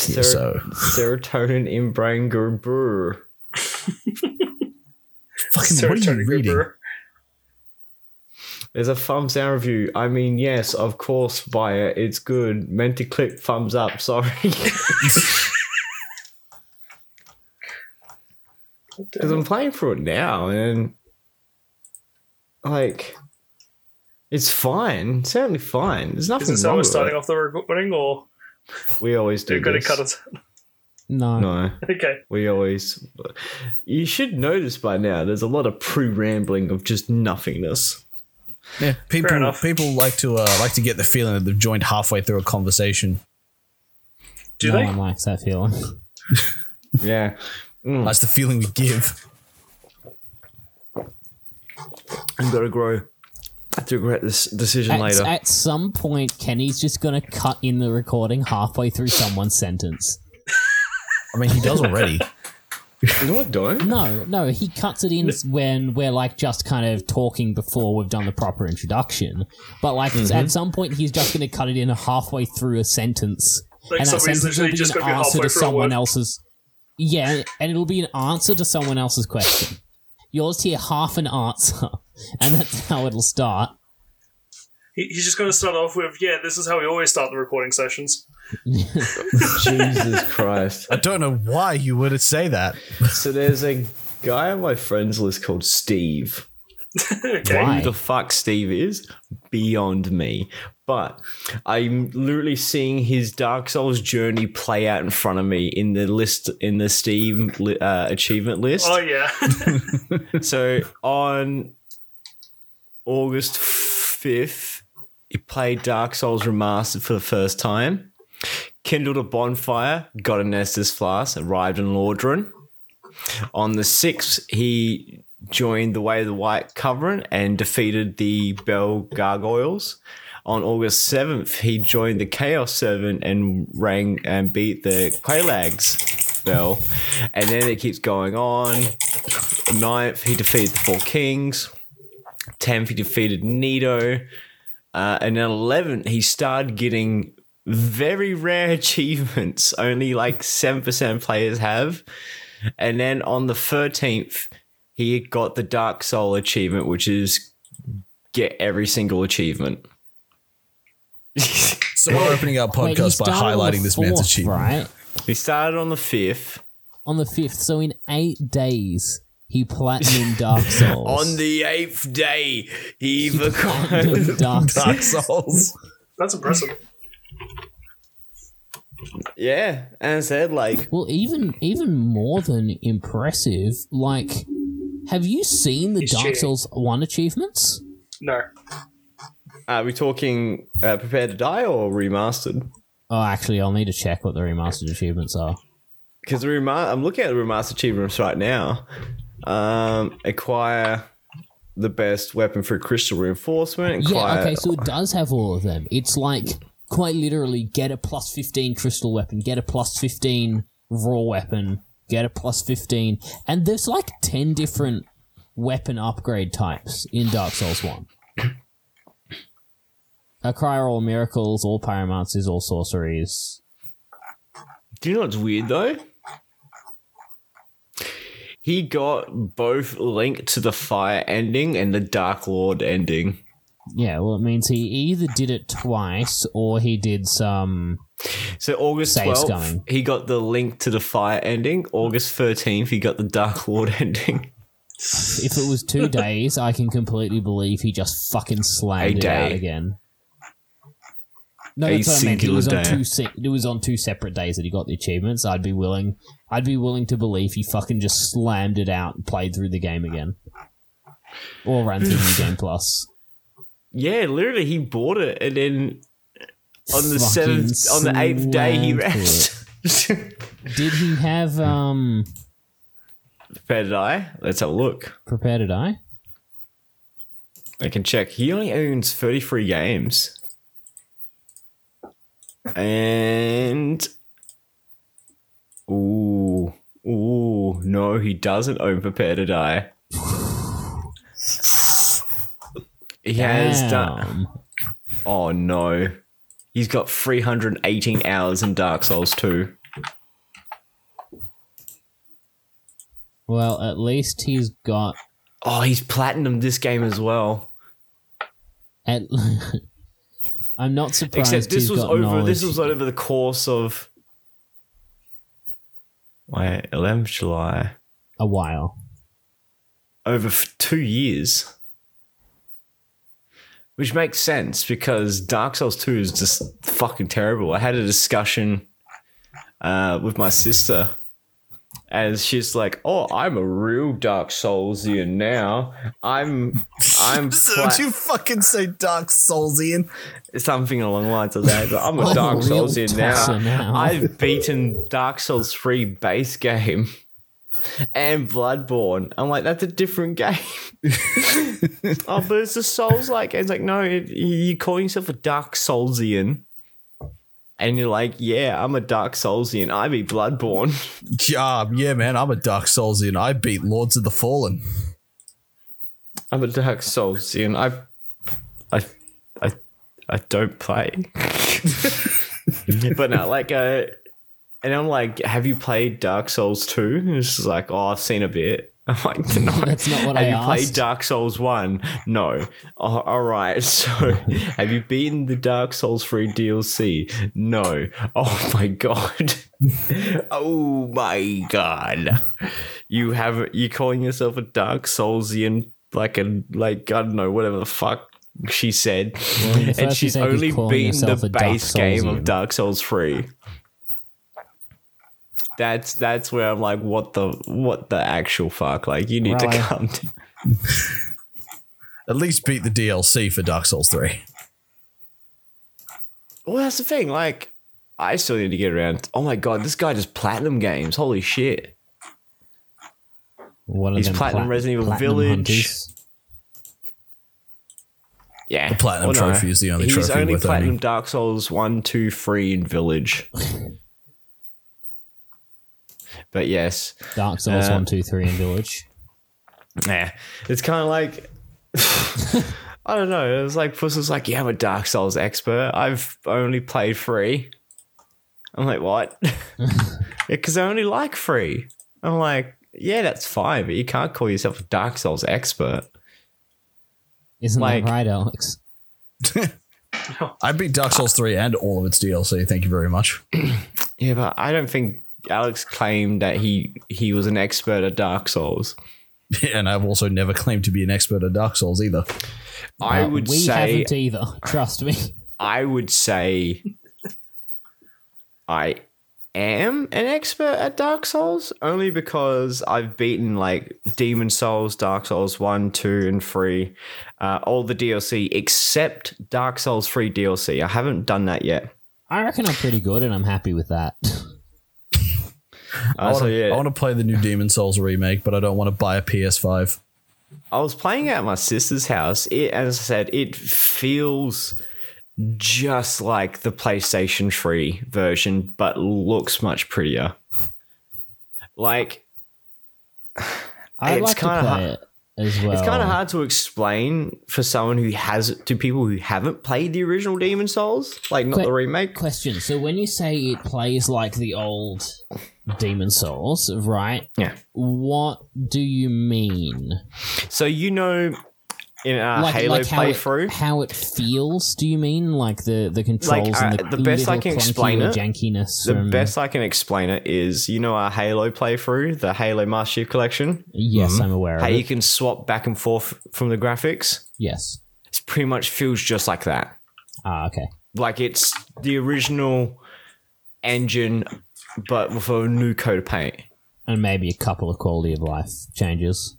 Ser- so serotonin in brain brr. fucking what are you reading? Grouper. There's a thumbs down review. I mean, yes, of course, buy it. It's good. Meant to click thumbs up. Sorry, because I'm playing through it now, and like, it's fine. It's certainly fine. There's nothing this how wrong we're with starting it. off the recording, or We always do. you're going to cut it? No. No, Okay. we always. You should notice by now. There's a lot of pre-rambling of just nothingness. Yeah, people enough. people like to uh, like to get the feeling that they've joined halfway through a conversation. Do no they? one likes that feeling. Yeah. That's the feeling we give. I've got to grow. I have to regret this decision At, later. at some point, Kenny's just gonna cut in the recording halfway through someone's sentence. I mean, he does already. no, I don't. No, no, he cuts it in when we're like just kind of talking before we've done the proper introduction. But like Mm-hmm. at some point, he's just going to cut it in halfway through a sentence, Like and that sentence will be just an going to answer halfway to someone else's. Yeah, and it'll be an answer to someone else's question. You'll just hear half an answer, and that's how it'll start. He, he's just going to start off with, yeah, this is how we always start the recording sessions. Jesus Christ. I don't know why you would say that. So there's a guy on my friends list called Steve. okay. Why? Who the fuck Steve is beyond me. But I'm literally seeing his Dark Souls journey play out in front of me in the list in the Steve uh, achievement list. Oh, yeah. So on August 5th, he played Dark Souls Remastered for the first time, kindled a bonfire, got an Estus flask, arrived in Lordran. On the 6th, he joined the Way of the White Covenant and defeated the Bell Gargoyles. On August 7th, he joined the Chaos Servant and rang and beat the Quelaag's Bell. And then it keeps going on. Ninth, he defeated the Four Kings. Tenth, he defeated Nito. Uh, and then 11th, he started getting very rare achievements. Only like 7% of players have. And then on the 13th, he got the Dark Soul achievement, which is get every single achievement. So we're opening our Wait, podcast by started on highlighting this man's achievement. right? he started on the 5th. On the fifth, so in eight days, he platinum Dark Souls. On the eighth day, he platinum acquired. Dark Souls. Dark Souls. That's impressive. yeah, and I said, like, Well, even even more than impressive. Like, have you seen the He's Dark cheating. Souls One achievements? No. are we talking uh, Prepare to Die or remastered? Oh, actually, I'll need to check what the remastered achievements are. Because the remar- I'm looking at the remastered achievements right now. Um, acquire the best weapon for crystal reinforcement. Yeah, okay, so it does have all of them. It's like quite literally get a plus fifteen crystal weapon, get a plus fifteen raw weapon, get a plus fifteen, and there's like ten different weapon upgrade types in Dark Souls One. Acquire all miracles, all pyromancies, all sorceries. Do you know what's weird though? He got both Link to the Fire ending and the Dark Lord ending. Yeah, well, it means he either did it twice or he did some. So August 12th, he got the Link to the Fire ending. August 13th, he got the Dark Lord ending. If it was two days, I can completely believe he just fucking slammed A it out again. No, A that's what I meant. It was on day. two. Se- it was on two separate days that he got the achievements. I'd be willing. I'd be willing to believe he fucking just slammed it out and played through the game again, or ran through New Game Plus. Yeah, literally, he bought it and then on the Fucking seventh, on the eighth day, he slammed ran. Did he have um Prepare to Die. Let's have a look. prepare to die? I can check. He only owns 33 games. And ooh, ooh, no, he doesn't own prepare to die. he Damn. has done. Oh no, he's got three hundred eighteen hours in Dark Souls two. Well, at least he's got. Oh, he's platinum this game as well. At I'm not surprised. Except this was over. knowledge. This was over the course of. Wait, 11th July. a while. over two years. Which makes sense because Dark Souls 2 is just fucking terrible. I had a discussion uh, with my sister, and she's like, "Oh, I'm a real Dark Soulsian now. I'm, I'm pla- Don't you fucking say Dark Soulsian? something along the lines of that. But I'm a I'm oh, Dark a Soulsian now. now. I've beaten Dark Souls 3 base game." And Bloodborne. I'm like, that's a different game. oh, but it's a Souls like. It's like, no, it, you call yourself a Dark Soulsian. And you're like, yeah, I'm a Dark Soulsian. I beat Bloodborne. Yeah, yeah, man. I'm a Dark Soulsian. I beat Lords of the Fallen. I'm a Dark Soulsian. I, I, I, I don't play. but no, like, uh, and I'm like, have you played Dark Souls 2? And it's just like, oh, I've seen a bit. I'm like, no. That's not what have I you asked. played Dark Souls 1? No. Oh, all right. So, have you beaten the Dark Souls 3 DLC? No. Oh my god. oh my god. You have you calling yourself a Dark Soulsian like a like I don't know whatever the fuck she said, Well, and she's only beaten the base game of Dark Souls three. That's that's where I'm like, what the what the actual fuck? Like, you need Right. to come. To, At least beat the DLC for Dark Souls 3. well, that's the thing. Like, I still need to get around. Oh my god, this guy does platinum games. Holy shit! One of He's them platinum plat- Resident Evil platinum Village. hunters. Yeah, The platinum trophy is the only He's trophy He's only worth platinum owning. Dark Souls one, two, three in Village. But yes, Dark Souls Uh, one, two, three, and Village. Nah, it's kind of like I don't know. It was like Puss was like, "Yeah, I'm a Dark Souls expert. I've only played three. I'm like, "What?" Because I only like three. I'm like, "Yeah, that's fine, but you can't call yourself a Dark Souls expert." Isn't like- that right, Alex? I beat Dark Souls 3 and all of its DLC. Thank you very much. Yeah, but I don't think Alex claimed that he he was an expert at Dark Souls. And I've also never claimed to be an expert at Dark Souls either. I would we say haven't either. Trust me. I would say I am an expert at Dark Souls only because I've beaten like Demon Souls, Dark Souls 1, 2, and 3, uh, all the DLC except Dark Souls 3 DLC. I haven't done that yet. I reckon I'm pretty good, and I'm happy with that. I Uh, so want yeah, to play the new Demon Souls remake, but I don't want to buy a PS5. I was playing at my sister's house. It, as I said, it feels just like the PlayStation 3 version, but looks much prettier. Like, I'd It's like to kinda play it as well. it's kind of hard to explain for someone who has to people who haven't played the original Demon Souls, like not Que- the remake. Question. So when you say it plays like the old Demon Souls, right? Yeah. What do you mean? So you know, in a like, Halo like how it, playthrough, how it feels? Do you mean like the the controls uh, and the, the best I can explain it- jankiness? the from- best I can explain it is you know our Halo playthrough, the Halo Master Chief Collection. Yes, I'm aware of it. How of you can swap back and forth from the graphics. Yes. It pretty much feels just like that. Ah, okay. Like it's the original engine, but with a new coat of paint. And maybe a couple of quality of life changes.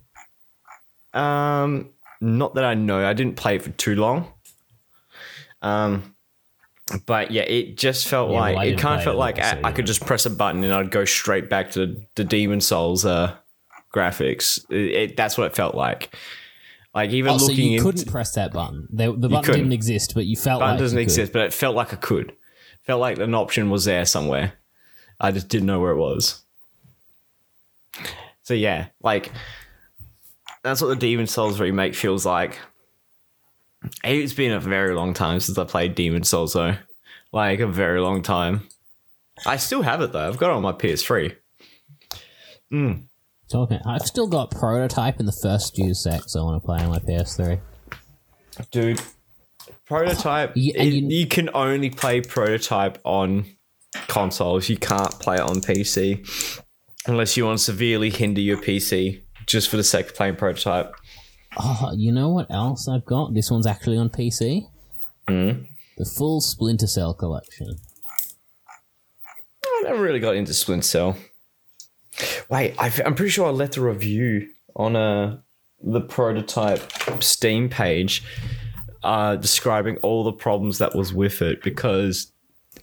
Um, not that I know. I didn't play it for too long. Um, but yeah, it just felt Yeah, like I it kind of felt like I, I could just press a button and I'd go straight back to the, the Demon Souls uh, graphics. It, it- that's what it felt like. Like even Oh, so looking you in, couldn't press that button. The, the button didn't exist, but you felt button like doesn't exist, but it felt like I could. Felt like an option was there somewhere. I just didn't know where it was. So yeah, like that's what the Demon Souls remake feels like. It's been a very long time since I played Demon Souls though. Like a very long time. I still have it though. I've got it on my PS3. Mm. Talking, I've still got prototype in the first few secs I want to play on my PS3. dude. Prototype. Yeah, it- you- you can only play prototype on consoles. You can't play it on PC unless you want to severely hinder your PC just for the sake of playing prototype. Oh, you know what else I've got? This one's actually on PC. Hmm? The full Splinter Cell collection. I never really got into Splinter Cell. Wait, i I'm pretty sure I left a review on uh, the prototype Steam page uh, describing all the problems that was with it because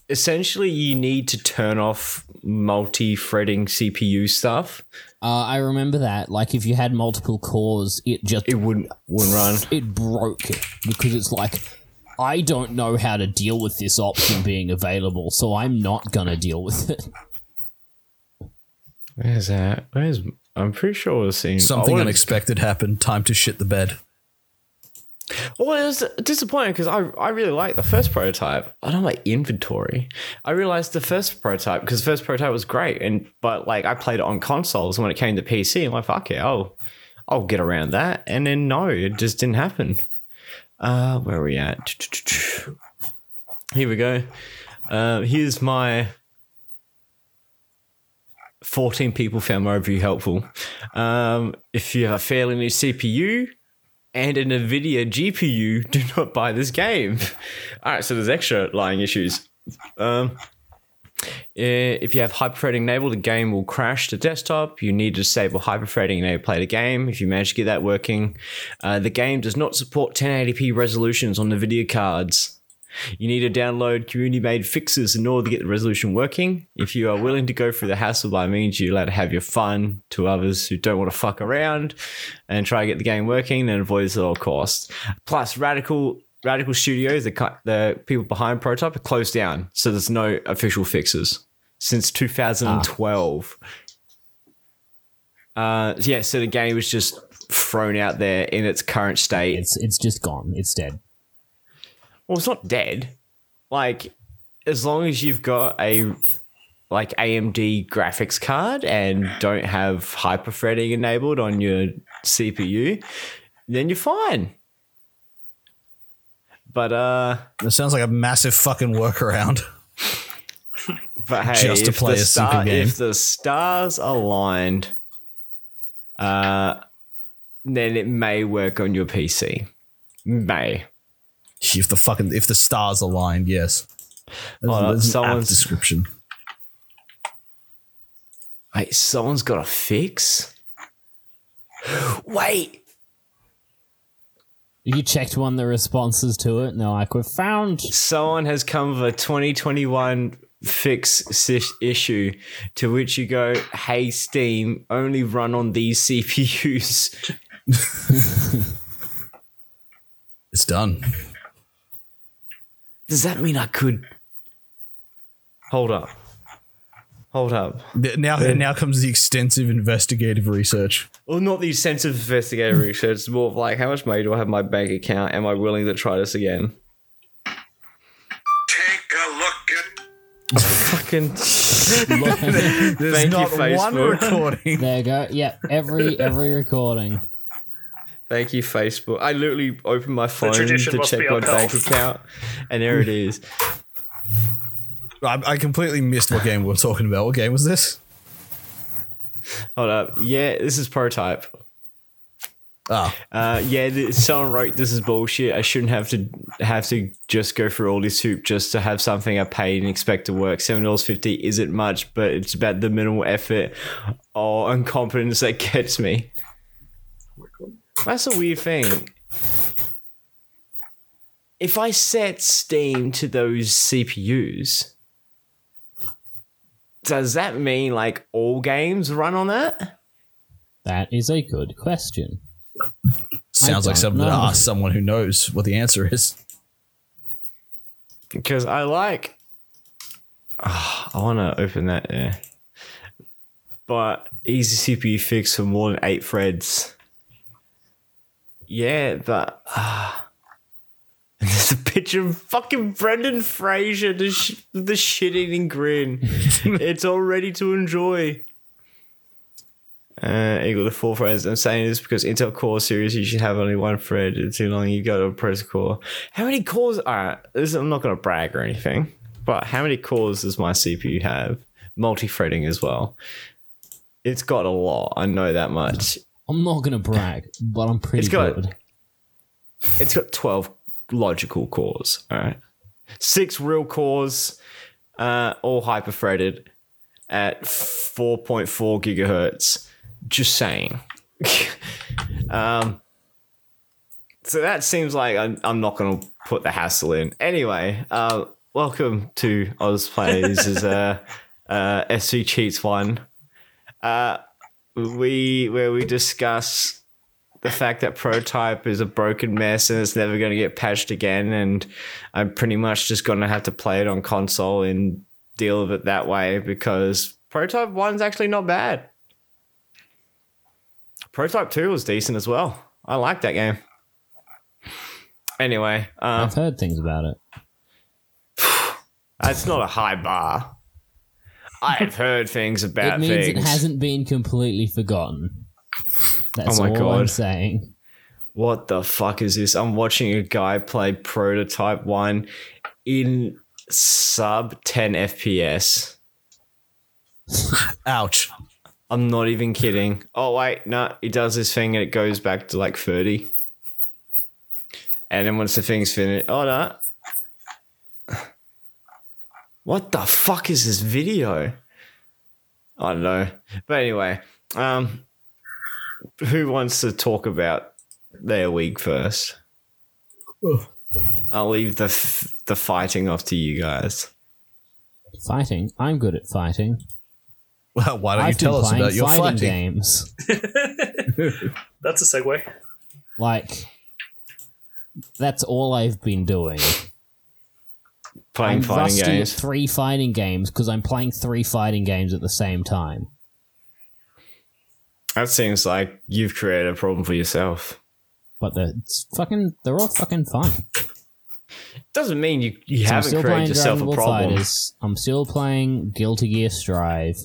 essentially you need to turn off multi-threading CPU stuff. Uh, I remember that. Like, if you had multiple cores, it just It wouldn't wouldn't run. it broke it because it's like I don't know how to deal with this option being available, so I'm not gonna deal with it. Where's that? Where's I'm pretty sure I've seen Something unexpected happened. Time to shit the bed. Well, it was disappointing because I, I really liked the first prototype. I don't like inventory. I realized the first prototype because the first prototype was great, and but like I played it on consoles when it came to PC. I'm like, fuck it, I'll I'll get around that. And then no, it just didn't happen. Uh, where are we at? Here we go. Uh, here's my 14 people found my review helpful. Um, if you have a fairly new CPU, and an NVIDIA GPU, do not buy this game. All right, so there's extra lying issues. Um, eh, if you have hyperthreading enabled, the game will crash the desktop. You need to disable hyperthreading to play the game. If you manage to get that working, uh, the game does not support 1080p resolutions on video cards. You need to download community made fixes in order to get the resolution working. If you are willing to go through the hassle by means you're allowed to have your fun to others who don't want to fuck around and try to get the game working, then avoid this at all costs. Plus, Radical Radical Studios, the, the people behind Prototype, are closed down, so there's no official fixes since 2012. Uh, yeah, so the game was just thrown out there in its current state. It's it's just gone. It's dead. Well, it's not dead. Like, as long as you've got a like AMD graphics card and don't have hyperthreading enabled on your CPU, then you're fine. But uh, That sounds like a massive fucking workaround. but hey, Just to play a star- game. if the stars aligned, uh, then it may work on your PC. May. If the fucking if the stars aligned, yes. There's, Oh, there's an app someone's- description. Wait, someone's got a fix. Wait, You checked one of the responses to it, and they're like, "We've found." someone has come with a 2021 fix si- issue to which you go, hey, Steam, only run on these CPUs. It's done. Does that mean I could. Hold up. Hold up. Now now comes the extensive investigative research. Well, not the extensive of investigative research. It's more of like, how much money do I have in my bank account? Am I willing to try this again? Take a look at Fucking. There's Thank you, not one recording. There you go. Yep, every every recording. Thank you, Facebook. I literally opened my phone to check my upheld. bank account, and there it is. I, I completely missed what game we were talking about. What game was this? Hold up. Yeah, this is prototype. Ah, Uh, yeah, th- someone wrote this is bullshit. I shouldn't have to have to just go through all this hoop just to have something I paid and expect to work. Seven dollars fifty isn't much, but it's about the minimal effort or incompetence that gets me. That's a weird thing. If I set Steam to those CPUs, does that mean like all games run on that? That is a good question. sounds like don't something to ask someone who knows what the answer is. because I like. Ah, I want to open that there, but easy CPU fix for more than eight threads. Yeah, but ah. there's a picture of fucking Brendan Fraser, the sh- the shit eating grin. it's all ready to enjoy. Uh, equal to four threads. I'm saying this because Intel Core series you should have only one thread. It's too long. You go to a processor core. How many cores? All right, this, I'm not going to brag or anything, but how many cores does my CPU have? Multi-threading as well. It's got a lot. I know that much. I'm not gonna brag, but I'm pretty It's got- good. It's got 12 logical cores. All right, six real cores, uh, all hyper-threaded at 4.4 gigahertz. Just saying. um, so that seems like I'm, I'm not going to put the hassle in. Anyway, uh, welcome to Oz Plays is uh, uh, SC Cheats one. Uh, we where we discuss the fact that prototype is a broken mess and it's never going to get patched again, and I'm pretty much just going to have to play it on console and deal with it that way because prototype one's actually not bad. Prototype two was decent as well. I like that game. Anyway, um, I've heard things about it. That's not a high bar. I've heard things about it means things. it hasn't been completely forgotten. That's Oh my all I'm saying. what the fuck is this? I'm watching a guy play Prototype 1 in sub 10 FPS. Ouch. I'm not even kidding. Oh, wait, no, he does this thing and it goes back to like 30. And then once the thing's finished, oh no. What the fuck is this video? I don't know. But anyway, um, who wants to talk about their week first? I'll leave the f- the fighting off to you guys. Fighting. I'm good at fighting. Well, why don't I've you tell us about your fighting, fighting? games. That's a segue. Like, that's all I've been doing. Playing I'm fighting rusty games. at three fighting games because I'm playing three fighting games at the same time. That seems like you've created a problem for yourself. But they're fucking. They're all fucking fun. Doesn't mean you, you So haven't created playing yourself Dragon a problem. Fighters. I'm still playing Guilty Gear Strive.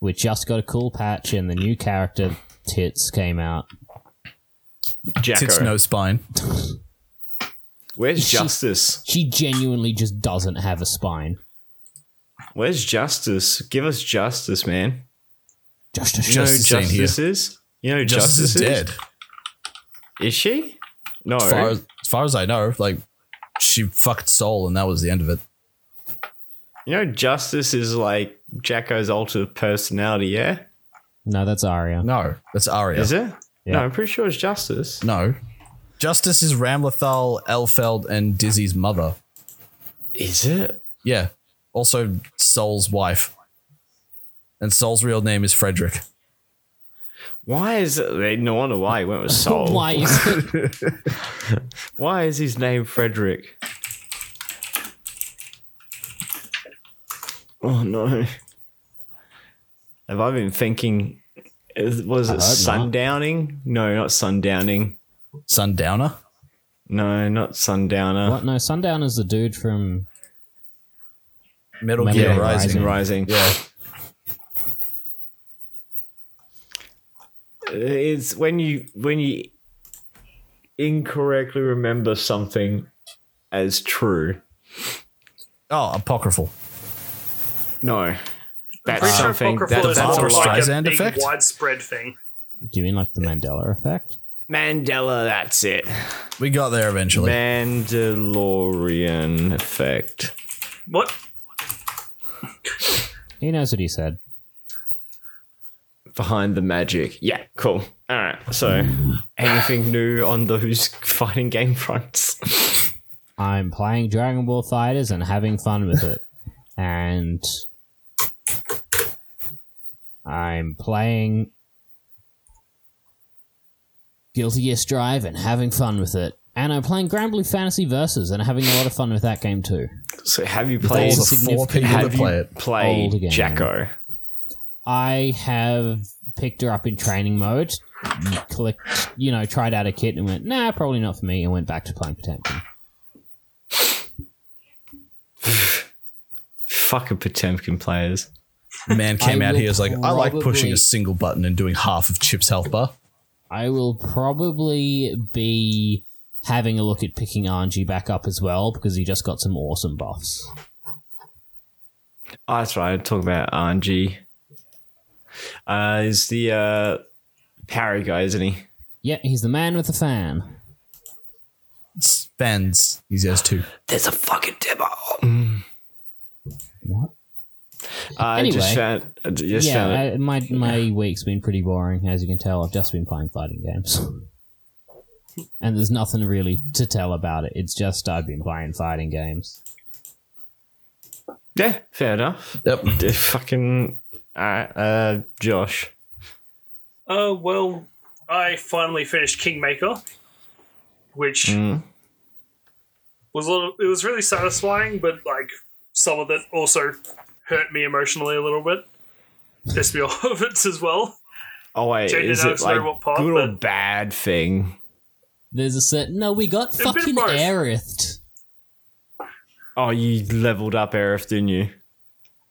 We just got a cool patch and the new character Tits came out. Jacko. Tits no spine. Where's She- Justice? She genuinely just doesn't have a spine. Where's Justice? Give us Justice, man. Just You know who Justice ain't. Justice is? You know Justice, Justice, is dead. Is she? No. As far as, as far as I know, like she fucked Sol, and that was the end of it. you know Justice is like Jacko's alter personality, yeah? no, that's Aria. No, that's Aria. Is it? Yeah. No, I'm pretty sure it's Justice. No. Justice is Ramlethal, Elphelt, and Dizzy's mother. Is it? Yeah. Also Sol's wife. And Sol's real name is Frederick. Why is it? No wonder why he went with Sol. Why is it? Why is his name Frederick? Oh no. Have I been thinking? Was it hope not. sundowning? No, not sundowning. Sundowner? No, not sundowner. what? No, Sundown is the dude from. Metal Metal Gear Gear Rising. Rising. Yeah. It's when you when you incorrectly remember something as true. Oh, apocryphal. No, that's Pretty sure something Apocryphal that, is that's more a Barbra like lie. a Streisand big effect? widespread thing. Do you mean like the Mandela effect? Mandela. That's it. We got there eventually. Mandalorian effect. What? He knows what he said. behind the magic. Yeah, cool. All right. So, anything new on those fighting game fronts? I'm playing Dragon Ball FighterZ and having fun with it. And I'm playing Guilty Gear Strive and having fun with it. And I'm playing Granblue Fantasy Versus and having a lot of fun with that game too. So, have you played? the four significant- people Have that play it. played game. Jacko? I have picked her up in training mode, clicked, you know, tried out a kit and went, nah, probably not for me, and went back to playing Potemkin. Fucking Potemkin players. Man came I out will here as like, I like pushing a single button and doing half of Chip's health bar. I will probably be having a look at picking Anji back up as well because he just got some awesome buffs. Oh, that's right. Talk about Anji. Uh, is the uh, parry guy, isn't he? Yeah, he's the man with the fan. It's fans. He has two. There's a fucking demo. What? I just Anyway. found. I just yeah, found it. I, my my week's been pretty boring, as you can tell. I've just been playing fighting games, and there's nothing really to tell about it. It's just I've been playing fighting games. Yeah, fair enough. Yep. Uh, fucking. Alright, uh, Josh. Uh, well, I finally finished Kingmaker, which was a little. It was really satisfying, but like some of it also hurt me emotionally a little bit. Pissed me off it as well. Oh wait, Jay is it like what part, good or bad thing? There's a certain no, we got fucking both. Aerith. Oh, you leveled up Aerith, didn't you?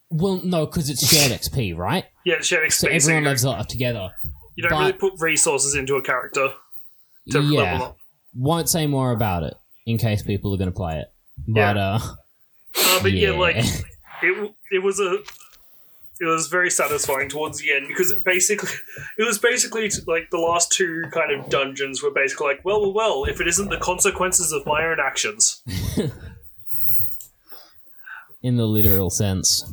Well, no, because it's shared XP, right? Yeah, sharing So space. everyone you, lives up together. you don't but- really put resources into a character to level Yeah, up. won't say more about it in case people are going to play it. But Yeah. uh, Uh, but yeah. Yeah. like it. It was a. It was very satisfying towards the end because it basically, it was basically like the last two kind of dungeons were basically like, well, well, well, if it isn't the consequences of my own actions, in the literal sense,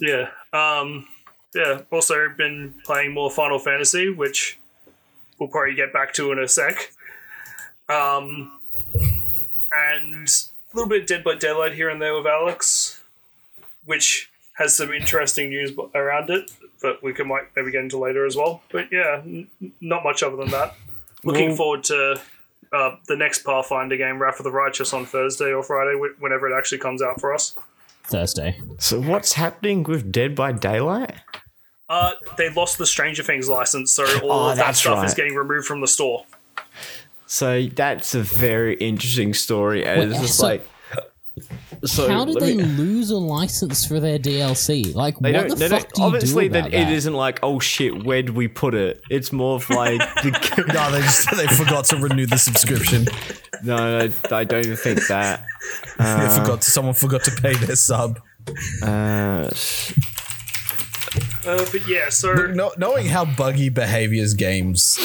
yeah. Um, yeah. Also, been playing more Final Fantasy, which we'll probably get back to in a sec. Um, and a little bit of Dead by Daylight here and there with Alex, which has some interesting news around it, but we can might maybe get into later as well. But yeah, n- n- not much other than that. Looking Well- forward to uh, the next Pathfinder game, Wrath of the Righteous, on Thursday or Friday, wh- whenever it actually comes out for us. Thursday. So what's happening with Dead by Daylight? Uh, they lost the Stranger Things license, so all Oh, of that that's stuff is getting removed from the store. So that's a very interesting story. And Wait, it's just so- like, so How did they me- lose a license for their DLC? Like, They what the They fuck don't. you Obviously, do about that that? it isn't like, oh shit, where did we put it? It's more of like, the, No, they just they forgot to renew the subscription. no, no, I don't even think that. they forgot. Someone forgot to pay their sub. Uh, Uh, but yeah, so No, knowing how buggy behaviors games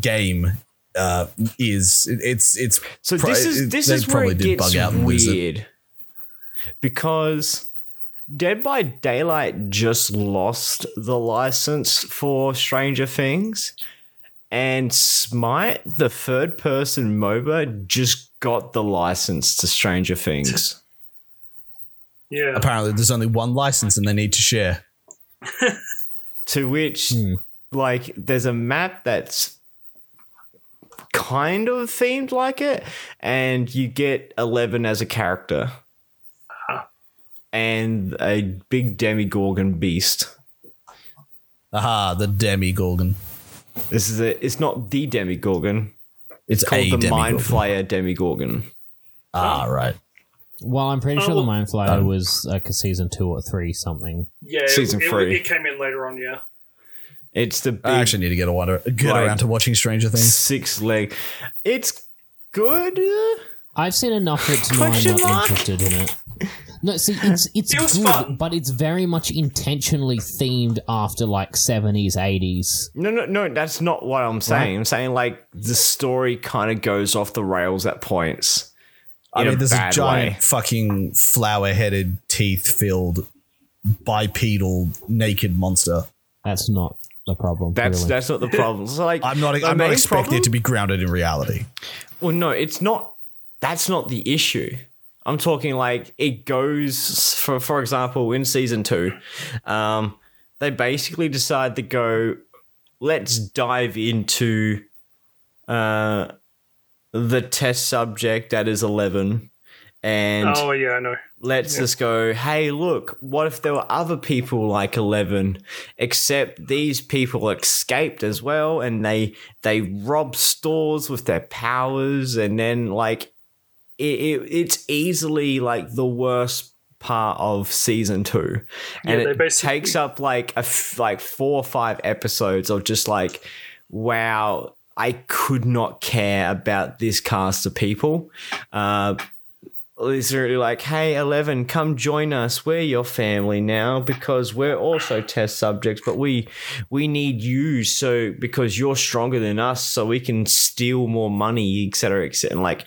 game uh, is, it's it's. So pro- this is this they is where probably it gets bug out it. weird because Dead by Daylight just lost the license for Stranger Things, and Smite, the third-person MOBA, just got the license to Stranger Things. yeah, Apparently, there's only one license and they need to share. to which, like, there's a map that's kind of themed like it, and you get Eleven as a character, and a big Demigorgon beast. Aha, the Demi Gorgon. This is a, it's not the Demigorgon. It's It's called a the Demigorgon. Mind Flayer Demigorgon. Ah, right. Well, I'm pretty sure Oh, the well- Mind Flayer was like a season two or three something. yeah. Season it, three. It, came in later on. Yeah, It's the big I actually need to get a water, get Like- around to watching Stranger Things. six leg. It's good. I've seen enough of it to know I'm not mark? interested in it. No, see, it's it's It good, fun. but it's very much intentionally themed after like 70s, 80s. No, no, no. That's not what I'm saying. I'm saying like the story kind of goes off the rails at points. I in mean, there's a bad giant way. fucking flower-headed, teeth-filled, bipedal, naked monster. That's not the problem. That's really. that's not the problem. So like I'm not. I'm not expecting it to be grounded in reality. Well, no, it's not. That's not the issue. I'm talking like it goes for for example in season two, um, they basically decide to go. Let's dive into uh, the test subject that is eleven, and oh yeah, I know. let's just go, hey, look, what if there were other people like 11, except these people escaped as well and they they rob stores with their powers and then like it, it it's easily like the worst part of season two, and Yeah, it basically- takes up like a f- like four or five episodes of just like, wow, I could not care about this cast of people. Uh, literally like, hey, Eleven, come join us. We're your family now because we're also test subjects, but we we need you so because you're stronger than us, so we can steal more money, etc. etc. And like,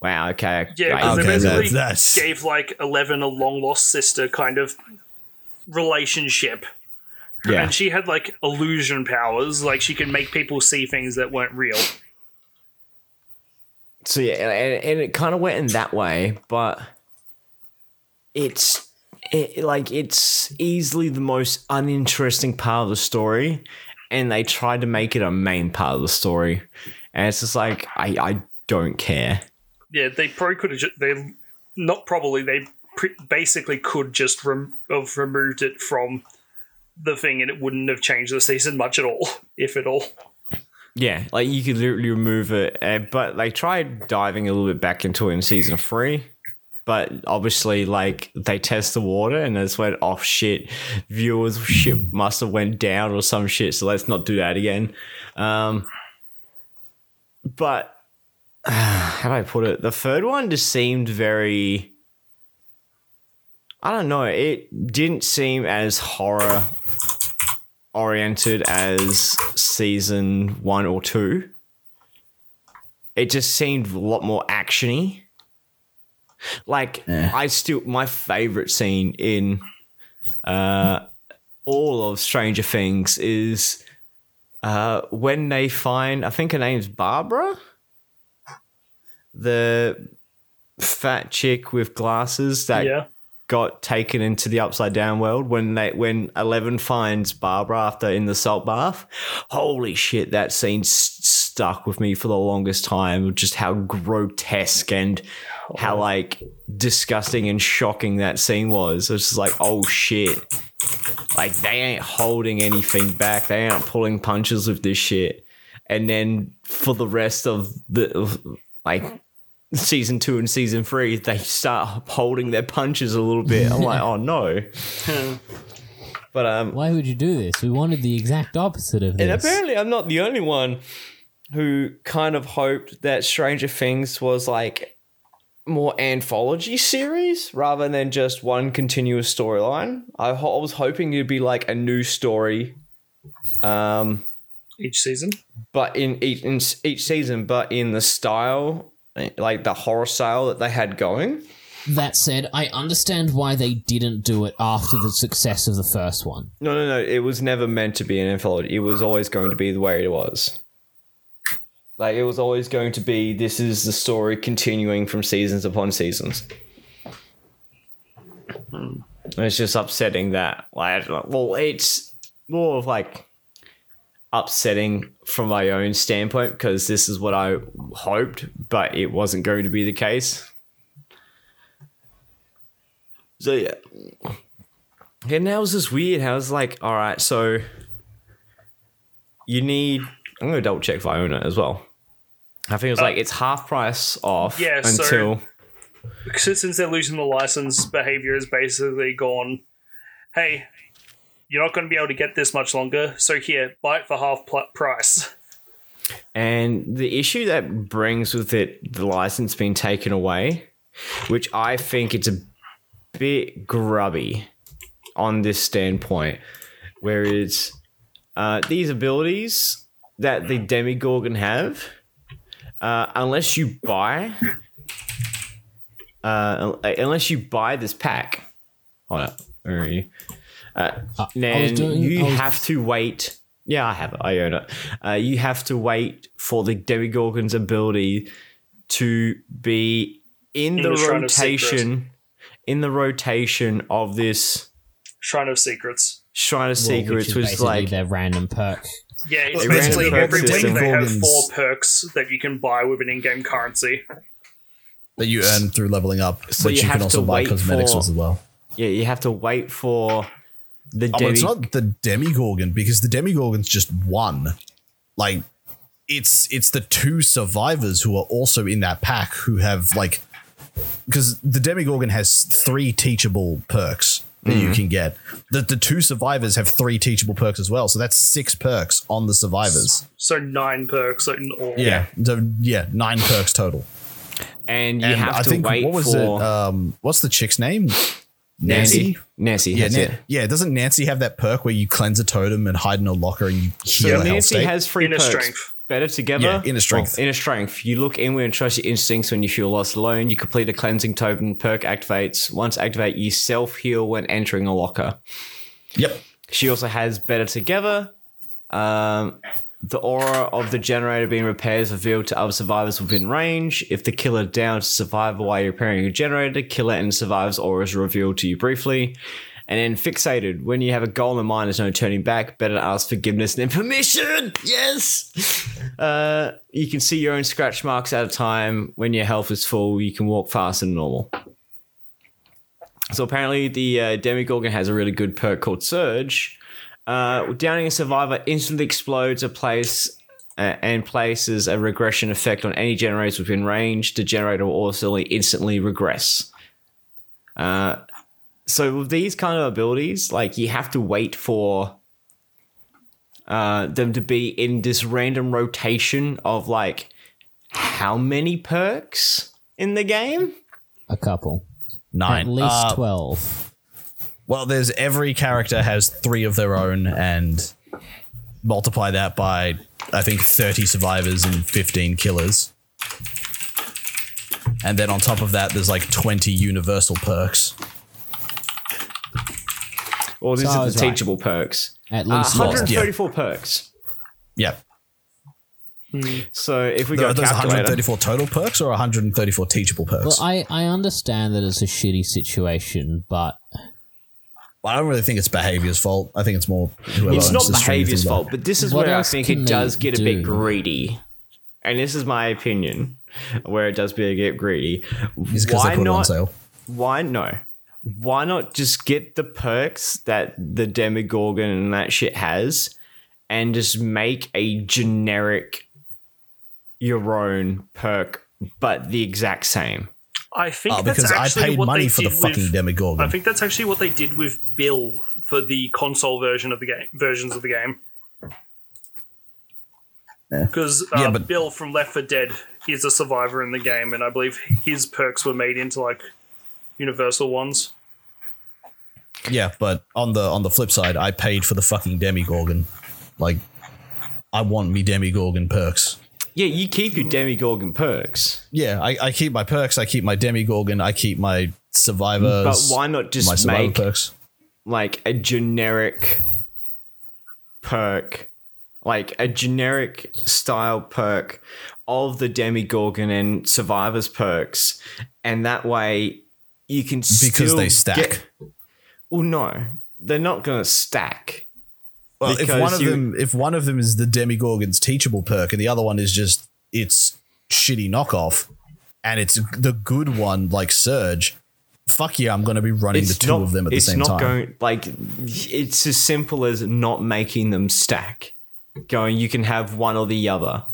wow, okay, Yeah, I- because Okay, they basically that's- gave like Eleven a long lost sister kind of relationship. yeah, And she had like illusion powers, like she could make people see things that weren't real. So yeah, and, and it kind of went in that way, but it's it, like it's easily the most uninteresting part of the story, and they tried to make it a main part of the story, and it's just like I I don't care. Yeah, they probably could have. Ju- they not probably. They basically could just rem- have removed it from the thing, and it wouldn't have changed the season much at all, if at all. Yeah, like you could literally remove it, uh, but they tried diving a little bit back into it in season three. But obviously, like they test the water, and that's when oh shit, viewers shit must have went down or some shit. So let's not do that again. Um, but how do I put it? The third one just seemed very. I don't know. It didn't seem as horror oriented as season one or two. It just seemed a lot more actiony. Like I still my favorite scene in uh all of Stranger Things is uh when they find I think her name's Barbara. The fat chick with glasses that Yeah, got taken into the upside down world when they when Eleven finds Barbara after in the salt bath. Holy shit, that scene s- stuck with me for the longest time. Just how grotesque and how oh. like disgusting and shocking that scene was. It's just like, oh shit. Like they ain't holding anything back. They ain't pulling punches with this shit. And then for the rest of the like season two and season three, they start holding their punches a little bit. I'm like, oh no. but um, Why would you do this? We wanted the exact opposite of this. and apparently, I'm not the only one who kind of hoped that Stranger Things was like more anthology series rather than just one continuous storyline. I, ho- I was hoping it'd be like a new story. Um, each season. but in each in each season, but in the style, like the horror style that they had going. That said, I understand why they didn't do it after the success of the first one. No, no, no. It was never meant to be an anthology. It was always going to be the way it was. Like it was always going to be. This is the story continuing from seasons upon seasons. It's just upsetting that. Like, well, it's more of like upsetting from my own standpoint because this is what I hoped, but it wasn't going to be the case. So yeah. And that was just weird. How it's like, all right, so you need. I'm gonna double check if I own it as well. I think it was uh, like it's half price off yeah, so- until Since since they're losing the license, behavior is basically gone. Hey, you're not going to be able to get this much longer. So here, buy it for half pl- price. And the issue that brings with it the license being taken away, which I think it's a bit grubby on this standpoint, where it's uh, these abilities that the Demigorgon have, uh, unless you buy, uh, unless you buy this pack, hold up, where are you? Uh, then doing- you was- have to wait. Yeah, I have it. I own it. Uh, you have to wait for the Demigorgon's ability to be in, the, the rotation, in the rotation of this Shrine of Secrets. Shrine of Secrets, which which is is like their random perk. Yeah, it's They basically ran every perk week system. they have four perks that you can buy with an in-game currency. that you earn through leveling up, So which you you, can also buy cosmetics for- as well. yeah, you have to wait for the Oh, Demi. it's not the Demigorgon because the Demigorgon's just one. Like, it's it's the two survivors who are also in that pack who have like because the Demigorgon has three teachable perks that you can get. The the two survivors have three teachable perks as well, so that's six perks on the survivors. So nine perks in all. Yeah, so, yeah, nine perks total. and you And have I to think wait what was for it? Um, what's the chick's name? Nancy. Nancy. Yeah, that's Nan- it. yeah. Doesn't Nancy have that perk where you cleanse a totem and hide in a locker and you heal a health Nancy state? has three Inner perks. strength. Better together. Yeah, inner strength. Well, inner strength. You look inward and trust your instincts when you feel lost alone. You complete a cleansing totem. Perk activates. Once activate, you self heal when entering a locker. yep. She also has better together. Um, the aura of the generator being repaired is revealed to other survivors within range. If the killer downs a survivor while you're repairing your generator, killer and survivor's aura is revealed to you briefly. And then fixated. When you have a goal in mind, there's no turning back. Better ask forgiveness and permission. Yes. Uh, you can see your own scratch marks at a time. When your health is full, you can walk faster than normal. So apparently, the uh, Demogorgon has a really good perk called Surge. Uh, downing a survivor instantly explodes a place uh, and places a regression effect on any generators within range. The generator will also instantly regress. Uh, so with these kind of abilities, like you have to wait for uh, them to be in this random rotation of like how many perks in the game? A couple. Nine. At least Uh, 12. Well, there's every character has three of their own, and multiply that by I think 30 survivors and 15 killers. And then on top of that, there's like 20 universal perks. Or these So I are was the right. teachable perks. At Uh, least 134 perks. Yeah. So if we Are go those calculator, 134 total perks or 134 teachable perks? Well, I, I understand that it's a shitty situation, but I don't really think it's behavior's fault. I think it's more whoever it's owns not the behavior's fault, but this is What where I think it does get a bit greedy. And this is my opinion, where it does be get greedy. It's because they Why put it on not? sale. Why no? Why not just get the perks that the Demogorgon and that shit has, and just make a generic your own perk, but the exact same. I think Oh, that's because I actually paid what money they for the did fucking with, I think that's actually what they did with Bill for the console version of the game, versions of the game. Because uh, Yeah, but- Bill from Left 4 Dead is a survivor in the game, and I believe his perks were made into like universal ones. Yeah, but on the on the flip side, I paid for the fucking Demogorgon. Like, I want me Demogorgon perks. Yeah, you keep your Demogorgon perks, Yeah, I, I keep my perks. I keep my Demogorgon. I keep my survivors. but why not just my survivor make perks? like a generic perk, like a generic style perk of the Demogorgon and Survivors perks, and that way you can Because they stack. Get, well, no, they're not going to stack. Well, if one of you- them, if one of them is the Demogorgon's teachable perk, and the other one is just its shitty knockoff, and it's the good one like Surge. Fuck yeah, I'm going to be running the two not, of them at the it's same not time. going like it's as simple as not making them stack. Going, you can have one or the other.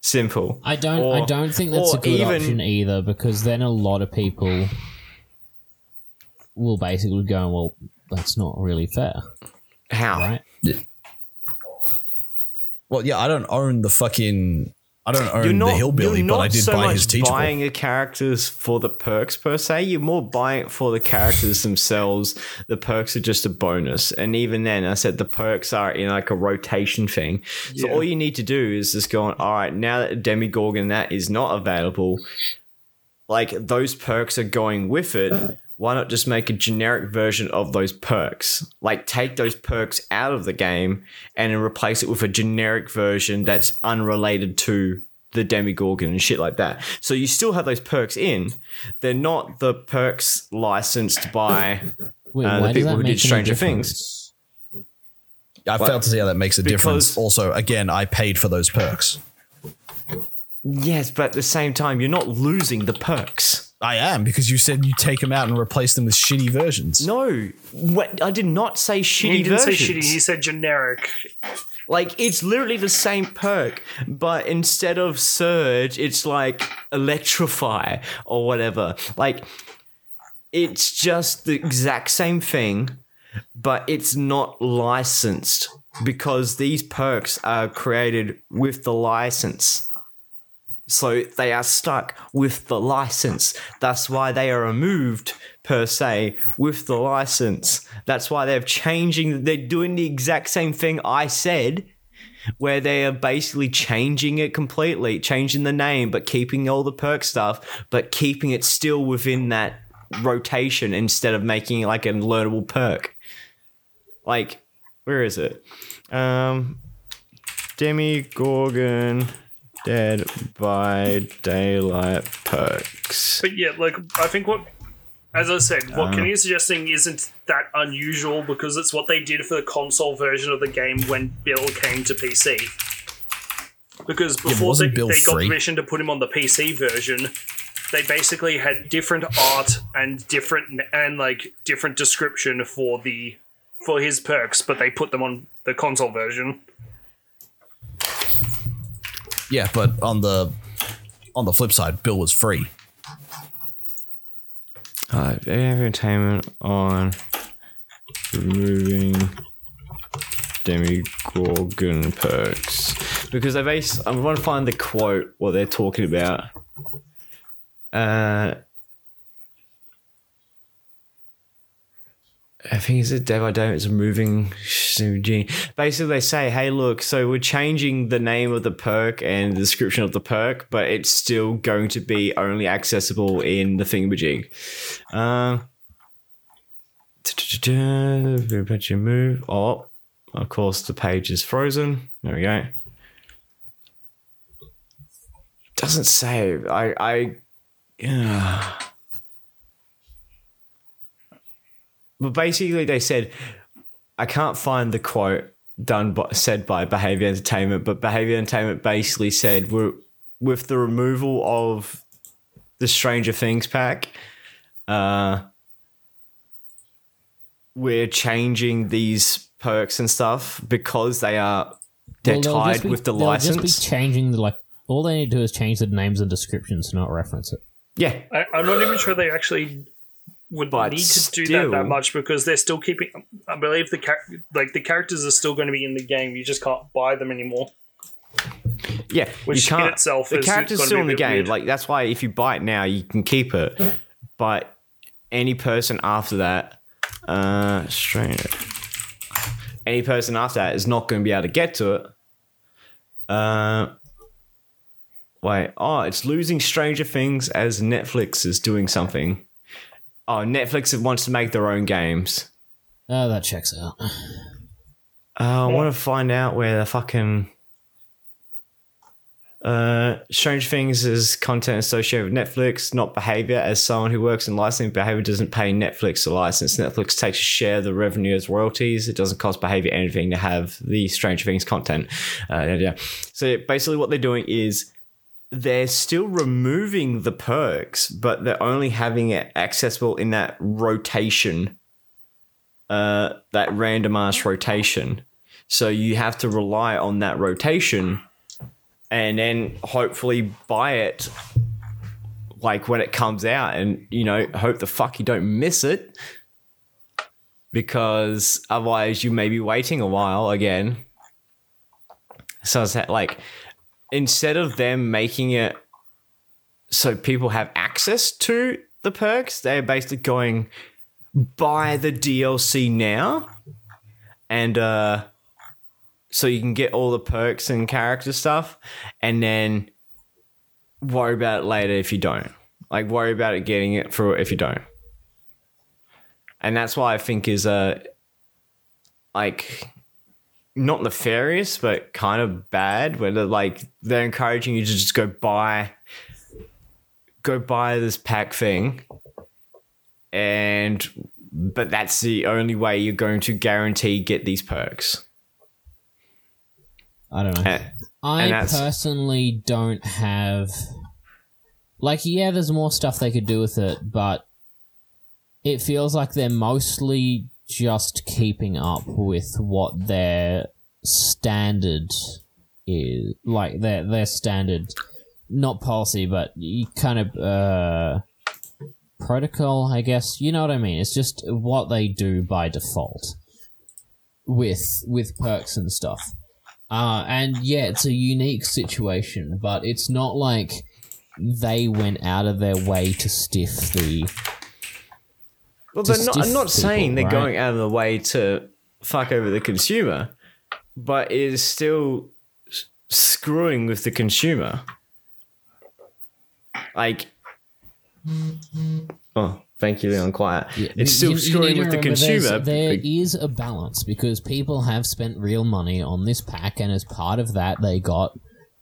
Simple. I don't I don't think that's a or good option either because then a lot of people will basically go, well, that's not really fair, How? right? well, yeah, I don't own the fucking. I don't own not, the hillbilly, but I did so buy much his teachable. buying the characters for the perks per se. You're more buying it for the characters themselves. The perks are just a bonus, and even then, I said the perks are in like a rotation thing. So all you need to do is just go on. All right, now that Demogorgon that is not available, like those perks are going with it. Why not just make a generic version of those perks? Like take those perks out of the game and then replace it with a generic version that's unrelated to the Demogorgon and shit like that. So you still have those perks in. They're not the perks licensed by Wait, Uh, the people who did Stranger Things. I failed to see how that makes a difference. Also, again, I paid for those perks. Yes, but at the same time, you're not losing the perks. I am because you said you take them out and replace them with shitty versions. No, what, I did not say shitty He didn't versions. say shitty. He said generic. Like it's literally the same perk, but instead of surge, it's like electrify or whatever. Like it's just the exact same thing, but it's not licensed because these perks are created with the license. So they are stuck with the license. That's why they are removed per se with the license. That's why they're changing. They're doing the exact same thing I said, where they are basically changing it completely, changing the name, but keeping all the perk stuff, but keeping it still within that rotation instead of making like a learnable perk. Like, where is it? Um, Demogorgon Dead by Daylight perks. But yeah, like I think what, as I said, what uh. Kenny is suggesting isn't that unusual because it's what they did for the console version of the game when Bill came to PC. Because before they, they got permission to put him on the PC version, they basically had different art and different and like different description for the for his perks, but they put them on the console version. Yeah, but on the on the flip side, Bill was free. Uh, entertainment on removing Demogorgon perks because they base. I want to find the quote what they're talking about. Uh, I think it's a day by day. It's a moving gene. Basically, they say, "Hey, look, so we're changing the name of the perk and the description of the perk, but it's still going to be only accessible in the thingamajig." Um, but you move. Oh, of course, the page is frozen. There we go. Doesn't save. I. I. Yeah. But basically, they said, I can't find the quote done by, said by Behavior Entertainment, but Behavior Entertainment basically said, we're, with the removal of the Stranger Things pack, uh, we're changing these perks and stuff because they are they're Well, tied just be- with the they'll license. just be changing the like. All they need to do is change the names and descriptions, not reference it. yeah, I, I'm not even sure they actually would But need to do that that much because they're still keeping. I believe the char- like the characters are still going to be in the game. You just can't buy them anymore. Yeah, Which you can't. itself the character's still be in the game. weird. Like that's why if you buy it now, you can keep it. But any person after that, uh, strange. Any person after that is not going to be able to get to it. Uh, wait. Oh, it's losing Stranger Things as Netflix is doing something. Oh, Netflix wants to make their own games. Oh, that checks out. Uh, I want to find out where the fucking uh, Strange Things is content associated with Netflix, not behavior. As someone who works in licensing, behavior doesn't pay Netflix a license. Netflix takes a share of the revenue as royalties. It doesn't cost behavior anything to have the Strange Things content. Uh, yeah, yeah. So basically, what they're doing is they're still removing the perks, but they're only having it accessible in that rotation, uh, that randomized rotation. So you have to rely on that rotation and then hopefully buy it like when it comes out and you know hope the fuck you don't miss it because otherwise you may be waiting a while again so it's that, like instead of them making it so people have access to the perks they're basically going buy the DLC now and uh so you can get all the perks and character stuff and then worry about it later if you don't. Like worry about it getting it for if you don't. And that's why i think is uh like not nefarious but kind of bad where they're like they're encouraging you to just go buy go buy this pack thing and but that's the only way you're going to guarantee get these perks I don't know. and, I and personally don't have like yeah, there's more stuff they could do with it, but it feels like they're mostly just keeping up with what their standard is, like their their standard, not policy, but kind of uh protocol, I guess. You know what I mean? It's just what they do by default with with perks and stuff. Uh, and yeah, it's a unique situation, but it's not like they went out of their way to stiff the. Well, they're not, I'm not saying people, they're right? going out of the way to fuck over the consumer, but it is still screwing with the consumer. Like, oh, thank you, Leon. Quiet. It's still You- you screwing to with the consumer. There is a balance because people have spent real money on this pack, and as part of that, they got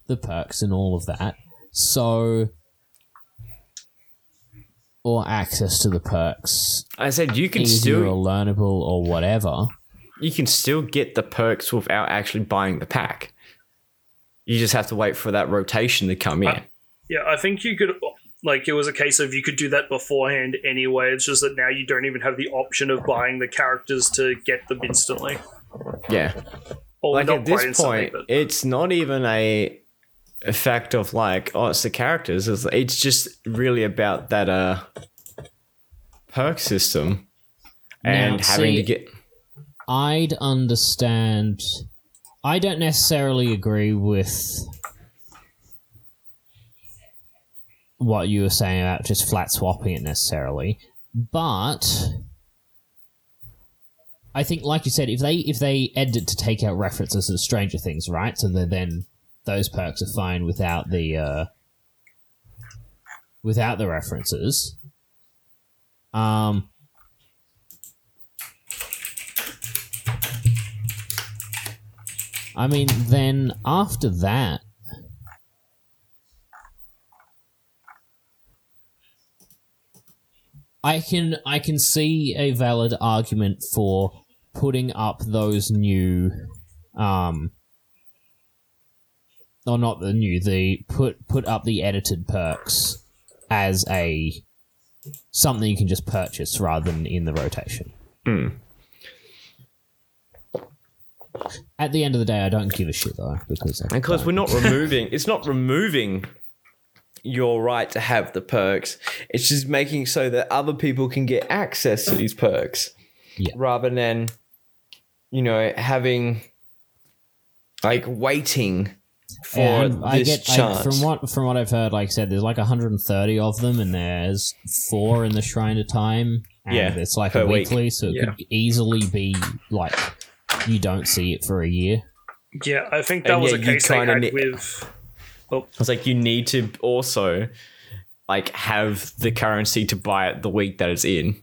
the perks and all of that. So, or access to the perks, I said you can easier or still learnable or whatever. you can still get the perks without actually buying the pack. You just have to wait for that rotation to come in. Uh, Yeah, I think you could like it was a case of you could do that beforehand anyway. It's just that now you don't even have the option of buying the characters to get them instantly. yeah. Or like at this point, but it's not even a effect of like, oh, it's the characters. It's, it's just really about that uh perk system and Now, having to get. I'd understand. I don't necessarily agree with what you were saying about just flat swapping it necessarily, but I think, like you said, if they if they edit to take out references to Stranger Things, right? So that then those perks are fine without the uh, without the references. Um, I mean, then after that, I can I can see a valid argument for putting up those new, um, or not the new the put put up the edited perks as a something you can just purchase rather than in the rotation. Hmm. At the end of the day, I don't give a shit though because Because we're not removing, it's not removing your right to have the perks. It's just making so that other people can get access to these perks. Yeah. Rather than, you know, having like waiting for And I this get I, from what from what I've heard. Like I said, there's like 130 of them, and there's four in the Shrine of Time. And Yeah, it's like per a week. weekly, so it Yeah. could easily be like you don't see it for a year. yeah, I think that And was yeah, a you case they kinda had ne- with. Oh. It's like you need to also like have the currency to buy it the week that it's in.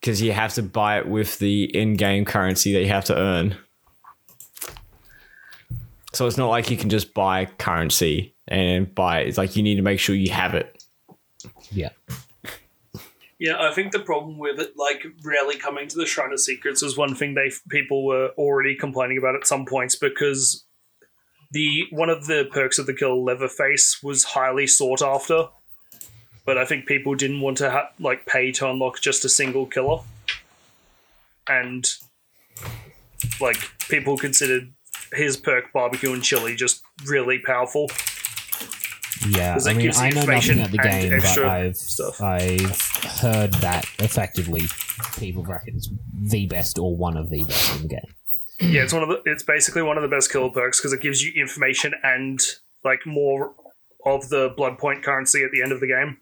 Because you have to buy it with the in-game currency that you have to earn. So it's not like you can just buy currency and buy it. It's like you need to make sure you have it. Yeah, Yeah, I think the problem with it, like rarely coming to the Shrine of Secrets, is one thing they people were already complaining about at some points because the one of the perks of the kill Leatherface was highly sought after, but I think people didn't want to ha- like pay to unlock just a single killer, and like people considered his perk barbecue and chili just really powerful. yeah. I mean, I know nothing about the game, but I've stuff. I've heard that effectively people reckon it's the best or one of the best in the game. Yeah, it's one of the. It's basically one of the best killer perks because it gives you information and like more of the blood point currency at the end of the game.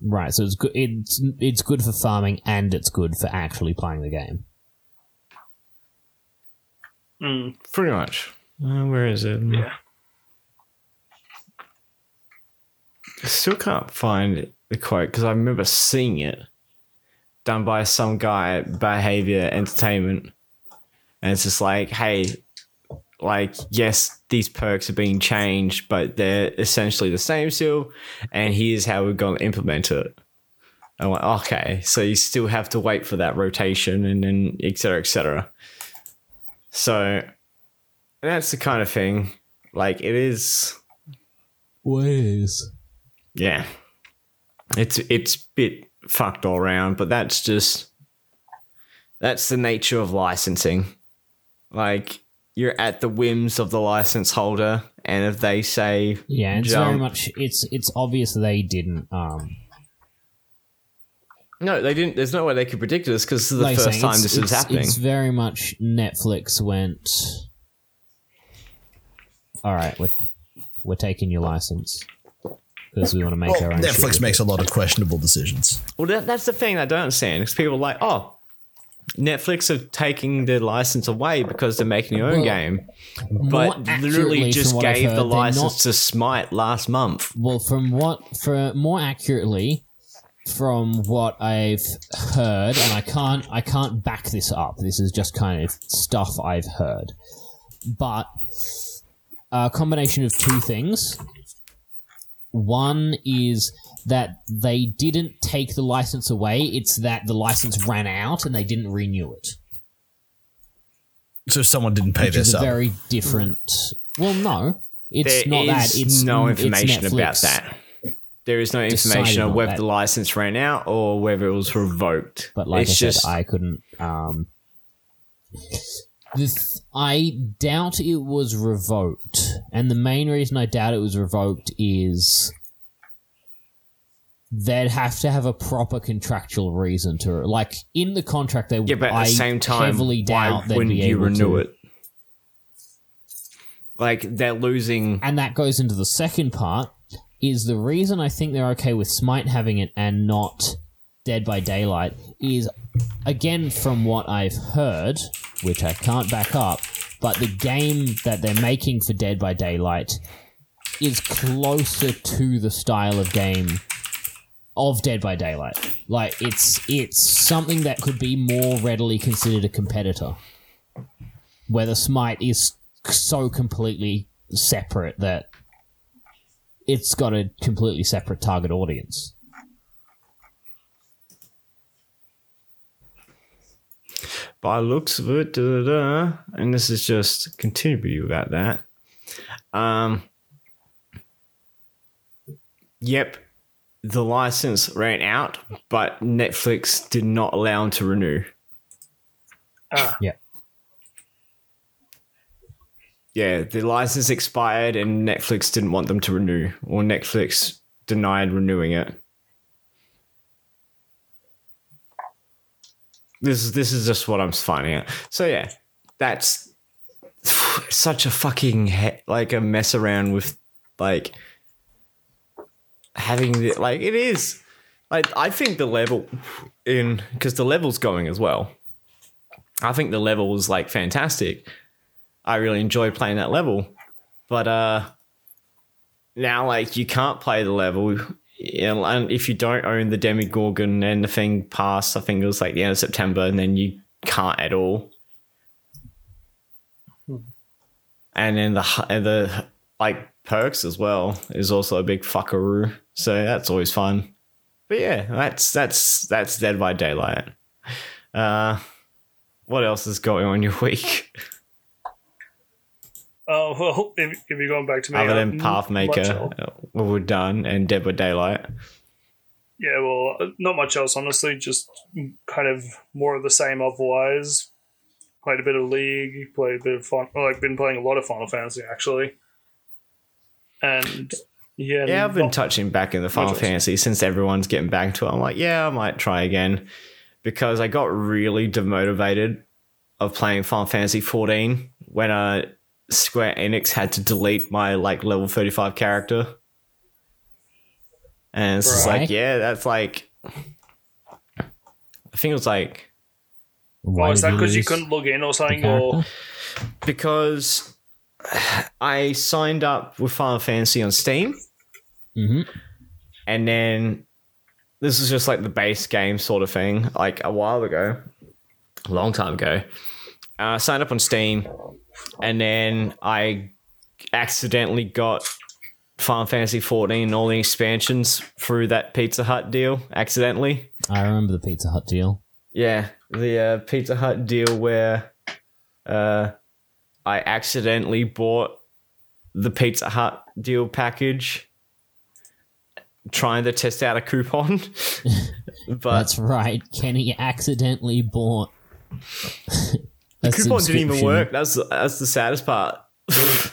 Right, so it's good. It's it's good for farming and it's good for actually playing the game. Mm, Pretty much. Uh, where is it? yeah, I still can't find the quote because I remember seeing it done by some guy at Behavior Entertainment. And it's just like, hey, like, yes, these perks are being changed, but they're essentially the same still. And here's how we're going to implement it. I'm like, okay, so you still have to wait for that rotation and then et cetera, et cetera. So that's the kind of thing. Like, it is what is. Yeah. It's it's a bit fucked all around, but that's just that's the nature of licensing. Like you're at the whims of the license holder, and if they say Yeah, it's very much. It's it's obvious they didn't. Um, no, they didn't. There's no way they could predict this because this is the like first saying, time this is happening. It's very much Netflix went. All right, we're we're taking your license because we want to make Well, our own. Netflix makes a lot of questionable decisions. Well, that, that's the thing I don't understand. Because people are like, oh, Netflix are taking their license away because they're making their own Well, game, but literally just from what I've gave heard, the license not- to Smite last month. Well, from what, for more accurately, from what I've heard, and I can't, I can't back this up. This is just kind of stuff I've heard, but a combination of two things. One is that they didn't take the license away; it's that the license ran out and they didn't renew it. So someone didn't pay Which their is a sub. very different. Well, no, it's There not that. It's no it's information about that. There is no information on on whether that. the license ran out or whether it was revoked. But like it's I just said, I couldn't. Um, the th- I doubt it was revoked, and the main reason I doubt it was revoked is they'd have to have a proper contractual reason to like in the contract. They yeah, but at I the same time, heavily why doubt they'd wouldn't you renew to. it? Like they're losing. And that goes into the second part is the reason I think they're okay with Smite having it and not Dead by Daylight is again from what I've heard, which I can't back up, but the game that they're making for Dead by Daylight is closer to the style of game of Dead by Daylight. Like it's it's something that could be more readily considered a competitor. Where the Smite is so completely separate that it's got a completely separate target audience. by looks of it, da, da, da, and this is just continue about that. Um, yep, the license ran out, but Netflix did not allow them to renew. Ah, Yeah. Yeah, the license expired, and Netflix didn't want them to renew, or Netflix denied renewing it. This is this is just what I'm finding out. So yeah, that's such a fucking he- like a mess around with like having the, like it is. Like I think the level in because the level's going as well. I think the level is like fantastic. I really enjoyed playing that level, but uh, now like you can't play the level. And if you don't own the Demogorgon and the thing passed, I think it was like the end of September, and then you can't at all. And then the and the like perks as well is also a big fuckaroo. So that's always fun. But yeah, that's that's that's Dead by Daylight. Uh, what else is going on your week? Oh well, if, if you're going back to me, other uh, than Pathmaker, else. uh, we're done, and Dead by Daylight. Yeah, well, uh, not much else, honestly. Just kind of more of the same otherwise. Played a bit of League, played a bit of fun. Well, I've been playing a lot of Final Fantasy actually, and yeah, Yeah, I've been touching back in the Final? Fantasy since everyone's getting back to it. I'm like, yeah, I might try again because I got really demotivated of playing Final Fantasy 14 when uh, Square Enix had to delete my like level 35 character. And it's just Right. like, yeah, that's like, I think it was like Why Oh, is that because you lose couldn't log in or something? Or because I signed up with Final Fantasy on Steam. Mhm. And then this is just like the base game sort of thing, like a while ago, a long time ago. Uh, I signed up on Steam, and then I accidentally got Final Fantasy 14 and all the expansions through that Pizza Hut deal accidentally. I remember the Pizza Hut deal. Yeah, the uh, Pizza Hut deal where uh, I accidentally bought the Pizza Hut deal package trying to test out a coupon, but That's right. Kenny accidentally bought. The coupon didn't even work. That's that's the saddest part.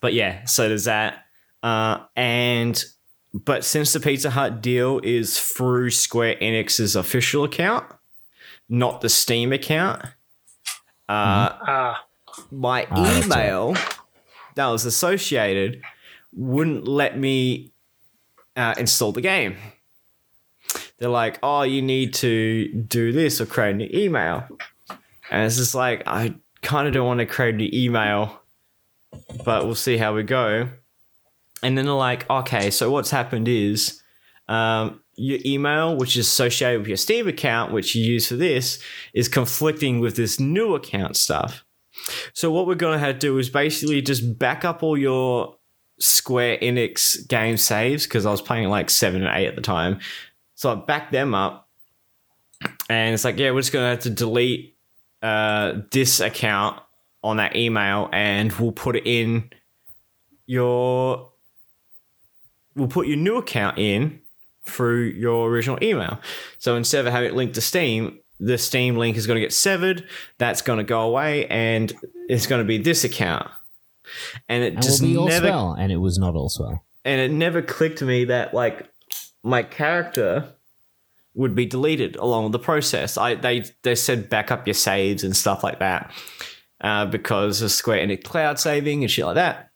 but yeah, so there's that. Uh, and but since the Pizza Hut deal is through Square Enix's official account, not the Steam account, uh, Ah, my Ah, email that was associated wouldn't let me uh, install the game. They're like, oh, you need to do this or create a new email. And it's just like, I kind of don't want to create a new email, but we'll see how we go. And then they're like, okay, so what's happened is um, your email, which is associated with your Steam account, which you use for this, is conflicting with this new account stuff. So what we're gonna have to do is basically just back up all your Square Enix game saves because I was playing like seven and eight at the time. So I backed them up, and it's like, yeah, we're just gonna have to delete uh, this account on that email, and we'll put it in your. We'll put your new account in through your original email. So instead of having it linked to Steam, the Steam link is going to get severed. That's going to go away, and it's going to be this account. And it And just all never swell, and it was not all swell. and it never clicked to me that like my character would be deleted along with the process. I they they said back up your saves and stuff like that uh, because of Square Enix cloud saving and shit like that.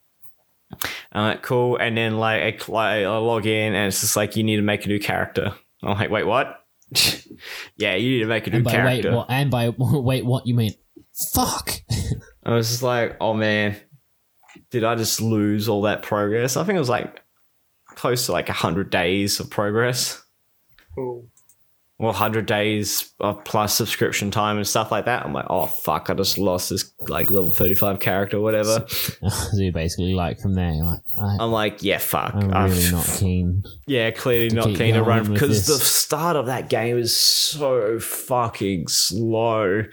Uh, cool. And then like I, cl- I log in and it's just like you need to make a new character. I'm like, wait, what? yeah, you need to make a new And by character. wait, what? And by wait, what you mean? Fuck. I was just like, oh man, did I just lose all that progress? I think it was like close to like 100 days of progress. ooh. Well, 100 days of plus subscription time and stuff like that. I'm like, oh fuck, I just lost this like level 35 character or whatever. so basically like from there, you're like, I, I'm like, yeah, fuck. I'm I've- really not keen. Yeah, clearly not keen to run because the start of that game is so fucking slow.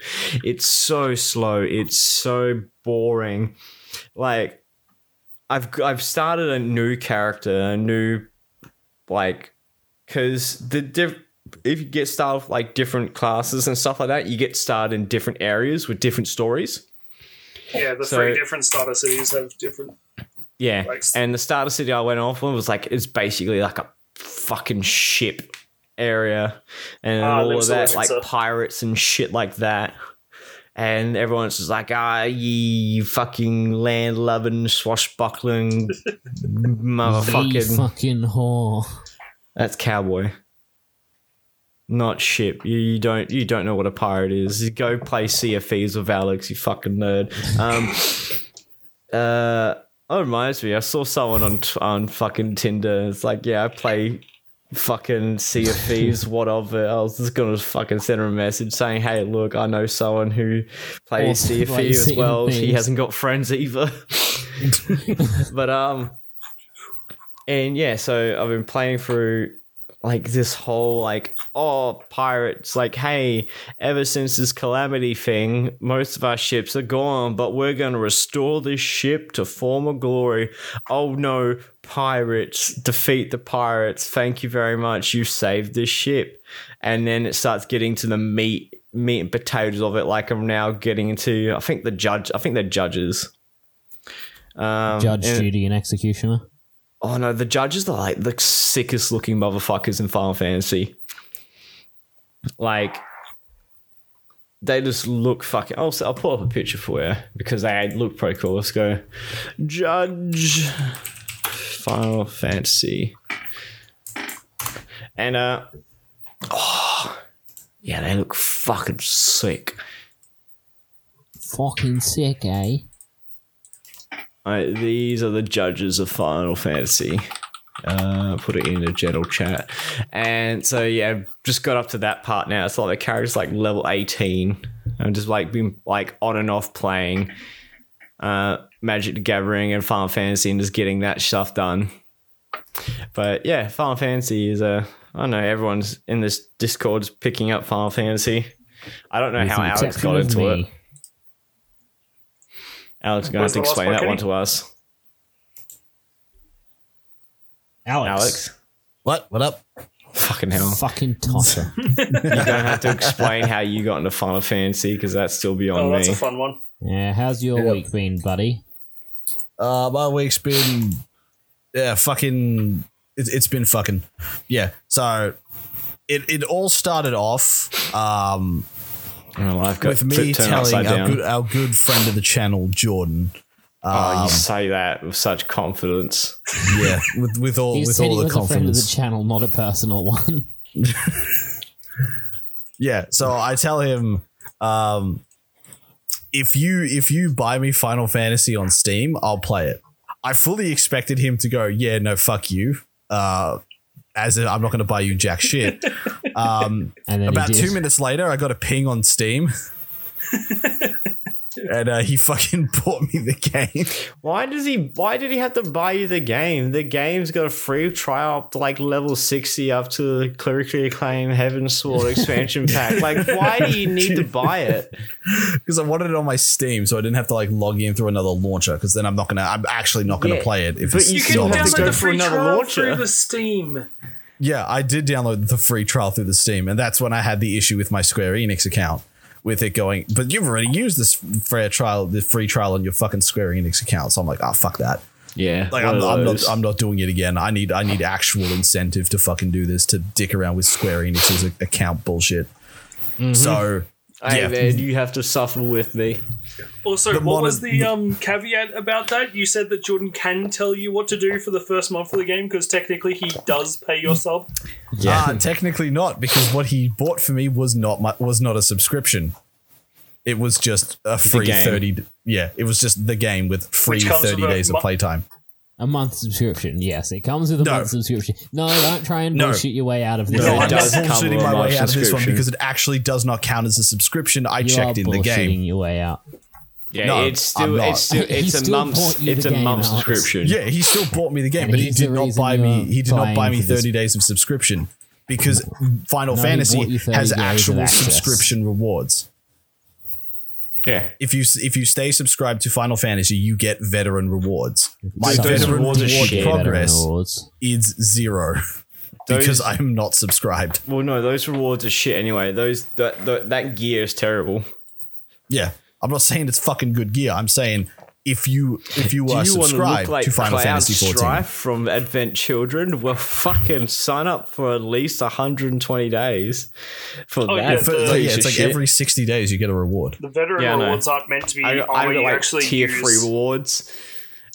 It's so slow. It's so boring. Like, I've I've started a new character, a new like, because the diff- if you get started with like different classes and stuff like that, you get started in different areas with different stories. Yeah, the So- three different starter cities have different. Yeah, Like- and the starter city I went off on was like it's basically like a fucking ship area, and Ah, all of that like Solitza. pirates and shit like that. And everyone's just like, ah, ye fucking land loving, swashbuckling You motherfucking. fucking whore. That's cowboy, not ship. You, you don't you don't know what a pirate is. You go play Sea of Thieves with Alex, you fucking nerd. Um, uh, oh, it reminds me. I saw someone on on fucking Tinder. It's like, yeah, I play fucking Sea of Thieves. what of it? I was just gonna fucking send her a message saying, hey, look, I know someone who plays Sea of Thieves as well. He Thieves." hasn't got friends either. but um and yeah so i've been playing through like this whole like oh pirates like hey ever since this calamity thing most of our ships are gone but we're going to restore this ship to former glory. Oh no pirates defeat the pirates. Thank you very much. You saved this ship. And then it starts getting to the meat meat and potatoes of it like i'm now getting into i think the judge i think they're judges. Um, Judge, and- Judy, and executioner. Oh no, the judges are like the sickest looking motherfuckers in Final Fantasy. Like, they just look fucking. I'll, I'll pull up a picture for you because they look pretty cool. Let's go. Judge Final Fantasy. And, uh, oh, yeah, they look fucking sick. Fucking sick, eh? Alright, these are the judges of Final Fantasy. Uh, put it in the general chat. And so yeah, just got up to that part now. It's like the character's like level 18. I'm just like been like on and off playing uh Magic the Gathering and Final Fantasy and just getting that stuff done. But yeah, Final Fantasy is a I don't know, everyone's in this Discord's picking up Final Fantasy. I don't know how Alex got into me. it. Alex is gonna have to explain that one to us. Alex. Alex. What? What up? Fucking hell. Fucking tosser. You're going to have to explain how you got into Final Fantasy because that's still beyond Oh, that's a fun one. yeah, how's your Yeah. week been, buddy? Uh, my week's been yeah, fucking. It, it's been fucking yeah. So it it all started off um, My life got with me flipped, telling our good our good friend of the channel, Jordan. oh, Um, you say that with such confidence. Yeah, with with all with all the was a friend of the channel, not a personal one. Yeah, so I tell him, um, if you if you buy me Final Fantasy on Steam, I'll play it. I fully expected him to go, yeah, no, fuck you. Uh, as in, I'm not going to buy you jack shit. Um, And about two minutes later, I got a ping on Steam. and uh, he fucking bought me the game. Why does he? Why did he have to buy you the game? The game's got a free trial up to like level sixty, up to the clerically acclaimed Heavensward expansion pack. Like, why do you need to buy it? because I wanted it on my Steam, so I didn't have to like log in through another launcher. Because then I'm not gonna, I'm actually not gonna Yeah, play it if but it's you You can not have on to download the for free another trial launcher. through the Steam. Yeah, I did download the free trial through the Steam, and that's when I had the issue with my Square Enix account with it going. But you've already used this free trial, the free trial on your fucking Square Enix account, so I'm like, oh fuck that. Yeah, Like I'm, I'm not. I'm not doing it again. I need, I need actual incentive to fucking do this to dick around with Square Enix's account bullshit. So Hey, yeah, man, you have to suffer with me. Also, The what mono- was the um, caveat about that? You said that Jordan can tell you what to do for the first month of the game because technically he does pay your sub. Yeah, Uh, technically not, because what he bought for me was not my, was not a subscription. It was just a free thirty. Yeah, it was just the game with free thirty with a days of playtime. A month subscription, yes. It comes with a No. month subscription. No, don't try and No. bullshit your way out of this. No, No, it I'm not come bullshitting with a my way out of this one subscription. because it actually does not count as a subscription. I You checked are in the game. bullshitting game. your way out. yeah. No, it's I'm still, not. it's still, He it's a still month, bought you it's the a game, month Alex. subscription. Yeah, he still bought me the game, And but he he's did not reason buy me. you're He did not paying buy me for this. thirty days of subscription because Final No, he bought Fantasy you 30 has days of actual access. subscription rewards. Yeah. If you if you stay subscribed to Final Fantasy, you get veteran rewards. My Dude, those veteran rewards are reward shit. progress Veteran awards. is zero Those- because I'm not subscribed. Well, no, those rewards are shit anyway. Those that that, that gear is terrible. Yeah, I'm not saying it's fucking good gear. I'm saying if you if you Do are you want to subscribed look like to Final Cloud Fantasy 14, Strife from Advent Children? Well, fucking sign up for at least 120 days for Oh, that. yeah, For- the- yeah, it's like shit. every 60 days you get a reward. The veteran Yeah, rewards aren't meant to be I, I got like actually tier use. three rewards,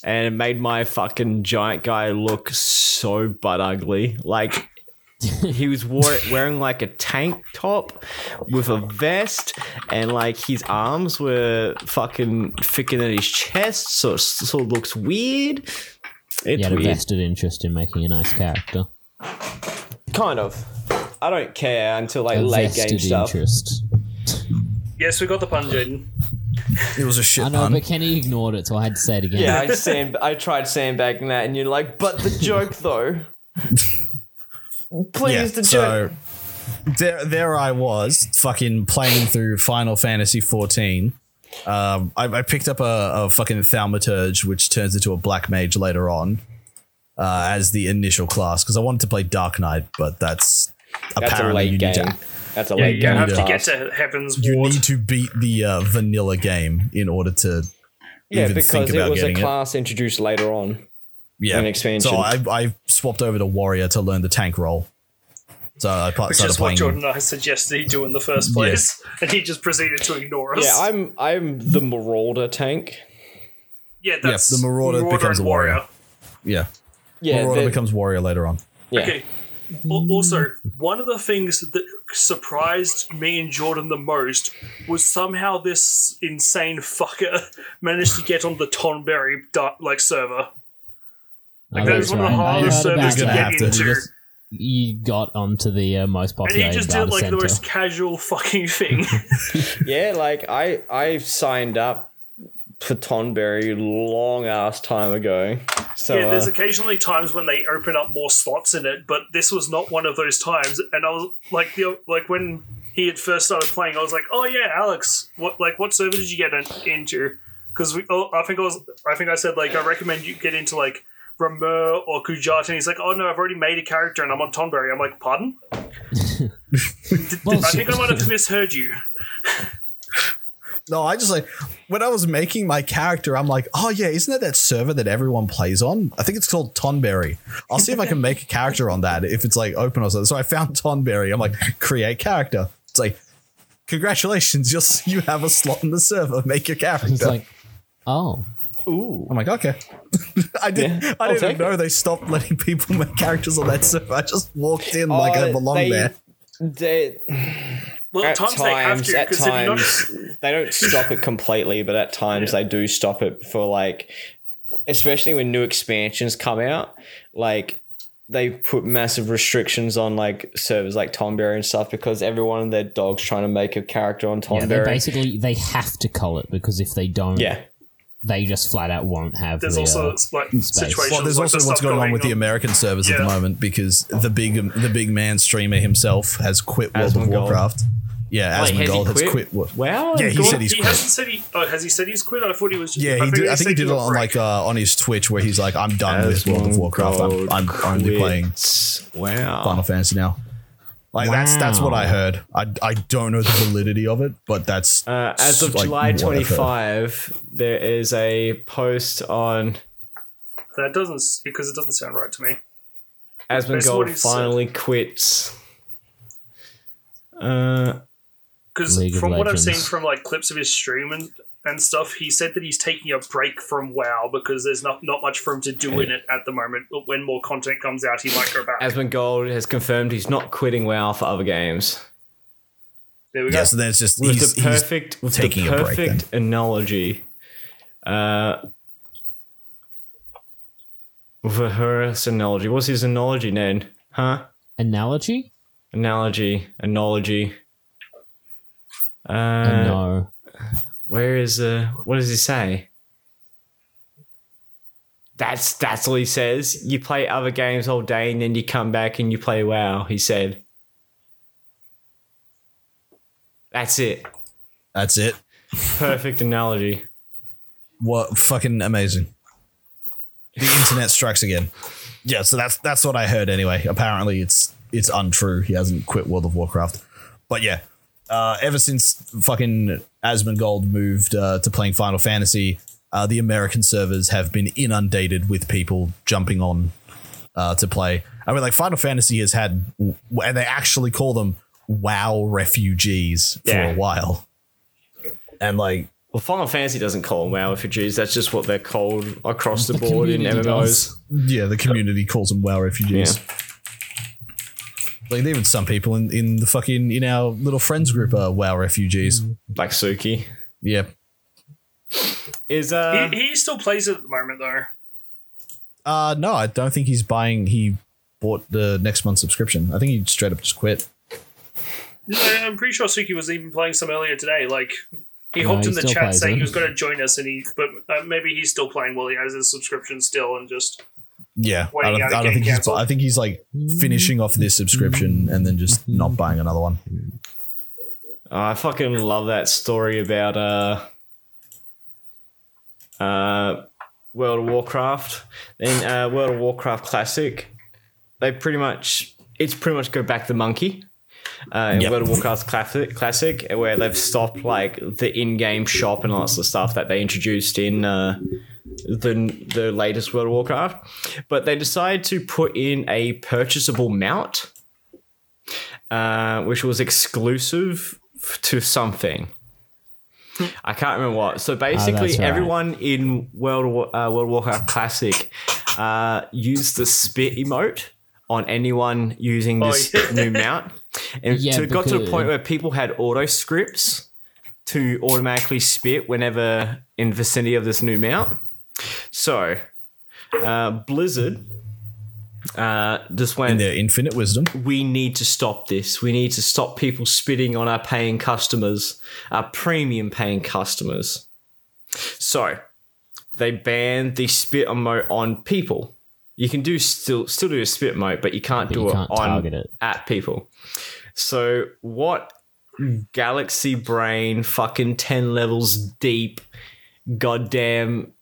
and it made my fucking giant guy look so butt ugly. Like he was wore, wearing like a tank top with a vest, and like his arms were fucking thicker than his chest, so it sort of looks weird. You It's had a weird, vested interest in making a nice character. kind of. I don't care until like A late game stuff. interest. Yes, we got the pun, Jaden. It was a shit I know, pun. but Kenny ignored it, so I had to say it again. Yeah, I sand, I tried sandbagging that, and you're like, but the joke though. Please, yeah, the joke. so there, there I was, fucking playing through Final Fantasy 14. Um, I, I picked up a, a fucking Thaumaturge, which turns into a Black Mage later on, uh, as the initial class because I wanted to play Dark Knight, but that's, That's a apparently you late need to That's a Yeah, late you game. have to get to Heaven's you Ward. need to beat the uh, vanilla game in order to Yeah, even think because it about was a getting it. class introduced later on. Yeah, an expansion. So I, I swapped over to Warrior to learn the tank role. So I pla- Which started is what. Jordan and I suggested he do in the first place, and he just proceeded to ignore us. Yeah, I'm I'm the Marauder tank. yeah, that's the Marauder becomes a warrior. Yeah, Yeah, Marauder becomes Warrior later on. yeah. Okay. Also, one of the things that surprised me and Jordan the most was somehow this insane fucker managed to get on the Tonberry like server. That is that's one of the. I hardest servers to get into. You just- You got onto the uh, most popular. And he just did like center. the most casual fucking thing. Yeah, like I I signed up for Tonberry long ass time ago. So yeah, there's uh, occasionally times when they open up more slots in it, but this was not one of those times. And I was like, the like when he had first started playing, I was like, "Oh yeah, Alex, what like what server did you get in, into?" Because we, oh, I think I was, I think I said like I recommend you get into like Ramuh uh, or Kujata, and he's like, "Oh no, I've already made a character and I'm on Tonberry." I'm like, "Pardon?" Well, I think I might have misheard you. No, I just like when I was making my character, I'm like, oh yeah, isn't that that server that everyone plays on? I think it's called Tonberry. I'll see if I can make a character on that if it's like open or something. So I found Tonberry. I'm like, create character. It's like, congratulations, you you have a slot in the server. Make your character. It's like, oh, Ooh. I'm like, okay. I didn't. Yeah, I didn't take even know they stopped letting people make characters on that server. I just walked in like I Oh, belong they- there. They, Well, at times, they have times, to at because not, times, they don't stop it completely, but at times they do stop it for like, especially when new expansions come out. Like, they put massive restrictions on like servers like Tomberry and stuff because everyone and their dog's trying to make a character on yeah. They basically they have to cull it because if they don't, yeah, they just flat out won't have. there's the, also uh, like space. situations. Well, there's like also the what's stuff going on with the American servers at the moment because the big the big man streamer himself has quit World of Warcraft. Yeah, Wait, Asmongold has he has quit? quit. Wo- wow. Yeah, he God. said he's He quit. hasn't said he. Oh, has he said he's quit? I thought he was. Yeah, he think did. I think he said did it a on break. like uh, on his Twitch where he's like, "I'm done with World of Warcraft. I'm, I'm only playing quits. Wow. Final Fantasy now." Like that's that's what I heard. I, I don't know the validity of it, but that's Uh, as of like, July what I've heard. 25, there is a post on That doesn't because it doesn't sound right to me. Asmongold Gold what he said. finally quits. Uh, Because League from what I've seen from like clips of his stream and, and stuff, he said that he's taking a break from WoW because there's not not much for him to do in it at the moment. But when more content comes out, he might go back. Asmongold has confirmed he's not quitting WoW for other games. there we go. yeah. So then it's just With he's, the perfect, with taking the a break perfect analogy. Uh, with a Horus analogy. What's his analogy, Ned? Huh? analogy. Analogy. Analogy. Uh, no, Where is uh what does he say? That's that's all he says. You play other games all day and then you come back and you play WoW, he said. That's it. that's it. Perfect analogy. What fucking amazing. The internet strikes again. Yeah, so that's that's what I heard anyway. Apparently it's it's untrue. He hasn't quit World of Warcraft. But yeah, uh, ever since fucking Asmongold moved uh, to playing Final Fantasy, uh, the American servers have been inundated with people jumping on uh, to play. I mean, like Final Fantasy has had, and they actually call them WoW refugees for Yeah. a while. And like, Well, Final Fantasy doesn't call them WoW refugees. That's just what they're called across the, The board in MMOs. does. Yeah, the community calls them WoW refugees. Yeah. Like even some people in, in the fucking in our little friends group are WoW refugees. Like Suki. Yeah. Is uh he, he still plays it at the moment though. Uh no, I don't think he's buying he bought the next month's subscription. I think he straight up just quit. I- I'm pretty sure Suki was even playing some earlier today. Like he No, hopped he in the chat plays saying it. he was going to join us, and he but uh, maybe he's still playing while he has his subscription still, and just Yeah. I don't, I don't getting think he's cancelled. I think he's like finishing off this subscription and then just not buying another one. I fucking love that story about uh uh World of Warcraft. Then uh World of Warcraft Classic. They pretty much it's pretty much go back the monkey. Uh, in Yep. World of Warcraft Classic, Classic, where they've stopped like the in-game shop and all that sort of stuff that they introduced in uh, the the latest World of Warcraft, but they decided to put in a purchasable mount, uh, which was exclusive to something. I can't remember what. So basically, that's right. everyone in World of, uh, World of Warcraft Classic uh, used the spit emote on anyone using Oh, this yeah. new mount, and Yeah, so it got to a because- point where people had auto scripts to automatically spit whenever in vicinity of this new mount. So, uh, Blizzard uh, just went. In their infinite wisdom. we need to stop this. We need to stop people spitting on our paying customers, our premium paying customers. So, they banned the spit emote on people. You can do still still do a spit emote, but you can't do you it can't on it. at people. So what galaxy brain fucking 10 levels deep goddamn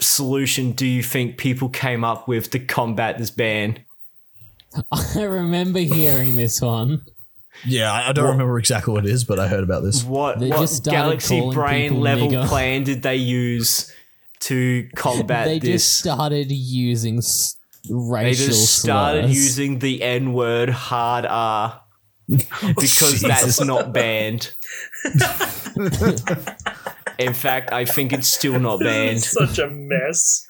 solution do you think people came up with to combat this ban? I remember hearing this one. Yeah, I, I don't remember exactly what it is, but I heard about this. What, They what galaxy brain level nigger. plan did they use to combat they this? just started using s- racial they just started slurs. using the N word hard R because that's not banned. In fact, I think it's still not banned. Such a mess.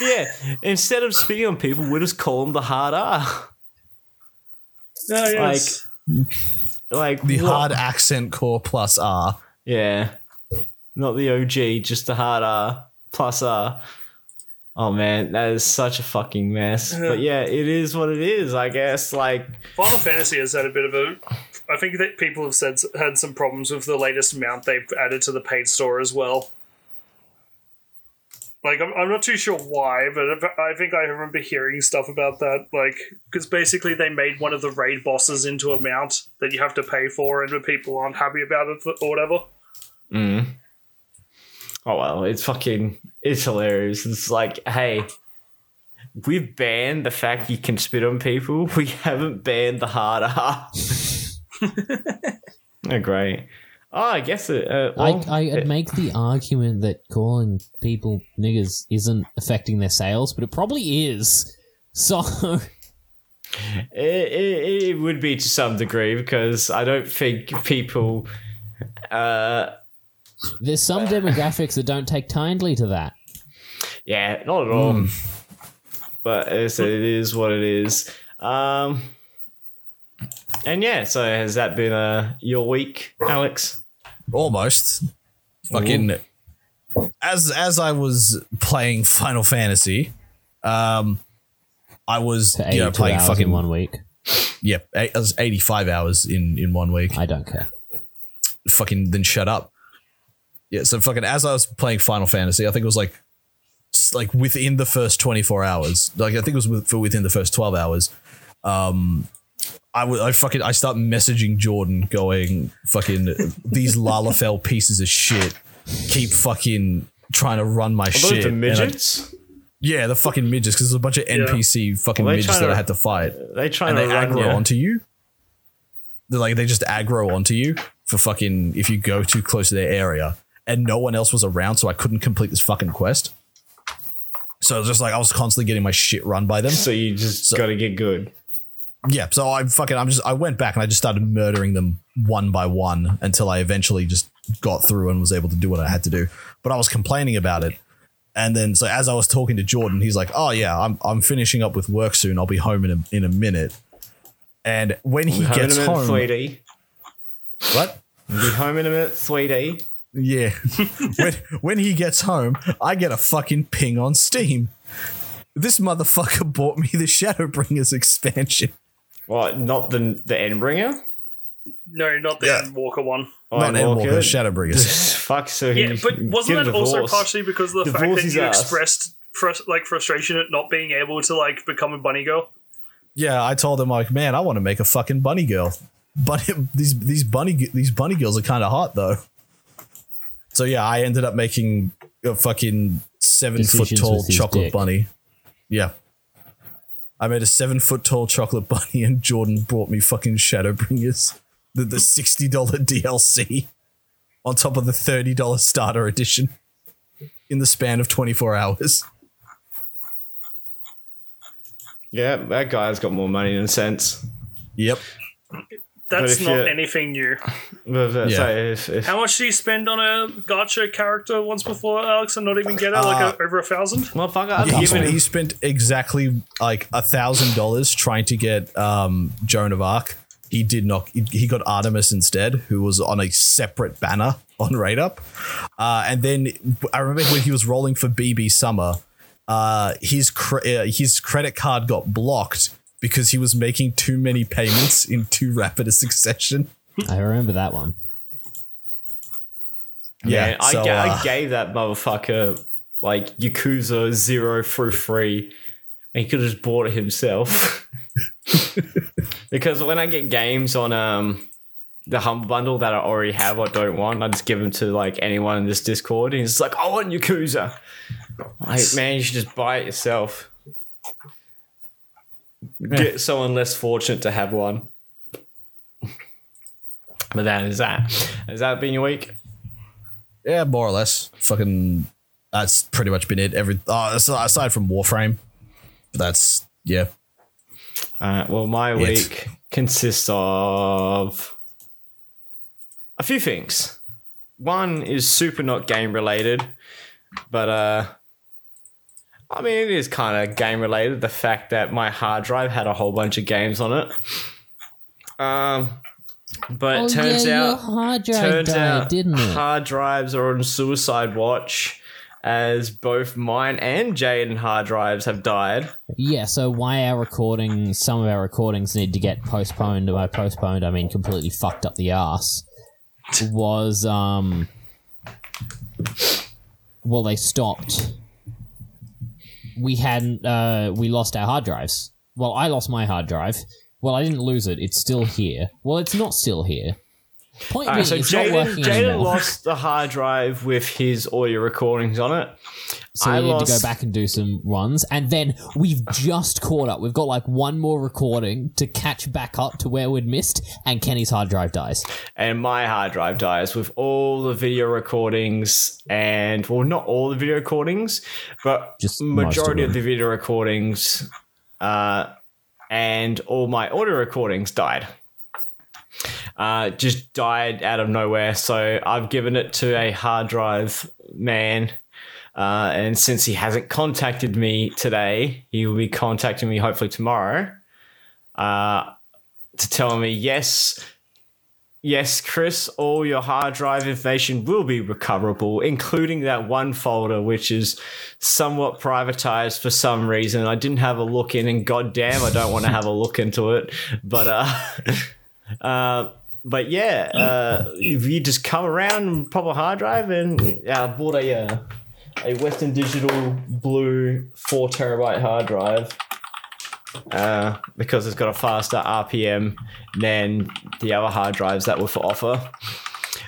Yeah, instead of spitting on people, we'll just call them the hard R. Oh, yes. Like The what? hard accent core plus R. Yeah. Not the OG, just the hard R plus R. Oh man, that is such a fucking mess. But yeah, it is what it is, I guess. Like, Final Fantasy has had a bit of a. I think that people have said had some problems with the latest mount they've added to the paid store as well. Like I'm, I'm not too sure why, but I think I remember hearing stuff about that. Like because basically they made one of the raid bosses into a mount that you have to pay for, and the people aren't happy about it or whatever. Mhm. Oh well, it's fucking, it's hilarious. It's like, hey, we've banned the fact you can spit on people. We haven't banned the hard R. oh, great. Oh, I guess it. Uh, well, I, I'd it- make the argument that calling people niggers isn't affecting their sales, but it probably is. So It, it, it would be to some degree because I don't think people. Uh, there's some demographics that don't take kindly to that. yeah, not at all. But I said, it is what it is. Um, and yeah, so has that been uh, your week, Alex? Almost. Fucking as as I was playing Final Fantasy, um I was For you know playing hours fucking in one week. Yep, eight, I was 85 hours in in one week. I don't care. fucking then shut up. Yeah, so fucking as I was playing Final Fantasy, I think it was like like within the first 24 hours. Like I think it was with, for within the first 12 hours. Um I would I fucking I start messaging Jordan going fucking these Lalafell pieces of shit keep fucking trying to run my Are those shit. the And I- yeah, the fucking midgets because there's a bunch of NPC fucking Well, midgets that to- I had to fight They trying and they to run aggro onto you. They're like they just aggro onto you for fucking if you go too close to their area, and no one else was around, so I couldn't complete this fucking quest. So just like I was constantly getting my shit run by them. So you just got to get good. Yeah, so I fucking I'm just I went back and I just started murdering them one by one until I eventually just got through and was able to do what I had to do. But I was complaining about it. And then so as I was talking to Jordan, he's like, "Oh yeah, I'm I'm finishing up with work soon. I'll be home in a in a minute." And when he Home gets in a minute, home, sweetie. what? Be home in a minute, sweetie. Yeah. when when he gets home, I get a fucking ping on Steam. This motherfucker bought me the Shadowbringers expansion. What? Not the the Endbringer? No, not the Yeah. Endwalker one. Oh, Not Endwalker? Endwalker, Shadowbringers. Fuck. So Yeah, he- but wasn't get a that also divorce. partially because of the fact that his you ass. expressed frus- like frustration at not being able to like become a bunny girl? Yeah, I told him like, man, I want to make a fucking bunny girl. But these these bunny these bunny girls are kind of hot though. So yeah, I ended up making a fucking seven foot Decisions tall with his chocolate dick. bunny. Yeah. I made a seven foot tall chocolate bunny, and Jordan brought me fucking Shadowbringers, the the sixty dollar DLC, on top of the thirty dollar starter edition, in the span of twenty four hours. Yeah, that guy's got more money than sense. Yep. That's not you- anything new. But, but, Yeah. so if, if, How much do you spend on a gacha character once before, Alex, and not even get it? like Uh, a, over a thousand? motherfucker, I've He given spent, he spent exactly like a thousand dollars trying to get um, Joan of Arc. He did not. He, he got Artemis instead, who was on a separate banner on Rate Up. Uh, and then I remember when he was rolling for BB Summer, uh, his cre- uh, his credit card got blocked because he was making too many payments in too rapid a succession. I remember that one. Yeah, I, so, ga- uh, I gave that motherfucker like Yakuza zero through free, and he could have just bought it himself. because when I get games on um the humble bundle that I already have or don't want, I just give them to like anyone in this Discord, and he's like, "I want Yakuza." Like, man, you should just buy it yourself. Get someone less fortunate to have one. But that is that. Has that been your week? Yeah, more or less. Fucking. That's pretty much been it. Every oh, aside from Warframe, that's yeah. Uh, well, my week consists of a few things. One is super not game related, but uh, I mean it is kind of game related. The fact that my hard drive had a whole bunch of games on it. Um, but Oh, it turns yeah, your out hard drive turns died, out didn't it? hard drives are on suicide watch, as both mine and Jaden hard drives have died. Yeah, so why our recording, some of our recordings need to get postponed. By postponed, I mean completely fucked up the ass. Was um, well, they stopped. We hadn't. Uh, we lost our hard drives. Well, I lost my hard drive. Well, I didn't lose it. It's still here. Well, it's not still here. Point being, so Jaden lost the hard drive with his audio recordings on it. So I we need to go back and do some runs. And then we've just caught up. We've got like one more recording to catch back up to where we'd missed, and Kenny's hard drive dies. and my hard drive dies with all the video recordings and well not all the video recordings but Just majority of of, the video recordings uh, and all my audio recordings died uh, just died out of nowhere so i've given it to a hard drive man uh, and since he hasn't contacted me today he will be contacting me hopefully tomorrow uh, to tell me yes Yes, Chris, all your hard drive information will be recoverable, including that one folder which is somewhat privatized for some reason. I didn't have a look in, and goddamn, I don't want to have a look into it. But uh, uh, but yeah, uh, if you just come around and pop a hard drive, and I bought a uh, a Western Digital blue four terabyte hard drive uh, because it's got a faster RPM than the other hard drives that were for offer.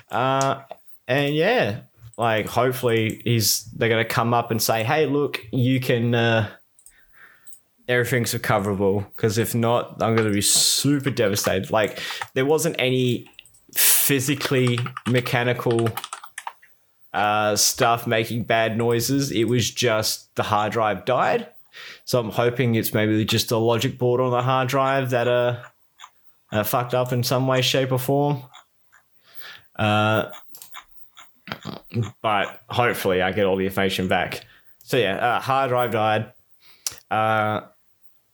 Uh, and yeah, like hopefully he's they're gonna come up and say, hey, look, you can. Uh, everything's recoverable because if not, I'm gonna be super devastated. Like there wasn't any physically mechanical uh, stuff making bad noises. It was just the hard drive died. So I'm hoping it's maybe just a logic board on the hard drive that uh, uh fucked up in some way, shape, or form. Uh, but hopefully I get all the information back. So yeah, uh, hard drive died.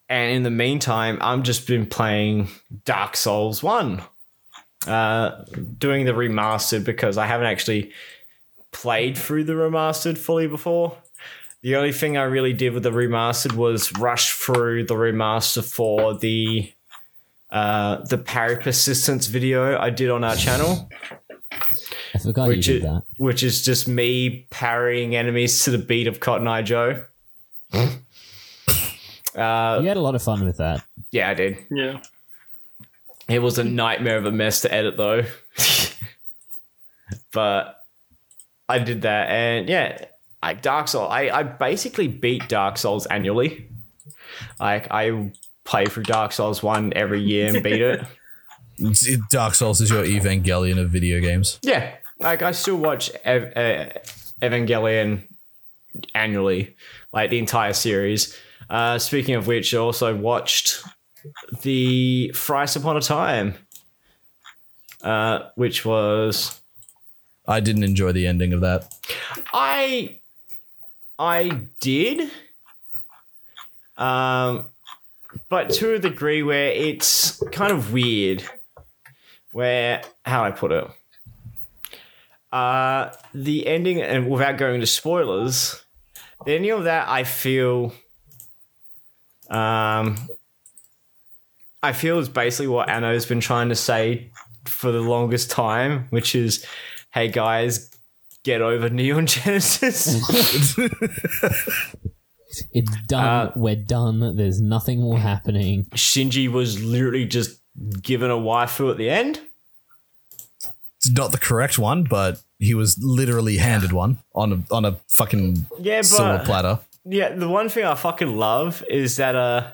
And in the meantime, I'm just been playing Dark Souls One, uh, doing the remastered because I haven't actually played through the remastered fully before. The only thing I really did with the remastered was rush through the remaster for the uh, the parry persistence video I did on our channel, I forgot which you is, did that. which is just me parrying enemies to the beat of Cotton Eye Joe. uh, You had a lot of fun with that. yeah, I did. Yeah. It was a nightmare of a mess to edit though. but I did that and yeah, like Dark Souls I, I basically beat Dark Souls annually. Like I play through Dark Souls 1 every year and beat it. Dark Souls is your Evangelion of video games. Yeah, like I still watch Ev- uh, Evangelion annually, like the entire series. Uh, speaking of which, I also watched the Thrice Upon a Time, uh, which was I didn't enjoy the ending of that. I I did, um, but to a degree where it's kind of weird. Where how I put it? Uh, the ending, and without going to spoilers, the ending of that I feel, um, I feel is basically what Anno's been trying to say for the longest time, which is, "Hey guys, get over Neon Genesis." It's done. Uh, We're done. There's nothing more happening. Shinji was literally just given a waifu at the end. It's not the correct one, but he was literally handed one on a on a fucking Yeah, silver platter. Yeah, the one thing I fucking love is that uh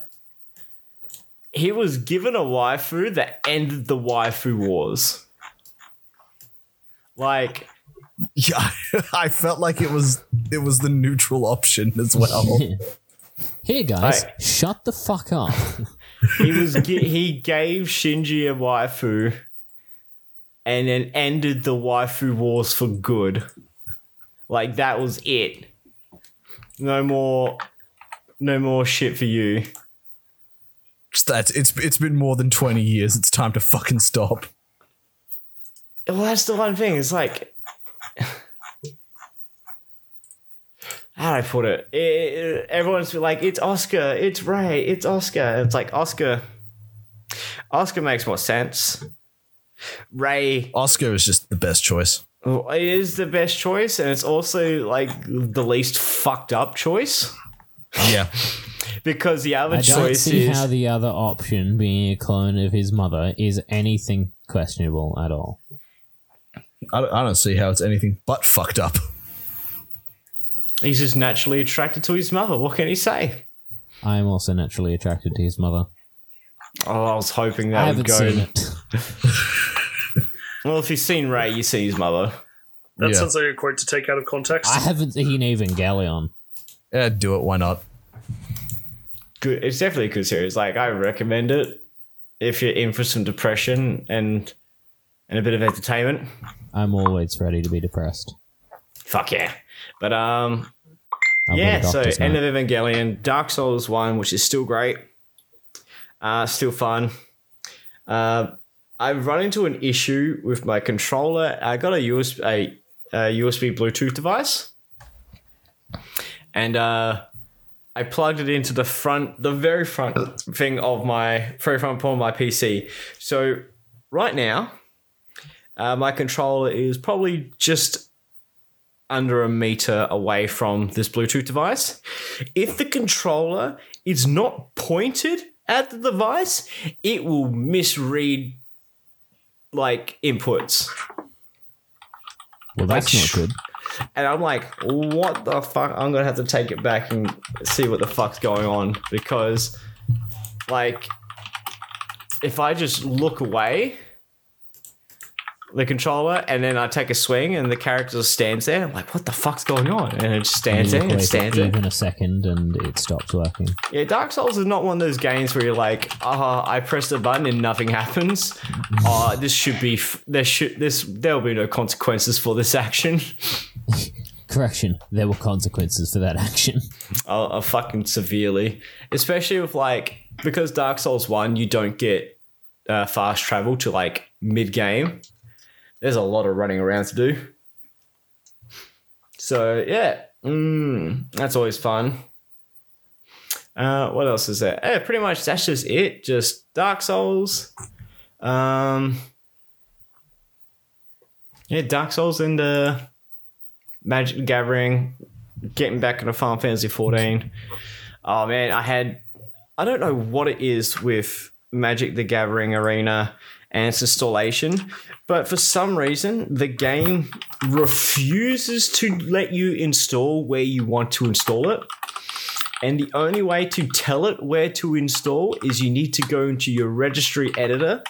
he was given a waifu that ended the waifu wars. Like Yeah, I felt like it was it was the neutral option as well. Here, guys, Hey. shut the fuck up. he was he gave Shinji a waifu and then ended the waifu wars for good. Like that was it. No more no more shit for you. Just that it's it's been more than twenty years. It's time to fucking stop. Well, that's the one thing. It's like, how do I put it? It- it- everyone's like, it's Asuka, it's Rei, it's Asuka. It's like Asuka. Asuka makes more sense. Rei Asuka is just the best choice. It is the best choice, and it's also like the least fucked up choice Yeah, because the other I don't choice see is how the other option, being a clone of his mother, is anything questionable at all. I don't, I don't see how it's anything but fucked up. he's just naturally attracted to his mother. What can he say? I am also naturally attracted to his mother. Oh, I was hoping I that would haven't go. seen it. Well, if you've seen Rei, you see his mother. That Yeah. sounds like a quote to take out of context. I haven't seen Evangelion. Yeah, do it. Why not? good. It's definitely a good series. Like I recommend it if you're in for some depression and and a bit of entertainment. I'm always ready to be depressed. Fuck yeah! But um, I've got a yeah. So doctor's end of Evangelion, Dark Souls one, which is still great, uh, still fun. Uh, I've run into an issue with my controller. I got a USB a, a USB Bluetooth device, and uh, I plugged it into the front, the very front thing of my very front part of my PC. So right now, uh, my controller is probably just under a meter away from this Bluetooth device. If the controller is not pointed at the device, it will misread like inputs. Well, that's like, not good. And I'm like, what the fuck? I'm gonna have to take it back and see what the fuck's going on because, like, if I just look away, the controller, and then I take a swing and the character just stands there, I'm like, what the fuck's going on? And it just stands there and stands for there. even a second and it stops working. Yeah, Dark Souls is not one of those games where you're like, ah, I pressed a button and nothing happens. Oh, this should be, f- there should, this, there'll be no consequences for this action. Correction, there were consequences for that action. uh, uh, fucking severely, especially with like because Dark Souls one you don't get uh, fast travel to like mid game. There's a lot of running around to do. So yeah, mm, that's always fun. Uh, what else is there? Yeah, pretty much that's just it. Just Dark Souls. Um, yeah, Dark Souls and uh, Magic Gathering getting back into Final Fantasy 14. Oh man, I had I don't know what it is with Magic the Gathering Arena and its installation, but for some reason the game refuses to let you install where you want to install it. And the only way to tell it where to install is you need to go into your registry editor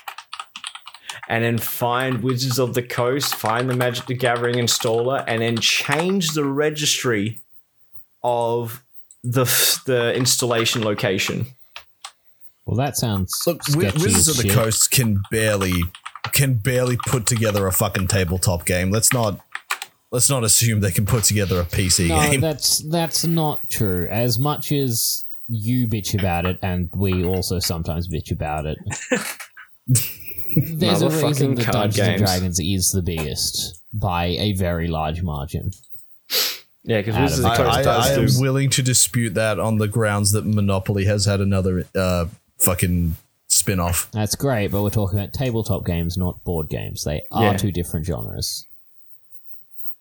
and then find Wizards of the Coast, find the Magic the Gathering installer, and then change the registry of the the installation location. Well, that sounds Look, sketchy Wizards as of the. Coast can barely can barely put together a fucking tabletop game. Let's not let's not assume they can put together a PC No, game. that's that's not true. As much as you bitch about it, and we also sometimes bitch about it. There's a Motherfucking reason that card Dungeons games. and Dragons is the biggest by a very large margin. Yeah, because Adam, Wizards of the I, I, I, am willing to dispute that on the grounds that Monopoly has had another uh, fucking spin off. That's great, but we're talking about tabletop games, not board games. They are Yeah. two different genres.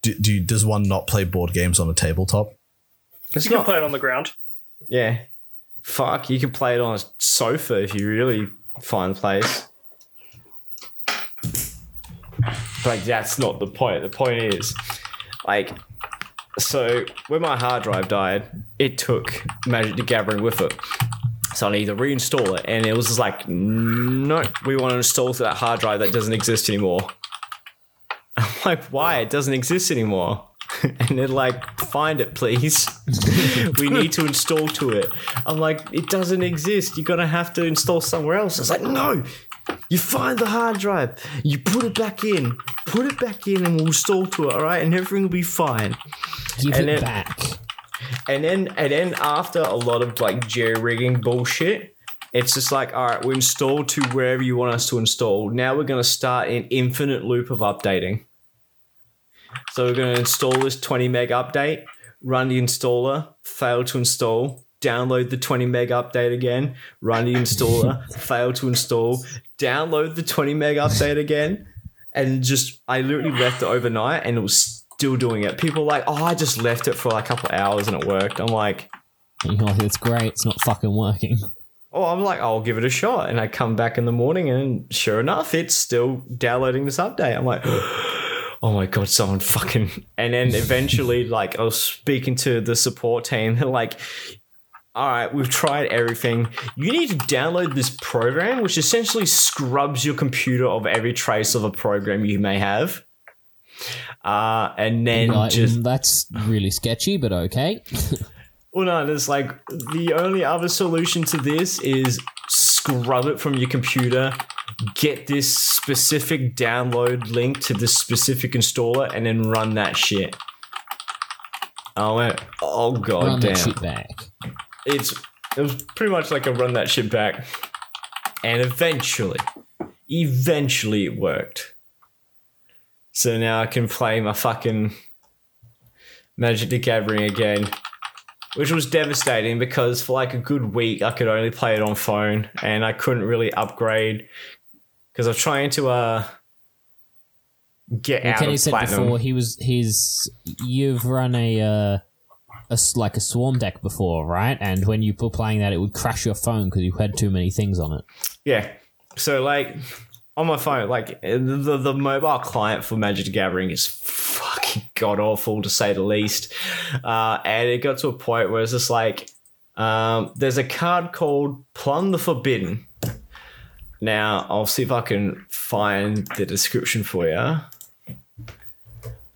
Do, do you- does one not play board games on a tabletop? It's You can not. play it on the ground. Yeah. Fuck, you can play it on a sofa if you really find a place. But like, that's not the point. The point is, like, so when my hard drive died, it took Magic the Gathering with it. So I need to reinstall it, and it was just like, no, we want to install to that hard drive that doesn't exist anymore. I'm like, why? It doesn't exist anymore. And they're like, find it, please. we need to install to it. I'm like, it doesn't exist. You're gonna have to install somewhere else. It's like, no. You find the hard drive, you put it back in, put it back in, and we'll install to it, all right, and everything will be fine. Give And it then- back. And then and then after a lot of like jerry rigging bullshit, it's just like, all right, we installed to wherever you want us to install. Now we're gonna start an infinite loop of updating. So we're gonna install this 20 meg update, run the installer, fail to install, download the 20 meg update again, run the installer, fail to install, download the 20 meg update again, and just I literally left it overnight and it was still doing it. People like, oh, I just left it for like a couple hours and it worked. I'm like, it's great. It's not fucking working. oh, I'm like, I'll give it a shot. And I come back in the morning and sure enough, it's still downloading this update. I'm like, oh my God, someone fucking. And then eventually, like, I was speaking to the support team. They're like, all right, we've tried everything. You need to download this program, which essentially scrubs your computer of every trace of a program you may have. Uh, and then Like, just that's really sketchy, but okay. Well, no, there's like the only other solution to this is scrub it from your computer, get this specific download link to this specific installer, and then run that shit. I went, oh god Run damn! that shit back. It's it was pretty much like a run that shit back, and eventually, eventually it worked. So now I can play my fucking Magic the Gathering again, which was devastating because for like a good week I could only play it on phone and I couldn't really upgrade because I was trying to uh get Well, out Kenny of said platinum. before he was his. You've run a. Uh, a like a swarm deck before, right? And when you were playing that, it would crash your phone because you had too many things on it. Yeah. So like on my phone, like the the mobile client for Magic the Gathering is fucking god awful to say the least. Uh, and it got to a point where it's just like um, there's a card called Plumb the Forbidden. Now I'll see if I can find the description for you.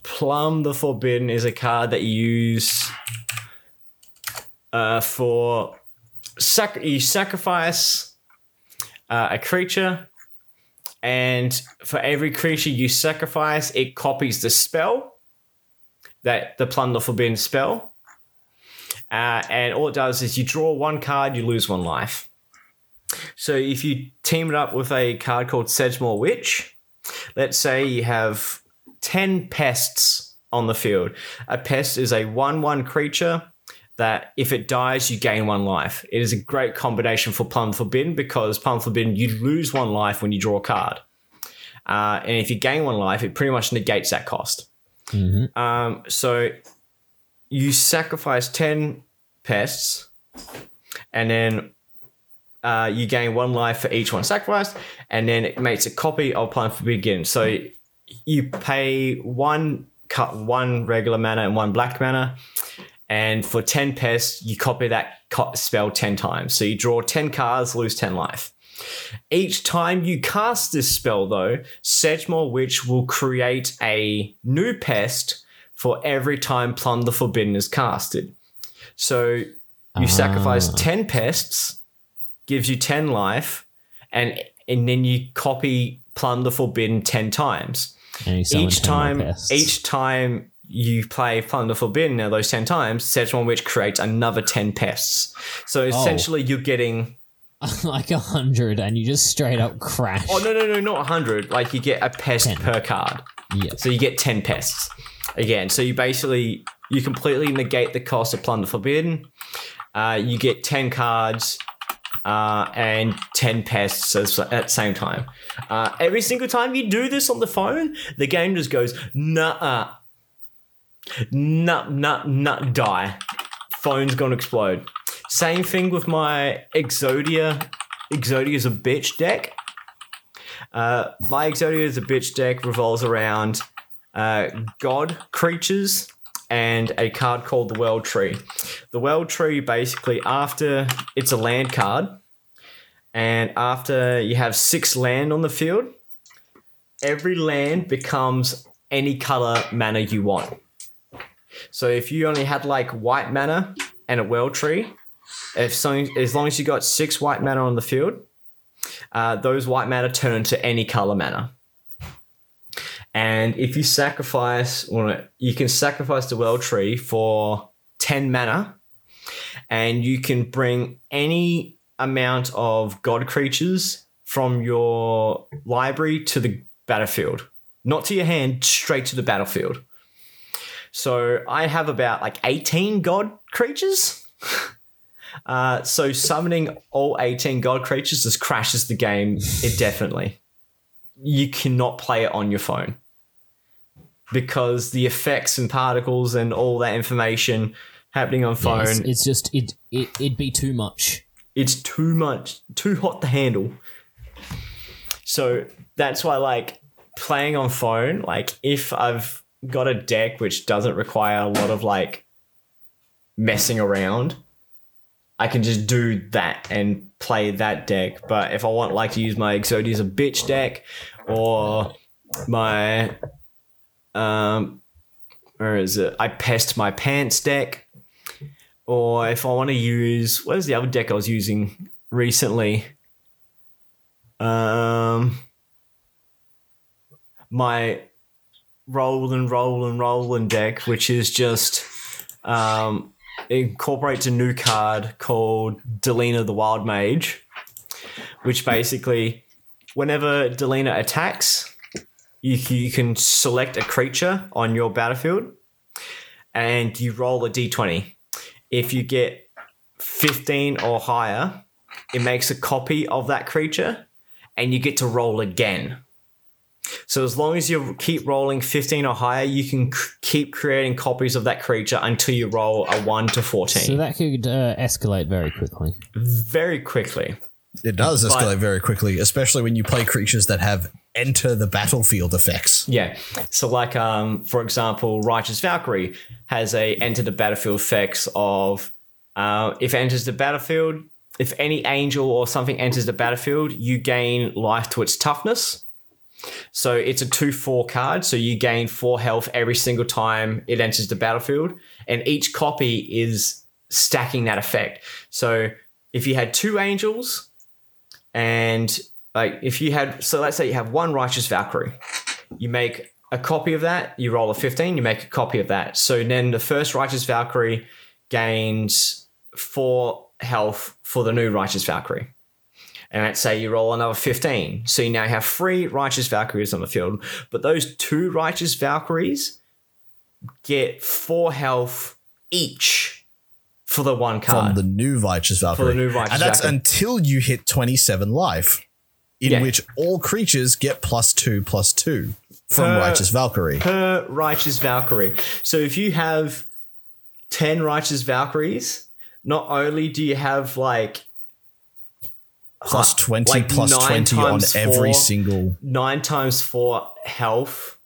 Plumb the Forbidden is a card that you use uh, for sac- you sacrifice uh, a creature, and for every creature you sacrifice, it copies the spell that the Plumb the Forbidden spell. Uh, and all it does is you draw one card, you lose one life. So if you team it up with a card called Sedgemoor Witch, let's say you have 10 pests on the field. A pest is a 1 1 creature that if it dies, you gain one life. It is a great combination for Plumb Forbidden because Plumb Forbidden, you lose one life when you draw a card. Uh, and if you gain one life, it pretty much negates that cost. Um, so you sacrifice 10 pests and then uh, you gain one life for each one sacrificed, and then it makes a copy of Plumb Forbidden. So you pay one cut one regular mana and one black mana, and for ten pests you copy that spell ten times. So you draw ten cards, lose ten life. Each time you cast this spell, though, Sedgemoor Witch will create a new pest for every time Plumb the Forbidden is casted. So you sacrifice 10 pests, gives you 10 life, and, and then you copy Plumb the Forbidden 10 times each time each time you play Plumb the Forbidden now those 10 times Sedgemoor Witch creates another 10 pests so Oh. essentially you're getting like a hundred, and you just straight up crash. oh no no no not a 100 like you get a pest 10. per card Yes. so you get 10 pests again so you basically you completely negate the cost of Plumb the Forbidden uh, you get 10 cards uh, and 10 pests at the same time. Uh, every single time you do this on the phone, the game just goes, nah, nut, nut, nut, die. Phone's gonna explode. Same thing with my Exodia. Exodia's a bitch deck. Uh, my Exodia is a bitch deck revolves around uh, god creatures and a card called the World Tree. The World Tree basically after it's a land card, and after you have six land on the field, every land becomes any color mana you want. So if you only had like white mana and a World Tree, if something, as long as you got six white mana on the field, uh, those white mana turn to any color mana. And if you sacrifice, well, you can sacrifice the well Tree for 10 mana, and you can bring any amount of god creatures from your library to the battlefield. Not to your hand, straight to the battlefield. So I have about like 18 god creatures. Uh, so summoning all 18 god creatures just crashes the game indefinitely. You cannot play it on your phone because the effects and particles and all that information happening on Yeah, phone, it's, it's just it, it it'd be too much. it's too much, too hot to handle. So that's why, like, playing on phone, like, if I've got a deck which doesn't require a lot of, like, messing around, I can just do that and play that deck. But if I want, like, to use my Exodia as a bitch deck or my, um, where is it? I pest my pants deck. Or if I want to use, what is the other deck I was using recently? Um, my roll and roll and roll and deck, which is just um, incorporates a new card called Delina the Wild Mage, which basically, whenever Delina attacks, you, you can select a creature on your battlefield and you roll a d20. If you get 15 or higher, it makes a copy of that creature and you get to roll again. So as long as you keep rolling 15 or higher, you can c- keep creating copies of that creature until you roll a 1 to 14. So that could uh, escalate very quickly. very quickly. It does escalate very quickly, especially when you play creatures that have enter the battlefield effects. Yeah. So like um for example, Righteous Valkyrie has a enter the battlefield effects of uh, if it enters the battlefield, if any angel or something enters the battlefield, you gain life to its toughness. So it's a 2 4 card. So you gain 4 health every single time it enters the battlefield. And each copy is stacking that effect. So if you had two angels and like if you had, so let's say you have one Righteous Valkyrie, you make a copy of that, you roll a 15, you make a copy of that. So then the first Righteous Valkyrie gains 4 health for the new Righteous Valkyrie. And let's say you roll another 15. So you now have three Righteous Valkyries on the field. But those two Righteous Valkyries get four health each for the one card. From the new Righteous Valkyrie. new Righteous and that's Valkyrie. until you hit 27 life, in Yeah. which all creatures get plus two plus two from Per- Righteous Valkyrie. per Righteous Valkyrie. So if you have 10 Righteous Valkyries, not only do you have like plus 20 like plus 20 on times every single. nine times four health,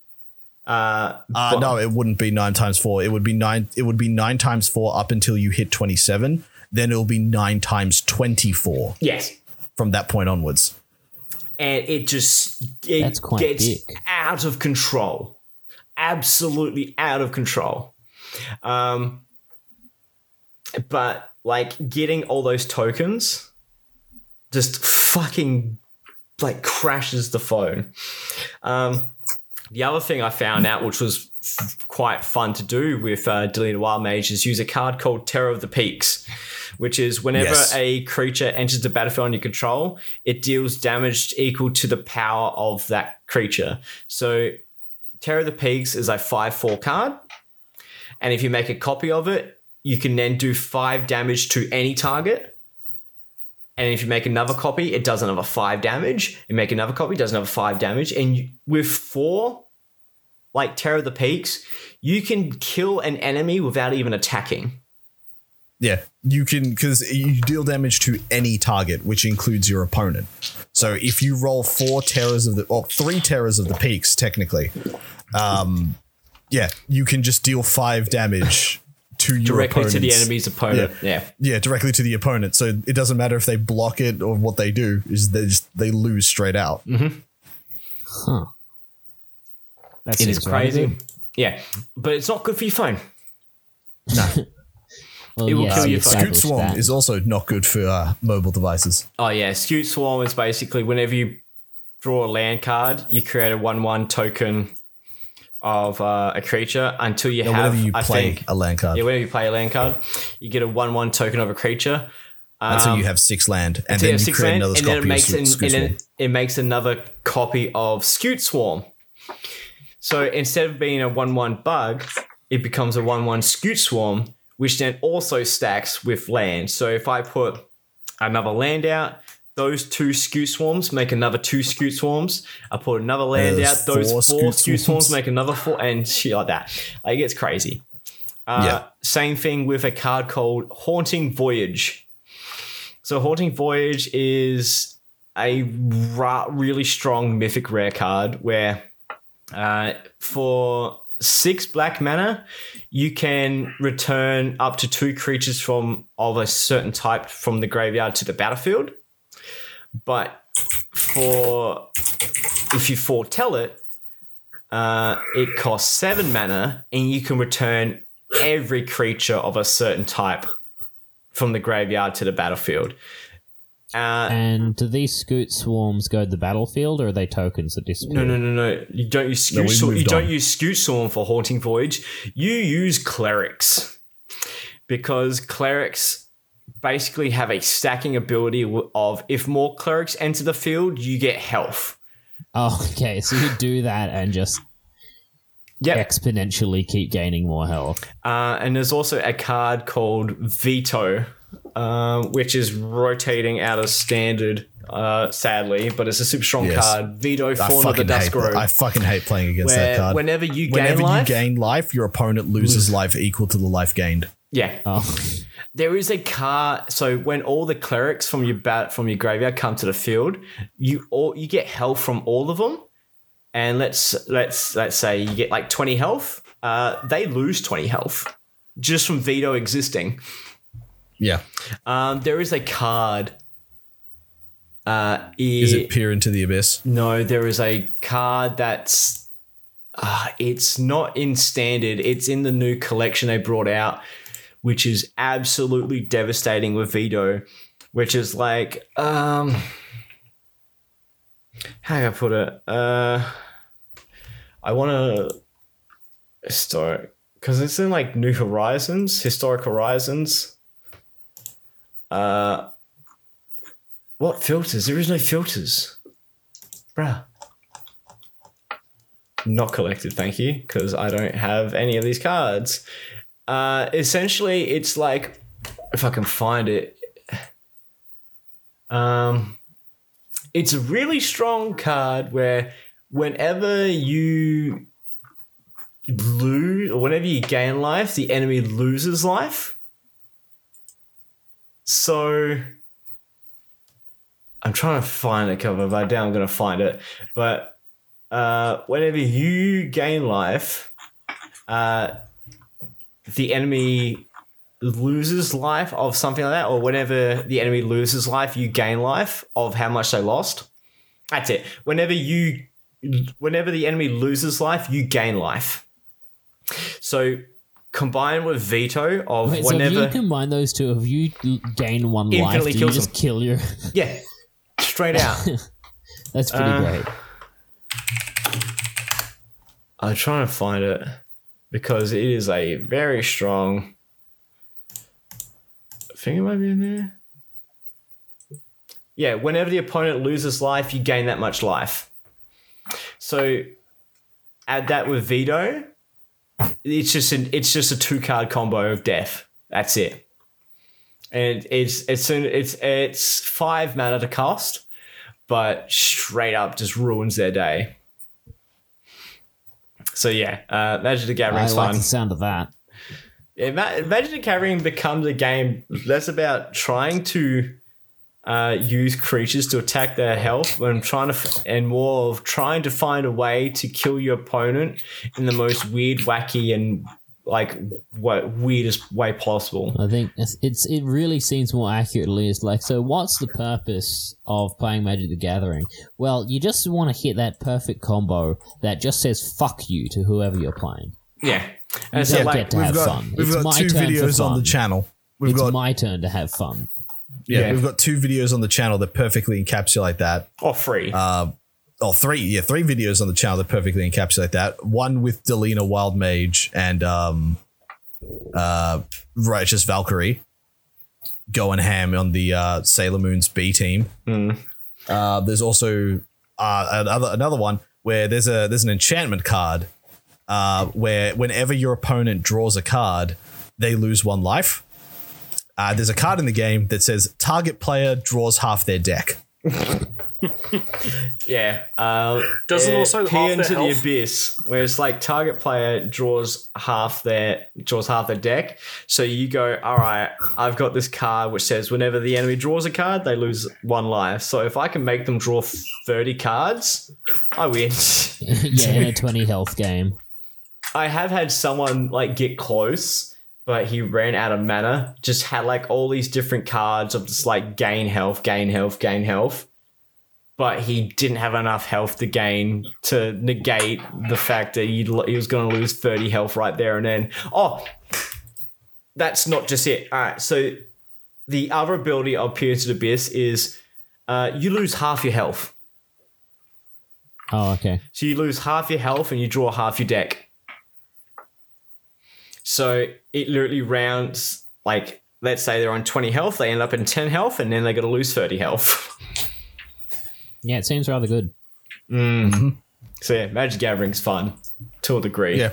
uh, Uh, no, it wouldn't be nine times four. It would be nine. It would be nine times four up until you hit 27. Then it'll be nine times 24 yes, from that point onwards. and it just it That's quite gets big. out of control absolutely out of control um but like getting all those tokens just fucking like crashes the phone um the other thing i found out which was f- quite fun to do with uh, Delina Wild Mage is use a card called Terror of the Peaks, which is whenever Yes. a creature enters the battlefield on your control, it deals damage equal to the power of that creature. So Terror of the Peaks is a 5 4 card. And if you make a copy of it, you can then do 5 damage to any target. And if you make another copy, it does another 5 damage. You make another copy, does another 5 damage. And with 4, like Terror of the Peaks, you can kill an enemy without even attacking. Yeah, you can because you deal damage to any target, which includes your opponent. So if you roll four terrors of the, or three terrors of the peaks, technically, um, yeah, you can just deal five damage to your Directly to the enemy's opponent. Yeah. Yeah, yeah, directly to the opponent. So it doesn't matter if they block it or what they do. Is they just they lose straight out. Huh. That It is seems right. crazy. Yeah. But it's not good for your phone. Well, It will yes, kill we your phone. Scute Swarm that. is also not good for uh, mobile devices. Oh yeah, Scute Swarm is basically whenever you draw a land card, you create a one-one token of uh, a creature until you Yeah, have. whenever you I play think, a land card, yeah, whenever you play a land card, you get a one-one token of a creature. until um, you have six land, and then have you create land, another and then it makes an, and then it makes another copy of Scute Swarm. So instead of being a one-one bug, it becomes a one-one Scute Swarm, which then also stacks with land. So if I put another land out. Those two Scute swarms make another two Scute swarms. I put another land There's out. Those four four, Scute Scute swarms swarms. make another four, and shit like that. Like, it gets crazy. Uh, Yeah. Same thing with a card called Haunting Voyage. So Haunting Voyage is a ra- really strong mythic rare card where uh, for six black mana, you can return up to two creatures from of a certain type from the graveyard to the battlefield. But for if you foretell it, uh, it costs seven mana, and you can return every creature of a certain type from the graveyard to the battlefield. Uh, And do these Scute swarms go to the battlefield or are they tokens that disappear? No, no, no, no. You don't use Scute. we Swarm- you moved don't use Scute swarm for haunting voyage. You use clerics because clerics basically have a stacking ability of if more clerics enter the field, you get health. Oh, okay. So you do that and just Yep. exponentially keep gaining more health. Uh, and there's also a card called Vito, uh, which is rotating out of standard. Uh, sadly, but it's a super strong Yes. card. Vito, I Thorn of the Dusk Rose. I fucking hate playing against that card. whenever you gain Whenever life, you gain life, your opponent loses life equal to the life gained. yeah, Oh, There is a card. So when all the clerics from your bat from your graveyard come to the field, you all you get health from all of them. And let's let's let's say you get like twenty health. Uh, they lose twenty health just from Vito existing. Yeah. Um, there is a card. Uh, Is it peer into the abyss? no, there is a card that's. Uh, it's not in standard. It's in the new collection they brought out, which is absolutely devastating with Vito. Which is like, um, how can I put it? Uh, I want to historic because it's in like New Horizons, Historic Horizons. Uh, what filters? There is no filters, bruh. Not collected, thank you, because I don't have any of these cards. Uh, essentially, it's like if I can find it. Um, it's a really strong card where whenever you lose or whenever you gain life, the enemy loses life. So I'm trying to find a cover, but I doubt I'm gonna find it. But uh, whenever you gain life, uh, the enemy loses life of something like that, or whenever the enemy loses life, you gain life of how much they lost. That's it. Whenever you, whenever the enemy loses life, you gain life. So combined with Vito of wait, so if whenever, you combine those two, if you gain one life, do you just them. kill your? yeah, straight out. That's pretty Uh, great. I'm trying to find it because it is a very strong. I think it might be in there. Yeah, whenever the opponent loses life, you gain that much life. So add that with Vito. It's just an it's just a two card combo of death. That's it. And it's it's soon it's it's five mana to cost, but straight up just ruins their day. So yeah, uh, Magic the I Gathering's like fun. the sound of that. Ima- Imagine the Gathering becomes a game less about trying to uh, use creatures to attack their health and trying to f- and more of trying to find a way to kill your opponent in the most weird, wacky, and like what weirdest way possible. I think it's, it's it really seems more accurately as like so. What's the purpose of playing Magic the Gathering? Well, you just want to hit that perfect combo that just says "fuck you" to whoever you're playing. Yeah, and You so like get to We've have got fun. we've it's got my two turn videos on the channel. We've it's got my turn to have fun. yeah, Yeah. we've got two videos on the channel that perfectly encapsulate that. or free. Uh, oh, three, yeah, three videos on the channel that perfectly encapsulate that. One with Delina Wild Mage and um, uh, Righteous Valkyrie going ham on the uh, Sailor Moon's B team. Uh, there's also uh, another another one where there's a there's an enchantment card uh, where whenever your opponent draws a card, they lose one life. Uh, there's a card in the game that says target player draws half their deck. Yeah. Uh, Doesn't also peer half into the abyss, where it's like target player draws half their draws half their deck. So you go, all right, I've got this card which says whenever the enemy draws a card, they lose one life. So if I can make them draw thirty cards, I win. yeah, in a twenty health game. I have had someone like get close, but he ran out of mana. Just had like all these different cards of just like gain health, gain health, gain health. But he didn't have enough health to gain to negate the fact that he was going to lose 30 health right there and then. Oh, that's not just it. All right. So the other ability of Pierce the Abyss is uh, you lose half your health. Oh, okay. So you lose half your health and you draw half your deck. So it literally rounds like let's say they're on 20 health, they end up in 10 health, and then they're gonna lose 30 health. Yeah, it seems rather good. so yeah, Magic Gathering's fun to a degree. Yeah.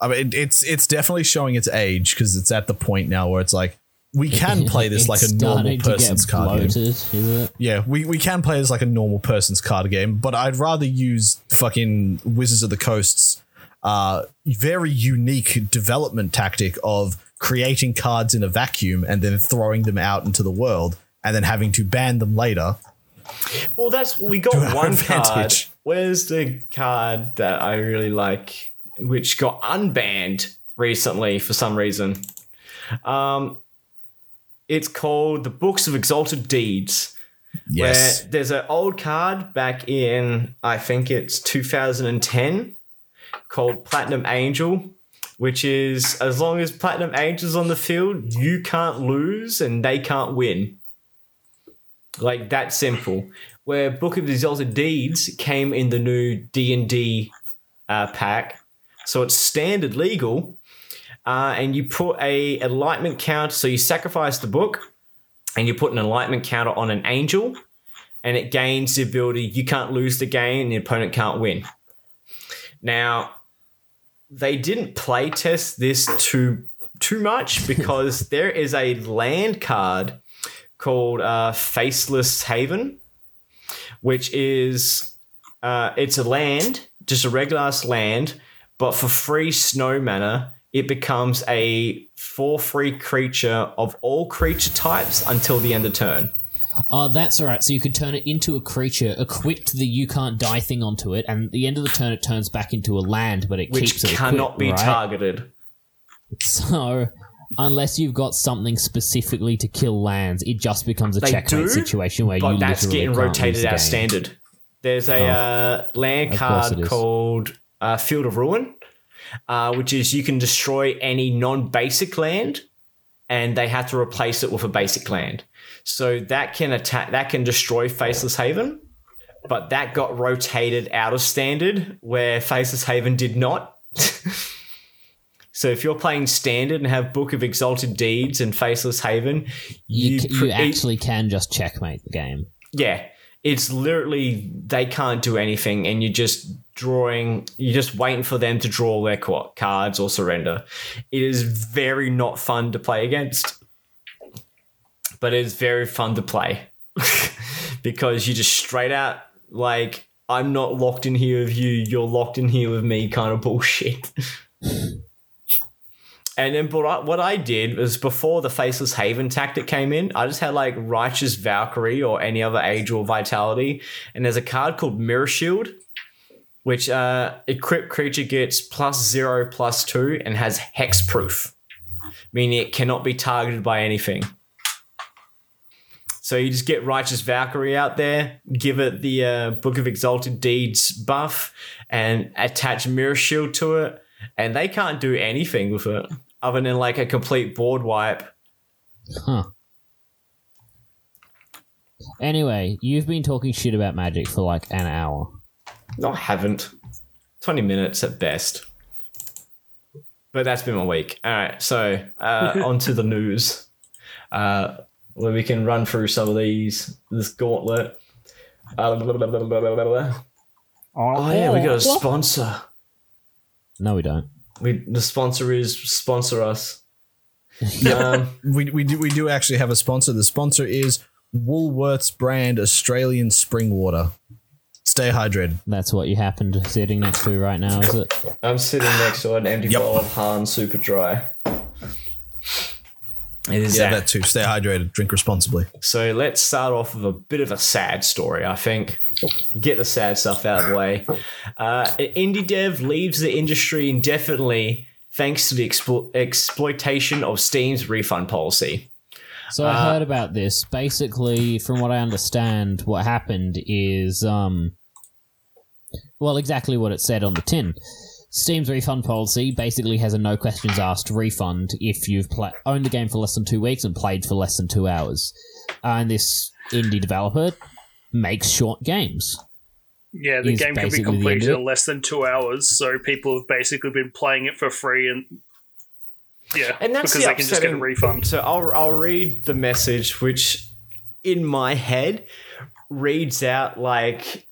I mean, it, it's it's definitely showing its age because it's at the point now where it's like we can play this like a normal starting to get person's card game. bloated, is it? Yeah, we, we can play this like a normal person's card game, but I'd rather use fucking Wizards of the Coast's uh, very unique development tactic of creating cards in a vacuum and then throwing them out into the world and then having to ban them later. Well, that's we got one card. Where's the card that I really like, which got unbanned recently for some reason? Um, it's called the Books of Exalted Deeds. Yes. Where there's an old card back in, I think it's 2010, called Platinum Angel, which is as long as Platinum Angel's on the field, you can't lose and they can't win. Like that simple. Where Book of Exalted Deeds came in the new D and D uh, pack, so it's standard legal, uh, and you put a enlightenment count. So you sacrifice the book, and you put an enlightenment counter on an angel, and it gains the ability you can't lose the game, and the opponent can't win. Now, they didn't play test this too too much because there is a land card called uh, Faceless Haven, which is uh, it's a land, just a regular ass land, but for free snow mana, it becomes a four free creature of all creature types until the end of turn. Oh, that's alright. So you could turn it into a creature, equip the you can't die thing onto it, and at the end of the turn it turns back into a land, but it Which keeps it cannot equipped, be right? targeted. So, unless you've got something specifically to kill lands, it just becomes a They checkmate do, situation where you that's getting rotated out standard. There's a uh, land card called uh, Field of Ruin, uh, which is you can destroy any non-basic land, and they have to replace it with a basic land. So that can attack, that can destroy Faceless Haven, but that got rotated out of standard where Faceless Haven did not. so if you're playing standard and have Book of Exalted Deeds and Faceless Haven, You, you, you actually can just checkmate the game. yeah, it's literally they can't do anything, and you're just drawing. You're just waiting for them to draw their cards or surrender. It is very not fun to play against, but it's very fun to play because you just straight out like I'm not locked in here with you. You're locked in here with me, kind of bullshit. And then but what I did was before the Faceless Haven tactic came in, I just had like Righteous Valkyrie or any other Angel of Vitality. And there's a card called Mirror Shield, which uh, equipped creature gets plus zero, plus two, and has hexproof, meaning it cannot be targeted by anything. So you just get Righteous Valkyrie out there, give it the uh, Book of Exalted Deeds buff, and attach Mirror Shield to it, and they can't do anything with it other than like a complete board wipe. Huh. Anyway, you've been talking shit about magic for like an hour. No, I haven't. 20 minutes at best. But that's been my week. All right, so uh, on to the news. Uh, where we can run through some of these, this gauntlet. Uh, blah, blah, blah, blah, blah, blah, blah. Oh, yeah, we got a sponsor. No, we don't. We The sponsor is sponsor us. um, We, we do we do actually have a sponsor. The sponsor is Woolworths brand Australian spring water. Stay hydrated. That's what you happened sitting next to right now, is it? I'm sitting next to an empty Yep. bottle of Han Super Dry. It is Yeah, that. that too. Stay hydrated. Drink responsibly. So let's start off with a bit of a sad story, I think. Get the sad stuff out of the way. Uh, indie dev leaves the industry indefinitely thanks to the explo- exploitation of Steam's refund policy. So I heard about this. Basically, from what I understand, what happened is, um, well, exactly what it said on the tin. Steam's refund policy basically has a no questions asked refund if you've pla owned the game for less than two weeks and played for less than two hours. and this indie developer makes short games. Yeah, the game can be basically the end completed in less than two hours, so people have basically been playing it for free and yeah, And that's because the they can just get a refund. So I'll I'll read the message, which in my head reads out like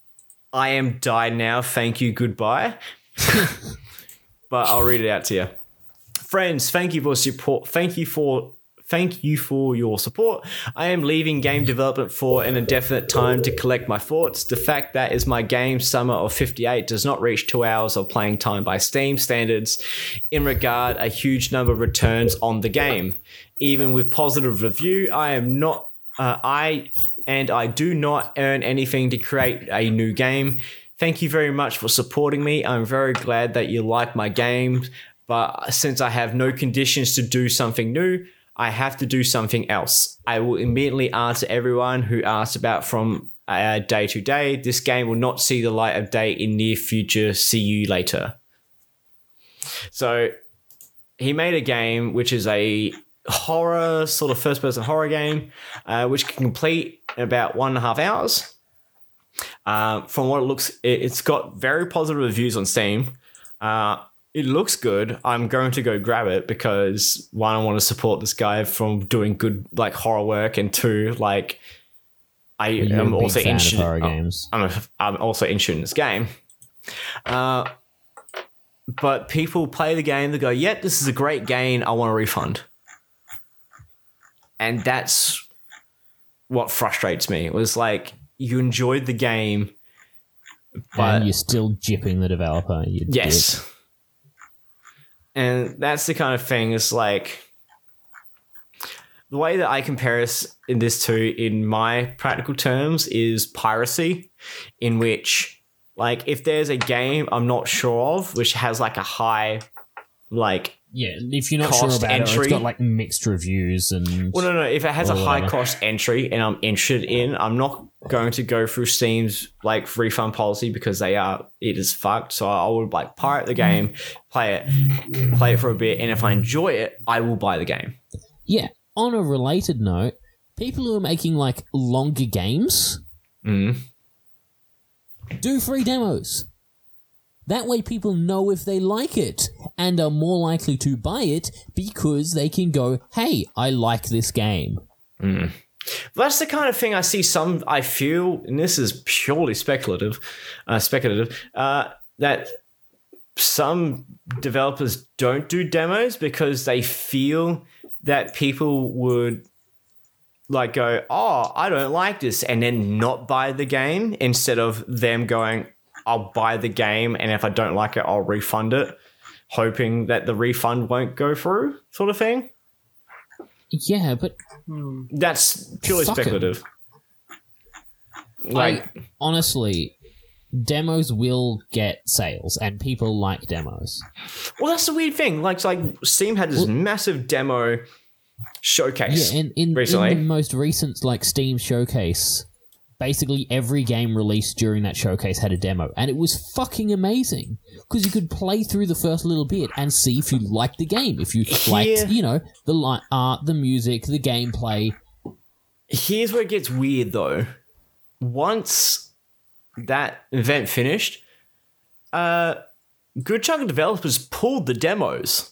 I am died now, thank you, goodbye. but I'll read it out to you. Friends, thank you for support. Thank you for thank you for your support. I am leaving game development for an indefinite time to collect my thoughts. The fact that is my game Summer of 58 does not reach 2 hours of playing time by Steam standards in regard a huge number of returns on the game. Even with positive review, I am not uh, I and I do not earn anything to create a new game. Thank you very much for supporting me. I'm very glad that you like my games, but since I have no conditions to do something new, I have to do something else. I will immediately answer everyone who asks about from uh, day to day. This game will not see the light of day in near future. See you later. So he made a game which is a horror sort of first person horror game, uh, which can complete in about one and a half hours. Uh, from what it looks, it, it's got very positive reviews on Steam. Uh, it looks good. I'm going to go grab it because one, I want to support this guy from doing good like horror work, and two, like I You're am also interested. horror oh, games. I'm, a, I'm also interested in this game. Uh, but people play the game, they go, "Yep, this is a great game. I want a refund." And that's what frustrates me. It was like you enjoyed the game, but and you're still jipping the developer. You dip. Yes. And that's the kind of thing is like the way that I compare this in this to in my practical terms is piracy, in which like if there's a game I'm not sure of which has like a high like Yeah, if you're not Cost sure about it, entry. it's got like mixed reviews and well no no if it has a high whatever. cost entry and I'm interested in I'm not going to go through Steam's like refund policy because they are it is fucked so I would like pirate the game play it play it for a bit and if I enjoy it I will buy the game yeah. On a related note, people who are making like longer games mm. do free demos. That way, people know if they like it and are more likely to buy it because they can go, "Hey, I like this game." That's the kind of thing I see some. I feel, and this is purely speculative, uh, speculative. Uh, that some developers don't do demos because they feel that people would like go, "Oh, I don't like this," and then not buy the game instead of them going, "I'll buy the game, and if I don't like it, I'll refund it." hoping that the refund won't go through, sort of thing. Yeah, but That's purely speculative. Like, I honestly, demos will get sales, and people like demos. well, that's the weird thing. Like, like Steam had this massive demo showcase Yeah, in, in, recently. in the most recent like Steam showcase, basically every game released during that showcase had a demo, and it was fucking amazing because you could play through the first little bit and see if you liked the game, if you liked, Yeah. you know, the li- art, the music, the gameplay. Here's where it gets weird though. Once that event finished, uh, good chunk of developers pulled the demos,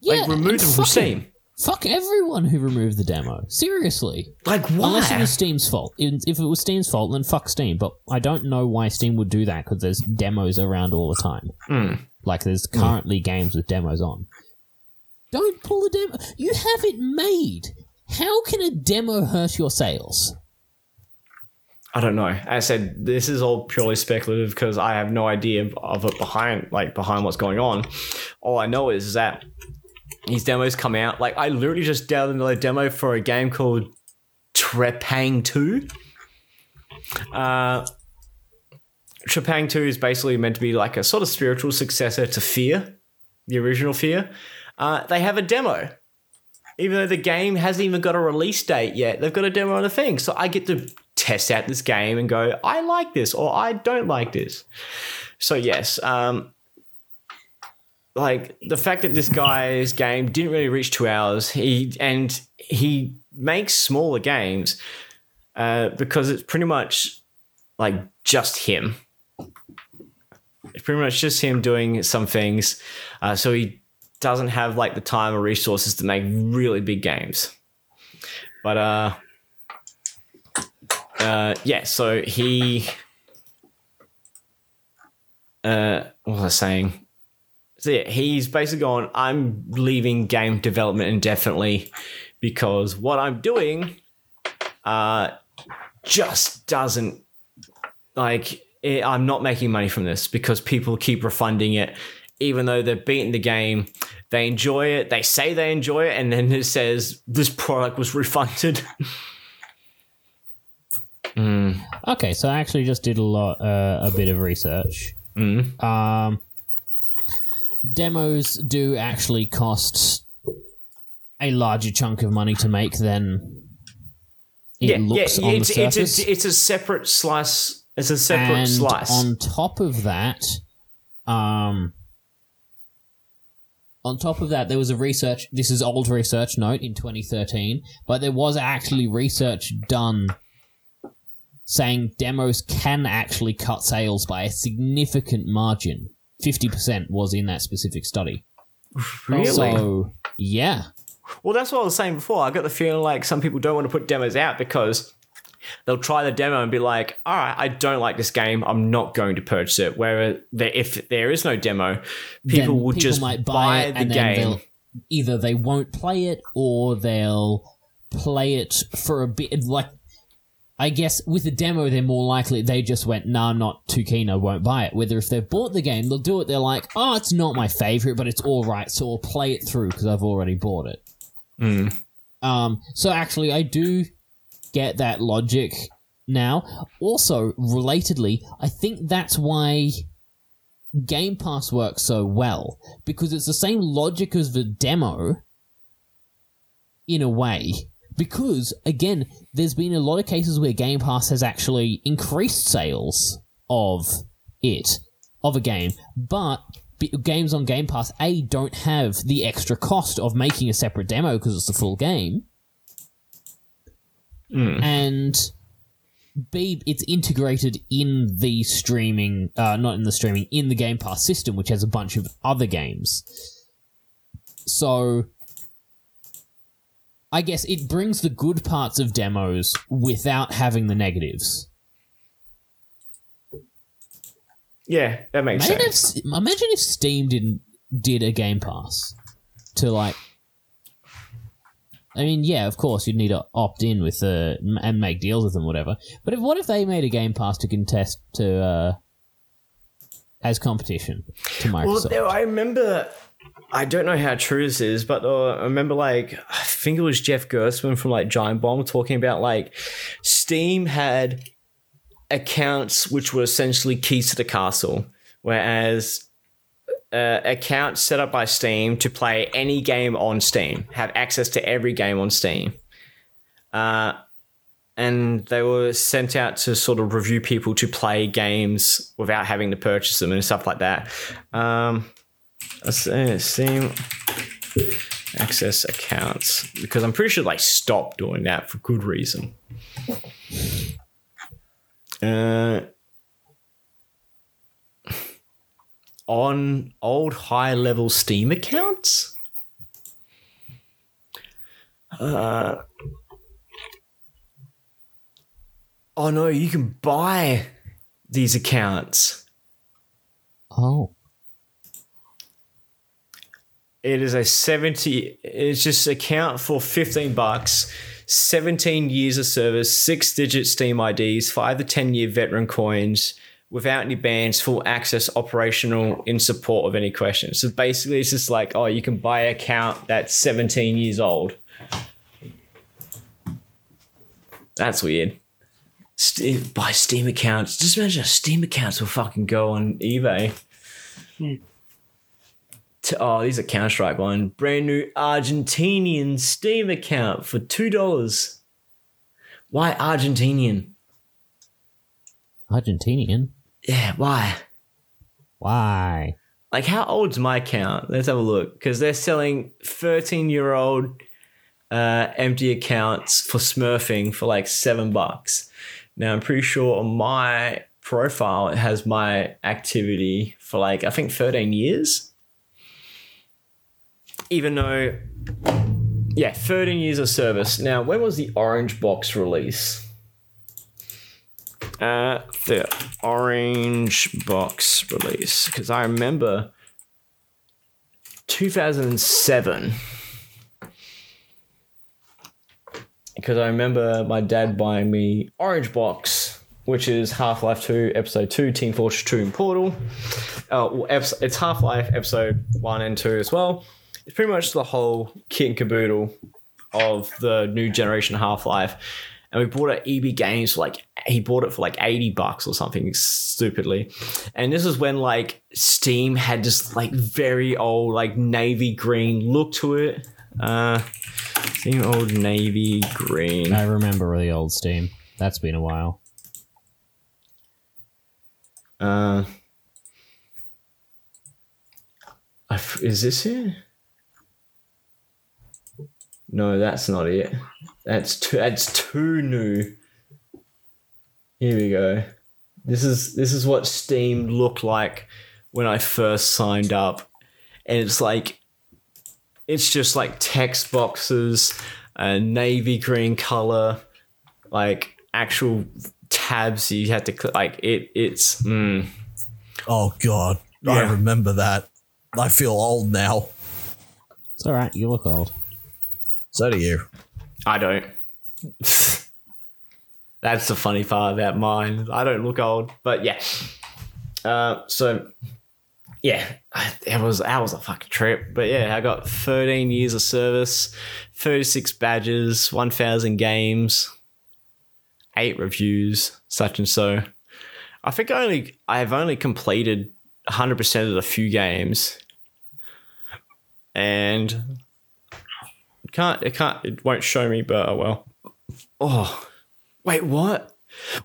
Yeah, like removed them from. Steam. Fuck everyone who removed the demo. Seriously. Like Unless it was Steam's fault. If it was Steam's fault, then fuck Steam. But I don't know why Steam would do that because there's demos around all the time. Hmm. Like there's currently games with demos on. Don't pull the demo. You have it made. How can a demo hurt your sales? I don't know. As I said this is all purely speculative because I have no idea of it behind, like behind what's going on. All I know is that these demos come out. Like I literally just downloaded a demo for a game called Trepang Two. Uh, Trepang Two is basically meant to be like a sort of spiritual successor to Fear, the original Fear. Uh, they have a demo. Even though the game hasn't even got a release date yet, they've got a demo on the thing. So I get to test out this game and go, I like this or I don't like this. So yes, um, like the fact that this guy's game didn't really reach two hours, he and he makes smaller games uh, because it's pretty much like just him. It's pretty much just him doing some things. Uh, so he doesn't have like the time or resources to make really big games. But uh uh yeah, so he uh what was I saying? So yeah, he's basically gone, I'm leaving game development indefinitely because what I'm doing uh just doesn't like it, I'm not making money from this because people keep refunding it. Even though they've beaten the game they enjoy it. They say they enjoy it and then it says this product was refunded. Okay, so I actually just did a lot, uh, a bit of research. Mm. Um, demos do actually cost a larger chunk of money to make than it yeah looks yeah on it's, the it's, surface. a, it's a separate slice it's a separate and slice on top of that, um, on top of that, there was a research. This is old research note in 2013, but there was actually research done saying demos can actually cut sales by a significant margin. 50% was in that specific study. really? So, yeah. well that's what i was saying before. I got the feeling like some people don't want to put demos out because they'll try the demo and be like all right i don't like this game. I'm not going to purchase it. Where there, if there is no demo people then will just buy, the and then game. either they won't play it or they'll play it for a bit like I guess with the demo they're more likely they just went nah I'm not too keen I won't buy it. Whether if they've bought the game they'll do it they're like oh it's not my favorite but it's all right so I'll play it through because I've already bought it. Um so actually I do get that logic now. Also relatedly I think that's why Game Pass works so well because it's the same logic as the demo in a way. Because, again, there's been a lot of cases where Game Pass has actually increased sales of it, of a game, but b- games on Game Pass, A, don't have the extra cost of making a separate demo because it's the full game. And B, it's integrated in the streaming, uh, not in the streaming, in the Game Pass system, which has a bunch of other games. So, I guess it brings the good parts of demos without having the negatives. yeah that makes Imagine sense if, imagine if Steam didn't did a Game Pass to like. I mean, yeah, of course, you'd need to opt in with uh, and make deals with them, whatever. But if, what if they made a Game Pass to contest to uh, as competition to Well, Microsoft. there, I remember. I don't know how true this is, but uh, I remember like I think it was Jeff Gerstmann from like Giant Bomb talking about like Steam had accounts which were essentially keys to the castle, whereas uh, accounts set up by Steam to play any game on Steam have access to every game on Steam. Uh, and they were sent out to sort of review people to play games without having to purchase them and stuff like that. Um, Steam access accounts because I'm pretty sure they stopped doing that for good reason. Uh, on old high level Steam accounts. Uh, oh no, you can buy these accounts. oh, It is a 70 it's just account for 15 bucks, 17 years of service, 6 digit Steam IDs, 5 to 10 year veteran coins without any bans, full access operational in support of any questions. So basically it's just like, oh, you can buy an account that's 17 years old. That's weird. Steam, buy Steam accounts. Just imagine Steam accounts will fucking go on eBay. Hmm. T- oh, these are Counter Strike one. Brand new Argentinian Steam account for two dollars. Why Argentinian? Argentinian. Yeah, why? Why? Like, how old's my account? Let's have a look. Because they're selling thirteen-year-old uh, empty accounts for smurfing for like seven bucks. Now, I'm pretty sure on my profile it has my activity for like I think thirteen years. Even though, yeah, 13 years of service. Now, when was the Orange Box release? Uh, the Orange Box release. Because I remember 2007. Because I remember my dad buying me Orange Box, which is Half Life 2, Episode 2, Team Fortress 2, and Portal. Uh, it's Half Life Episode 1 and 2 as well. It's pretty much the whole kit and caboodle of the new generation Half Life. And we bought it at EB Games for like he bought it for like 80 bucks or something stupidly. And this is when like Steam had this like very old like navy green look to it. Uh Steam old navy green. I remember the old Steam. That's been a while. Uh is this it? No, that's not it. That's too that's too new. Here we go. This is this is what Steam looked like when I first signed up. And it's like it's just like text boxes, a navy green color, like actual tabs you had to click like it it's mm, Oh god, I remember that. I feel old now. It's all right. You look old. So do you. I don't. That's the funny part about mine. I don't look old, but yeah. Uh, so yeah, it was that was a fucking trip. But yeah, I got 13 years of service, 36 badges, 1,000 games, eight reviews, such and so. I think I only I've only completed 100% of the few games, and can't it can't it won't show me, but oh well. Oh, wait, what?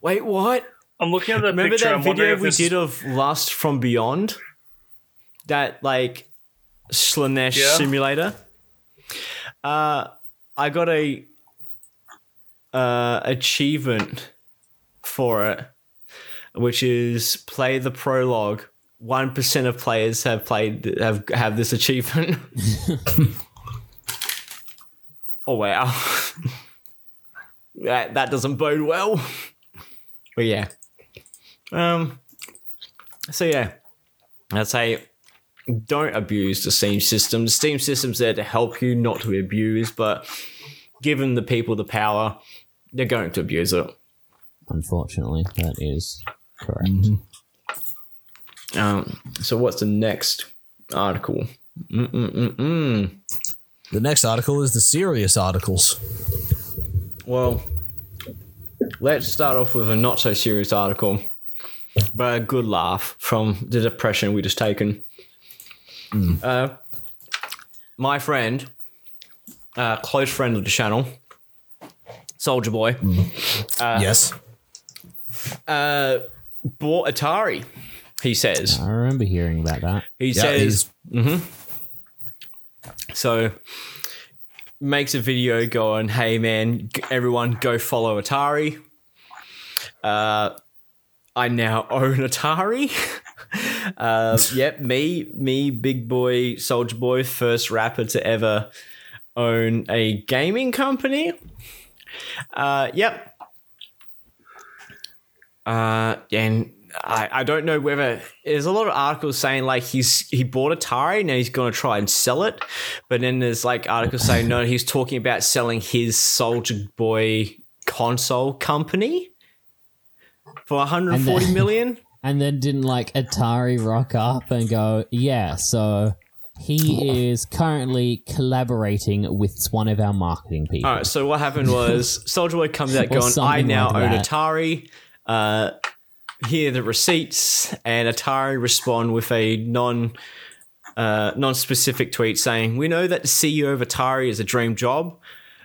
Wait, what? I'm looking at that Remember picture. that I'm video we this did of Lust from Beyond? That like Slaanesh Yeah. simulator. Uh, I got a uh, achievement for it, which is play the prologue. One percent of players have played have have this achievement. oh wow, that that doesn't bode well. But yeah, um, so yeah, I'd say don't abuse the Steam system. The Steam system's there to help you, not to abuse. But given the people the power, they're going to abuse it. Unfortunately, that is correct. Um, so what's the next article? Mm-mm-mm-mm. The next article is the serious articles. Well, let's start off with a not so serious article, but a good laugh from the depression we just taken. Uh, my friend, uh, close friend of the channel, Soulja Boy, yes. uh, bought Atari. He says. I remember hearing about that. He Yeah, says he's- so. Makes a video going, "Hey man, everyone, go follow Atari." Uh, I now own Atari. uh, yep, me, me, big boy, Soulja Boy, first rapper to ever own a gaming company. Uh, yep. Uh, and I, I don't know whether there's a lot of articles saying like he's he bought Atari and he's going to try and sell it, but then there's like articles saying no, he's talking about selling his Soulja Boy console company for 140 And then- million. And then didn't like Atari rock up and go, yeah, so he is currently collaborating with one of our marketing people. All right, so what happened was Soulja Boy comes out going, I now like own that. Atari. Uh, here are the receipts, and Atari respond with a non uh, non specific tweet saying, "We know that the CEO of Atari is a dream job.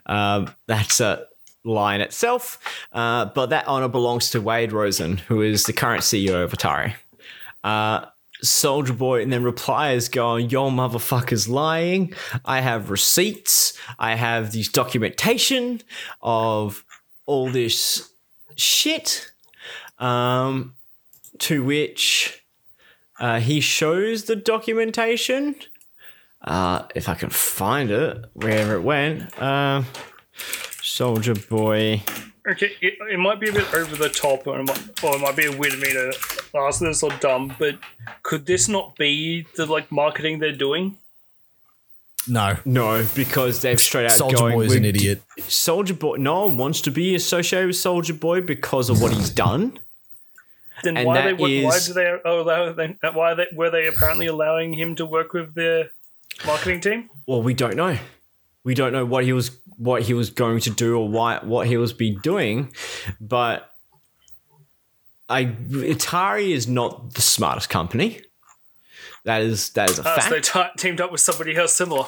Um, that's a lie in itself, uh, but that honor belongs to Wade Rosen, who is the current CEO of Atari." Uh, Soulja Boy and then replies going, Yo motherfuckers lying. I have receipts. I have this documentation of all this shit. Um, to which uh, he shows the documentation. Uh, if I can find it, wherever it went. Um, Soulja Boy. Okay, it, it might be a bit over the top, or it might, or it might be weird of me to ask this or dumb, but could this not be the like marketing they're doing? No. No, because they've straight out Soldier going. is an idiot. Soulja Boy. No one wants to be associated with Soulja Boy because of what he's done. Then And why they why is- do they allow they, why they, were they apparently allowing him to work with their marketing team? Well, we don't know. We don't know what he was what he was going to do or why what he was be doing, but I Atari is not the smartest company. That is that is a Uh, fact. so they t- teamed up with somebody else similar.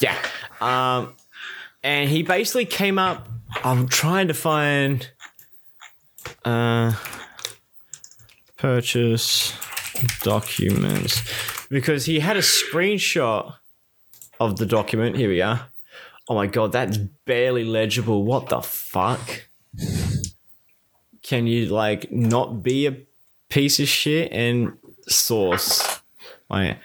Yeah. Um, and he basically came up. I'm trying to find uh, purchase documents because he had a screenshot of the document. Here we are. Oh my god, that's barely legible. What the fuck? Can you like not be a piece of shit and source? Like,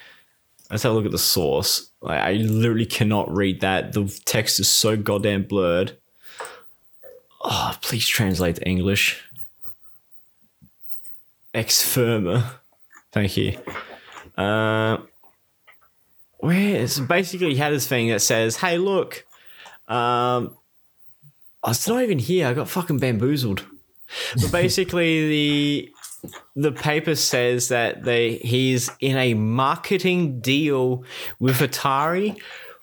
Let's have a look at the source. Like, I literally cannot read that. The text is so goddamn blurred. Oh, please translate to English. Ex firma. Thank you. Uh, where basically he had this thing that says, "Hey, look, um, it's not even here. I got fucking bamboozled." But basically, the the paper says that they he's in a marketing deal with Atari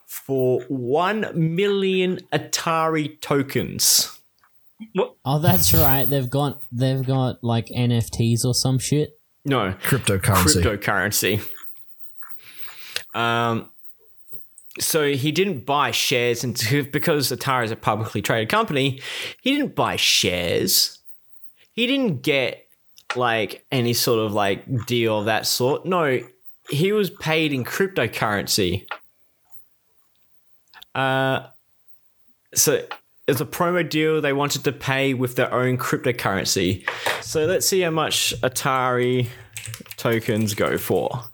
for one million Atari tokens. Oh, that's right. They've got they've got like NFTs or some shit. No, Cryptocurrency. cryptocurrency. Um, so he didn't buy shares into because Atari is a publicly traded company. He didn't buy shares. He didn't get like any sort of like deal of that sort. No, he was paid in cryptocurrency. Uh, so it's a promo deal. They wanted to pay with their own cryptocurrency. So let's see how much Atari tokens go for.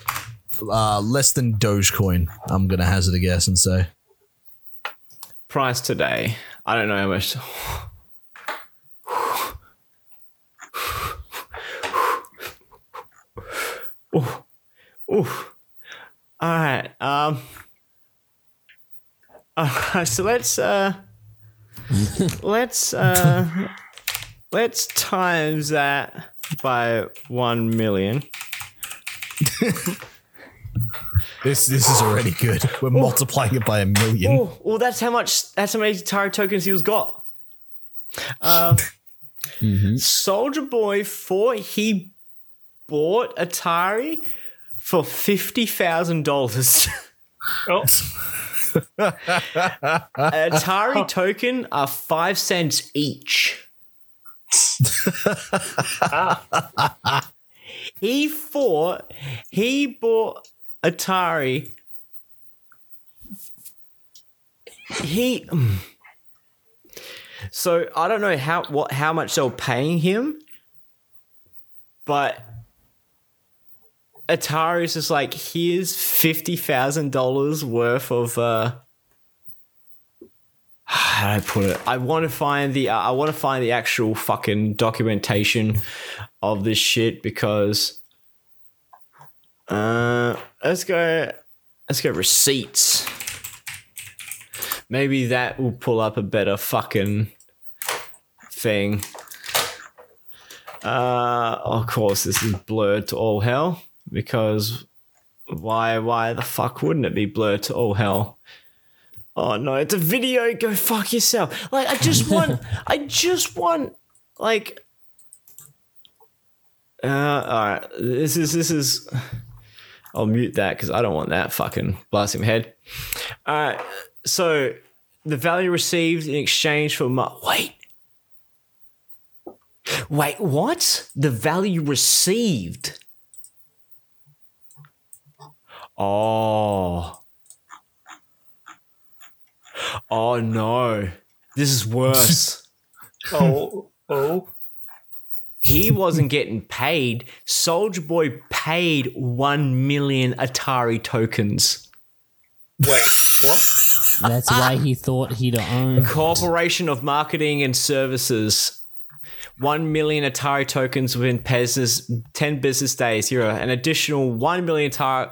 Uh, less than Dogecoin, I'm going to hazard a guess and say. Price today. I don't know how much. Ooh. Ooh. All right. Um. Uh, so let's uh, let's uh, let's times that by one million. This this is already good. We're multiplying it by a million. Oh, well, that's how much. That's how many Atari tokens he was got. Um, Soulja Boy thought he bought Atari for fifty thousand dollars. Oh, Atari token are five cents each. he thought he bought Atari. He. So I don't know how what how much they're paying him, but Atari's just like here's fifty thousand dollars worth of uh how do I put it? I want to find the uh, I want to find the actual fucking documentation of this shit because uh let's go let's go receipts. Maybe that will pull up a better fucking thing. Uh of course this is blurred to all hell because why why the fuck wouldn't it be blurred to all hell? Oh no, it's a video. Go fuck yourself. Like I just want, I just want, like, uh, all right. This is this is. I'll mute that because I don't want that fucking blasting my head. All right. So the value received in exchange for my wait, wait, what? The value received. Oh. Oh no. This is worse. oh, oh. he wasn't getting paid. Soulja Boy paid 1 million Atari tokens. Wait, what? That's why he thought he'd own. Corporation of Marketing and Services. 1 million Atari tokens within business, 10 business days. Here, an additional 1 million Atari.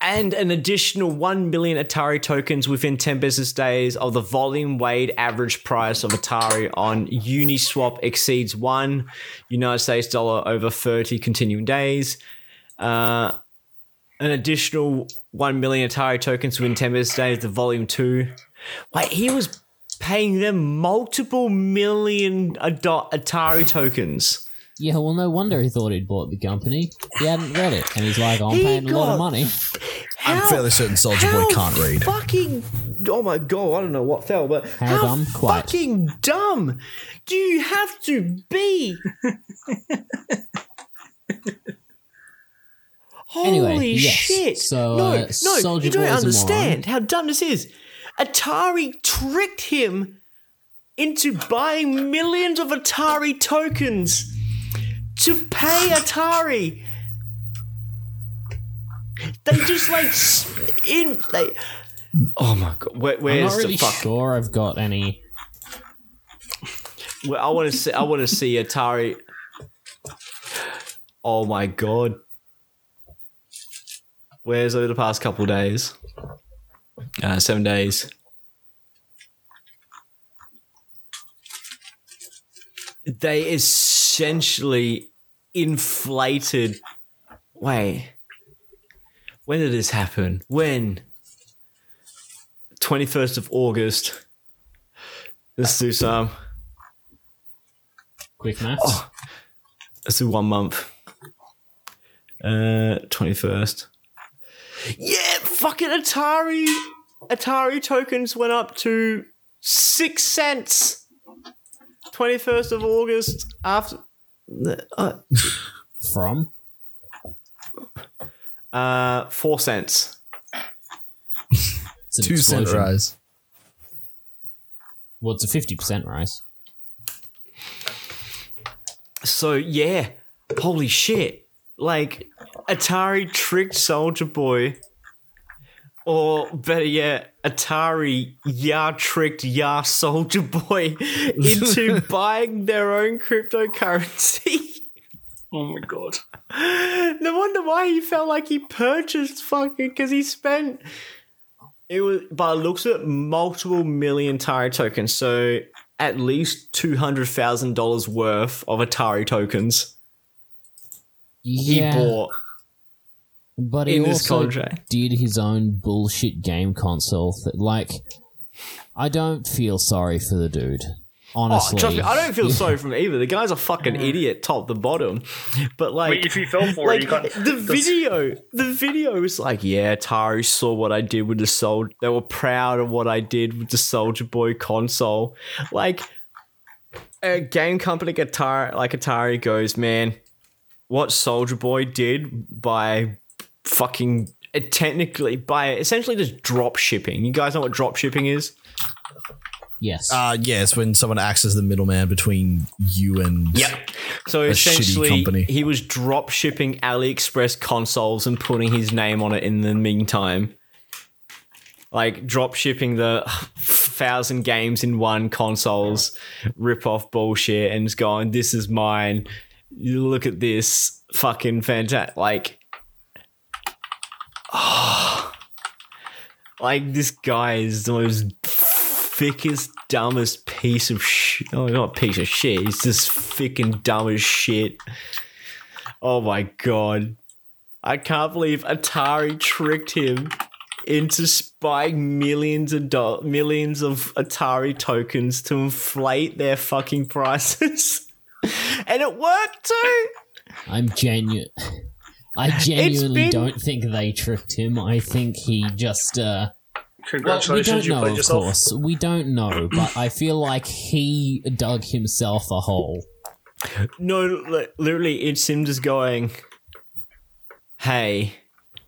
And an additional 1 million Atari tokens within 10 business days of the volume weighed average price of Atari on Uniswap exceeds one United States dollar over 30 continuing days. Uh, an additional 1 million Atari tokens within 10 business days, the volume 2. Wait, he was paying them multiple million Ado- Atari tokens. Yeah, well, no wonder he thought he'd bought the company. He hadn't read it, and he's like, "I'm He paying a lot got of money." I'm fairly certain Soulja Boy how can't read. Fucking oh my god! I don't know what fell, but How how, dumb? Quite. fucking dumb do you have to be? Holy Anyway, yes. shit! So, no, uh, no, Soulja you don't Boy's a understand how dumb this is. Atari tricked him into buying millions of Atari tokens to pay Atari. They just like in they. Oh my god! Where, I'm where's not really the fuck? sure I've got any. Well, I want to see. I want to see Atari. Oh my god! Where's over the past couple days? Uh, seven days. They essentially inflated. Wait. When did this happen? When? 21st of August. Let's do some. Quick maths. Oh. Let's do one month. Uh, twenty first. Yeah, fucking Atari. Atari tokens went up to six cents. Twenty first of August after. Uh, From uh, four cents. it's an Two cent explosion. rise. Well, it's a fifty percent rise. So yeah, holy shit! Like Atari tricked Soulja Boy, or better yet, Atari yeah tricked yeah Soulja Boy into buying their own cryptocurrency. Oh my god. no wonder why he felt like he purchased fucking because he spent. It was, by looks of it, multiple million Atari tokens. So at least two hundred thousand dollars worth of Atari tokens he bought. But he in this also contract. did his own bullshit game console. Th- like, I don't feel sorry for the dude. Oh, Honestly, trust me, I don't feel sorry for him either. The guy's a fucking idiot, top to bottom. But like, But if you fell for like it, you can't. the video, the video was like, yeah, Atari saw what I did with the Soul. They were proud of what I did with the Soulja Boy console. Like, a game company Atari, like Atari, goes, man, what Soulja Boy did by fucking uh, technically by essentially just drop shipping. You guys know what drop shipping is? yes. Uh, yes, when someone acts as the middleman between you and So shitty essentially, company. he was drop shipping AliExpress consoles and putting his name on it in the meantime. Like drop shipping the thousand games in one consoles, rip off bullshit, and just going, "This is mine." You look at this fucking fantastic. Like, Oh, like this guy is the most thickest, dumbest piece of shit. Oh, not piece of shit. He's just freaking dumb as shit. Oh my god. I can't believe Atari tricked him into buying millions of do- millions of Atari tokens to inflate their fucking prices. and it worked too. I'm genuine. I genuinely been- don't think they tricked him. I think he just. uh well, we don't you know, of yourself. course. We don't know, but I feel like he dug himself a hole. No, li- literally, it's him just going, hey,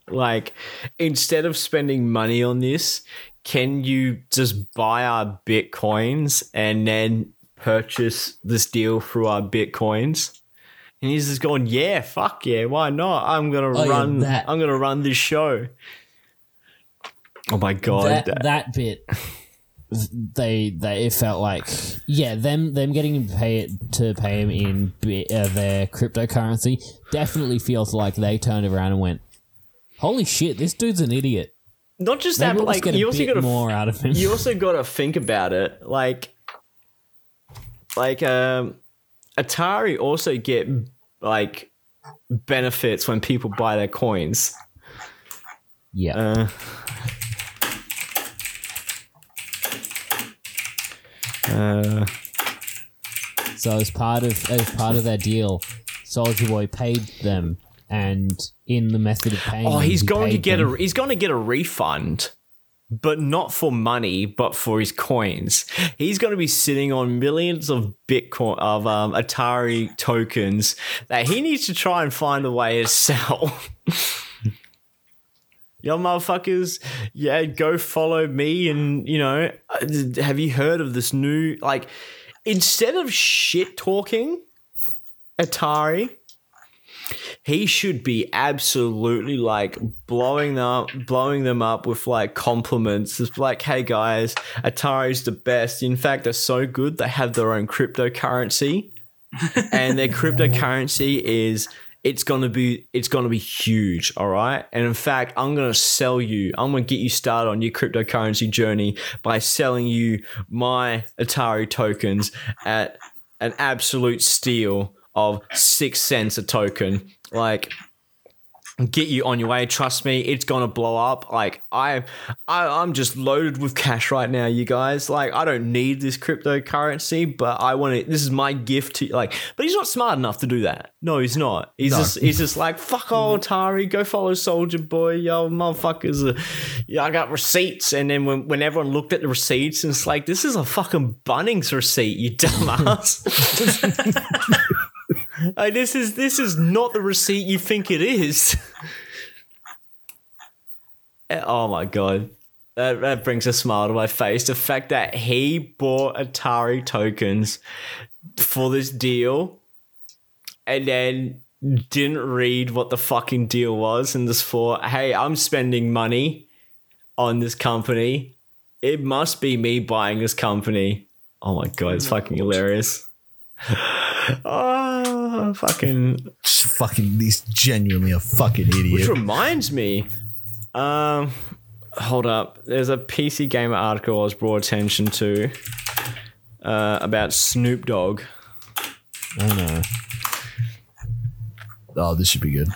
like, instead of spending money on this, can you just buy our bitcoins and then purchase this deal through our bitcoins? And he's just going, yeah, fuck yeah, why not? I'm gonna Oh, yeah, run. that. I'm gonna run this show. Oh my god! that that bit they they it felt like yeah them them getting him to pay it to pay him in bi- uh, their cryptocurrency definitely feels like they turned around and went holy shit this dude's an idiot Not just Maybe that, but like you also got to more out of him you also got to think about it like like um atari also get like benefits when people buy their coins. Yeah. Uh, uh, so as part of as part of their deal Soulja Boy paid them and in the method of paying oh them, he's he going to get them- a he's going to get a refund but not for money but for his coins he's going to be sitting on millions of bitcoin of um, atari tokens that he needs to try and find a way to sell Yo, motherfuckers, yeah, go follow me. And, you know, uh, have you heard of this new, like, instead of shit talking Atari, he should be absolutely like blowing them up, blowing them up with like compliments. It's like, hey guys, Atari's the best. In fact, they're so good they have their own cryptocurrency, and their cryptocurrency is it's gonna be it's gonna be huge. All right, and in fact, I'm gonna sell you. I'm gonna get you started on your cryptocurrency journey by selling you my Atari tokens at an absolute steal of six cents a token. Like, get you on your way. Trust me, it's gonna blow up. Like, I, I, I'm just loaded with cash right now, you guys. Like, I don't need this cryptocurrency, but I want it. This is my gift to like. But he's not smart enough to do that. No, he's not. He's No. just, he's just like, fuck all Atari. Go follow Soulja Boy, yo, motherfuckers. Uh, yeah, I got receipts, and then when when everyone looked at the receipts, and it's like, this is a fucking Bunnings receipt, you dumbass. Like, this is this is not the receipt you think it is. Eh, oh my god. That, that brings a smile to my face. The fact that he bought Atari tokens for this deal and then didn't read what the fucking deal was and just thought, hey, I'm spending money on this company. It must be me buying this company. Oh my god, it's fucking hilarious. oh, fucking Just fucking, he's genuinely a fucking idiot. which reminds me, um, hold up. There's a PC Gamer article I was brought attention to uh, about Snoop Dogg. oh no Oh, this should be good.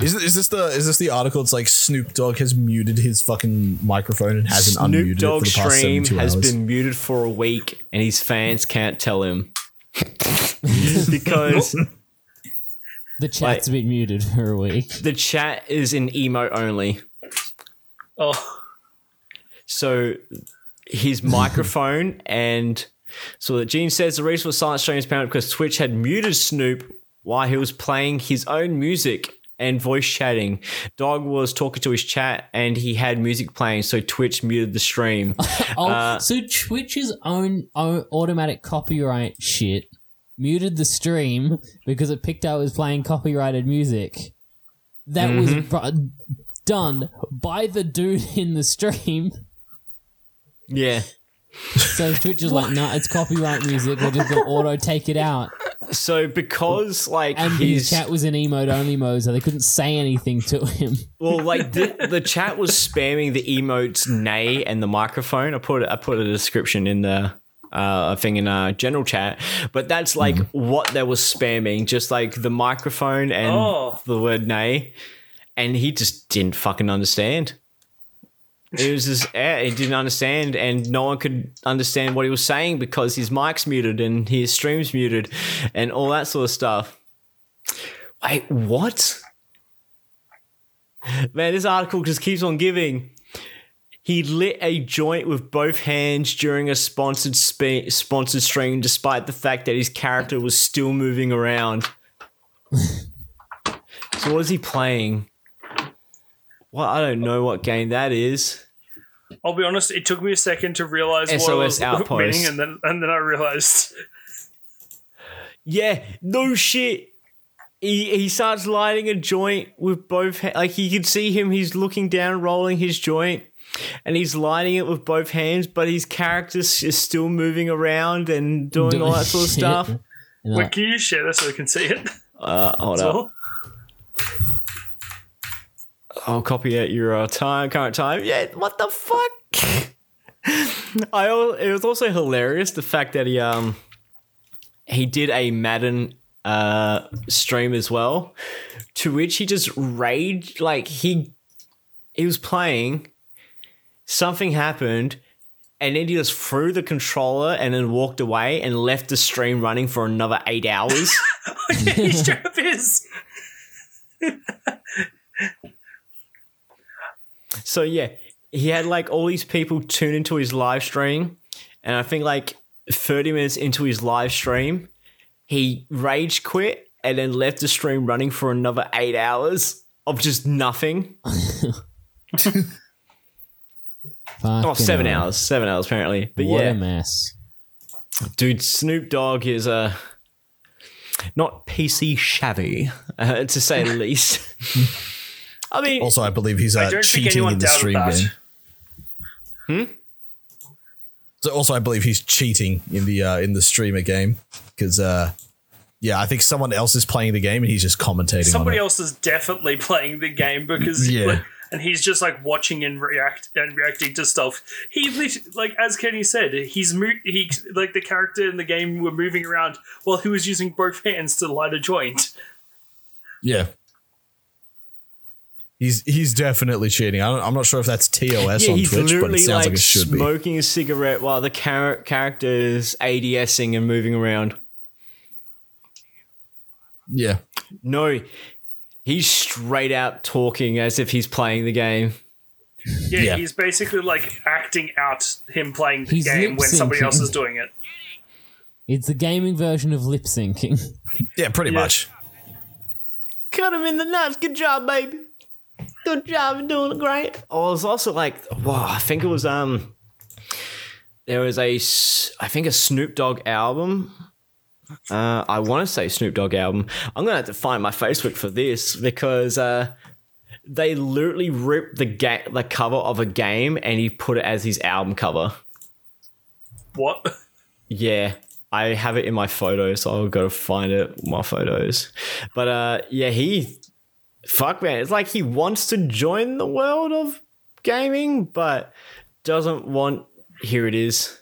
Is, is this the is this the article? It's like Snoop Dogg has muted his fucking microphone and hasn't Snoop unmuted Dogg it for the past stream has hours. been muted for a week, and his fans can't tell him because The chat's been muted for a week. the chat is in emo only. Oh, So his microphone and so that Gene says the reason for silent stream is apparent because Twitch had muted Snoop while he was playing his own music and voice chatting. Dog was talking to his chat and he had music playing, so Twitch muted the stream. Oh, Uh, so Twitch's own, own automatic copyright shit muted the stream because it picked out it was playing copyrighted music. That Mm-hmm. was br- done by the dude in the stream. yeah. So Twitch is like, nah, it's copyright music. We're just gonna auto take it out. So because like And his his chat was in emote only mode, so they couldn't say anything to him. well, like the, the chat was spamming the emotes nay and the microphone. I put I put a description in the uh, thing in a general chat, but that's like what they were spamming, just like the microphone and Oh. the word nay, and he just didn't fucking understand. It was just yeah, he didn't understand, and no one could understand what he was saying because his mic's muted and his stream's muted, and all that sort of stuff. Wait, what? Man, this article just keeps on giving. He lit a joint with both hands during a sponsored spe- sponsored stream, despite the fact that his character was still moving around. so, what is he playing? Well, I don't know what game that is. I'll be honest. It took me a second to realize what I was Outpost. meaning, and then and then I realized. Yeah, no shit. He he starts lighting a joint with both ha- like you can see him. He's looking down, rolling his joint, and he's lighting it with both hands. But his character is still moving around and doing all that sort of stuff. And Wait, like, can you share this so we can see it? Uh, hold That's up. all? I'll copy out your uh, time, current time. Yeah, what the fuck? I it was also hilarious the fact that he um he did a Madden uh stream as well, to which he just raged like he he was playing, something happened. And then he just threw the controller and then walked away and left the stream running for another eight hours. he straight up is. So yeah, he had like all these people tune into his live stream, and I think like 30 minutes into his live stream, he rage quit and then left the stream running for another eight hours of just nothing. Oh, seven hell. hours, seven hours apparently. But What yeah, a mess. dude, Snoop Dogg is uh, not PC shabby, uh, to say the least. I mean, Also, I believe he's uh, don't cheating in the stream game. Hmm. So also, I believe he's cheating in the uh, in the streamer game because uh, yeah, I think someone else is playing the game and he's just commentating. Somebody on it. else is definitely playing the game because Yeah. like, and he's just like watching and react and reacting to stuff. He like as Kenny said, he's mo- he like the character in the game were moving around while he was using both hands to light a joint. Yeah. He's he's definitely cheating. I don't, I'm not sure if that's TOS yeah, on Twitch, but it sounds like, like it should be. smoking a cigarette while the char- character is ADSing and moving around. Yeah. No, he's straight out talking as if he's playing the game. Yeah, Yeah. he's basically like acting out him playing the He's game when somebody else is doing it. It's the gaming version of lip syncing. Yeah, pretty Yeah. much. Cut him in the nuts. Good job, baby. Good job. Doing great. Oh, it was also like, wow, I think it was, um, there was a I think a Snoop Dogg album. Uh, I want to say Snoop Dogg album. I'm going to have to find my Facebook for this because, uh, they literally ripped the ga- the cover of a game and he put it as his album cover. What? Yeah, I have it in my photos, so I'll go find it my photos. But uh, yeah, he fuck man, it's like he wants to join the world of gaming, but doesn't want. Here it is.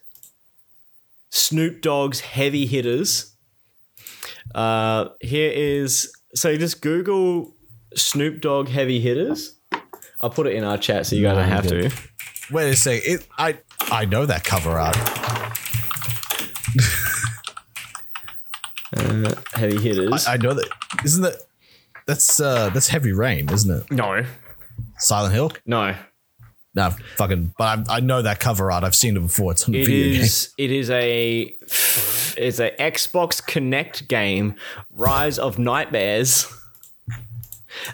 Snoop Dogg's heavy hitters. Uh, here is so just Google Snoop Dogg heavy hitters. I'll put it in our chat so you guys don't have to. Wait a sec. It, I I know that cover art. Heavy hitters. I know that. Isn't that? That's uh that's Heavy Rain, isn't it? no, Silent Hill. no. No, fucking. But I, I know that cover art. I've seen it before. It's on It video game. is. It is a. It's a Xbox Kinect game, Rise of Nightmares.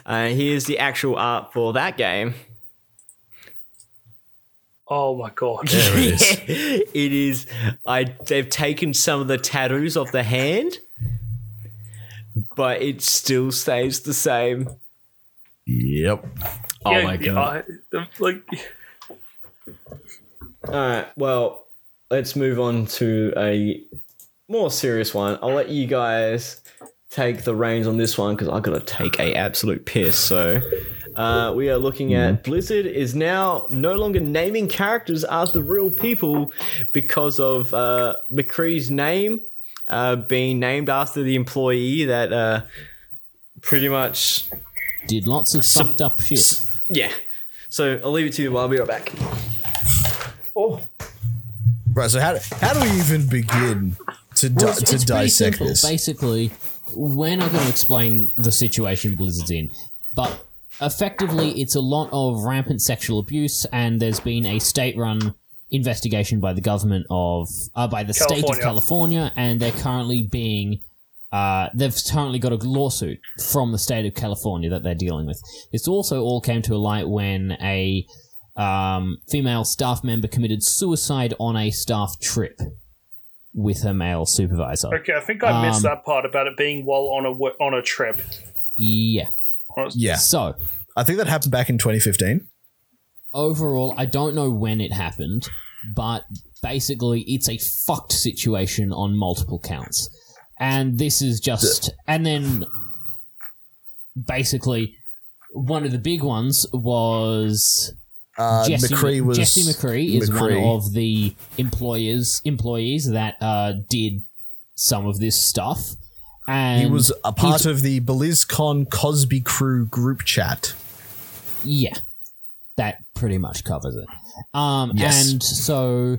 Uh, here's the actual art for that game. Oh my god. There it is. it is. I. They've taken some of the tattoos off the hand, but it still stays the same. Yep. Oh Yeah, my yeah, god! I- like, All right. Well, let's move on to a more serious one. I'll let you guys take the reins on this one because I've got to take a absolute piss. So. Uh, we are looking at Blizzard is now no longer naming characters after real people because of uh, McCree's name uh, being named after the employee that uh, pretty much Did lots of fucked up shit. yeah. So I'll leave it to you. I'll be right back. Oh, Right. So how do, how do we even begin to di- Well, it's, to it's dissect this? Basically, we're not going to explain the situation Blizzard's in, but effectively, it's a lot of rampant sexual abuse, and there's been a state-run investigation by the government of uh, by the state of California. California, and they're currently being. Uh, they've currently got a lawsuit from the state of California that they're dealing with. This also all came to a light when a um, female staff member committed suicide on a staff trip with her male supervisor. okay, I think I missed Um, that part about it being while on a on a trip. Yeah. yeah. So I think that happened back in 2015. Overall, I don't know when it happened, but basically, it's a fucked situation on multiple counts. And this is just. And then basically, one of the big ones was. Uh, Jesse, McCree was Jesse McCree is McCree. one of the employers employees that uh, did some of this stuff. And He was a part of the BlizzCon Cosby Crew group chat. Yeah, that pretty much covers it. Um, Yes. and so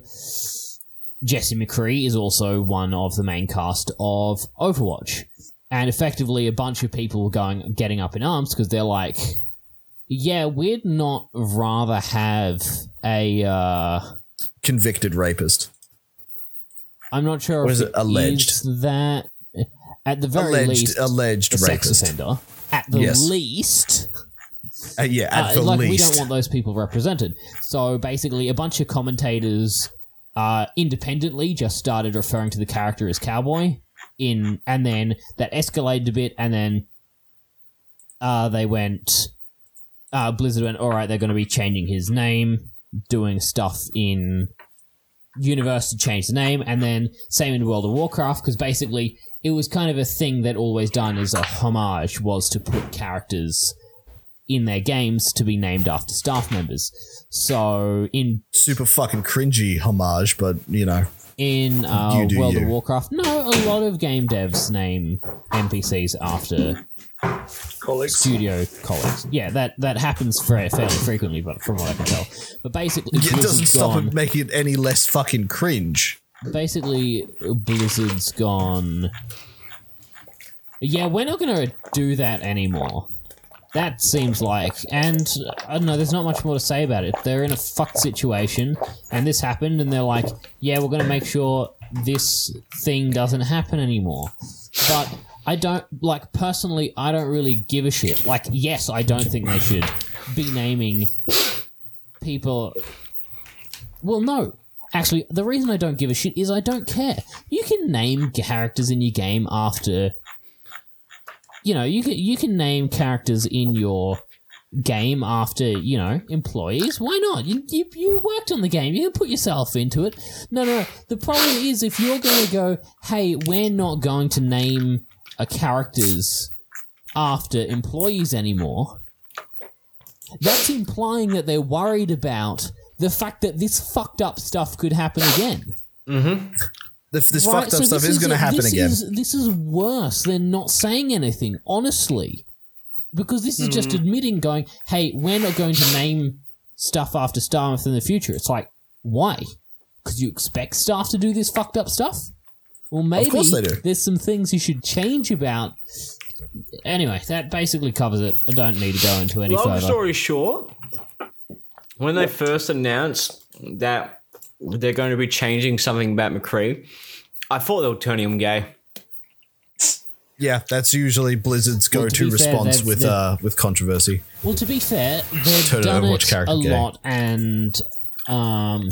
Jesse McCree is also one of the main cast of Overwatch, and effectively a bunch of people were going getting up in arms because they're like, "Yeah, we'd not rather have a." Uh, Convicted rapist. I'm not sure is it alleged? that at the very Alleged least alleged a sex offender. At the Yes. least. Uh, yeah, at Uh, the like we don't want those people represented. So basically, a bunch of commentators uh, independently just started referring to the character as cowboy in, and then that escalated a bit, and then uh, they went. Uh, Blizzard went, all right, they're going to be changing his name, doing stuff in universe to change the name, and then same in World of Warcraft because basically it was kind of a thing that always done as a homage was to put characters in their games to be named after staff members. So in Super fucking cringy homage, but you know. in uh, You do World you. of Warcraft, no, a lot of game devs name NPCs after Colleagues. studio colleagues. Yeah, that that happens fairly, fairly frequently, but from what I can tell. But basically, It doesn't stop gone- it making it any less fucking cringe. basically Blizzard's gone. Yeah, we're not going to do that anymore. That seems like, and uh, I don't know. There's not much more to say about it. They're in a fucked situation, and this happened, and they're like, "Yeah, we're going to make sure this thing doesn't happen anymore." But I don't like personally. I don't really give a shit. Like, yes, I don't think they should be naming people well, no. Actually, the reason I don't give a shit is I don't care. You can name characters in your game after. You know, you can you can name characters in your game after you know employees. Why not? You you, you worked on the game. You can put yourself into it. No, no. The problem is if you're going to go, hey, we're not going to name a characters after employees anymore. That's implying that they're worried about the fact that this fucked up stuff could happen again. Mm-hmm. This, this Right, fucked up so stuff this is going to happen this again. Is, this is worse than not saying anything, honestly. because this is just hmm. admitting, going, "Hey, we're not going to name stuff after Starmouth in the future." It's like, why? Because you expect staff to do this fucked up stuff. Well, maybe course they do. there's some things you should change about. Anyway, that basically covers it. I don't need to go into any Long further. story short, when they first announced that they're going to be changing something about McCree, I thought they were turning him gay. Yeah, that's usually Blizzard's Well, to go-to be fair, response with uh with controversy. Well, to be fair, they've Turn done Overwatch it character a gay. lot, and um,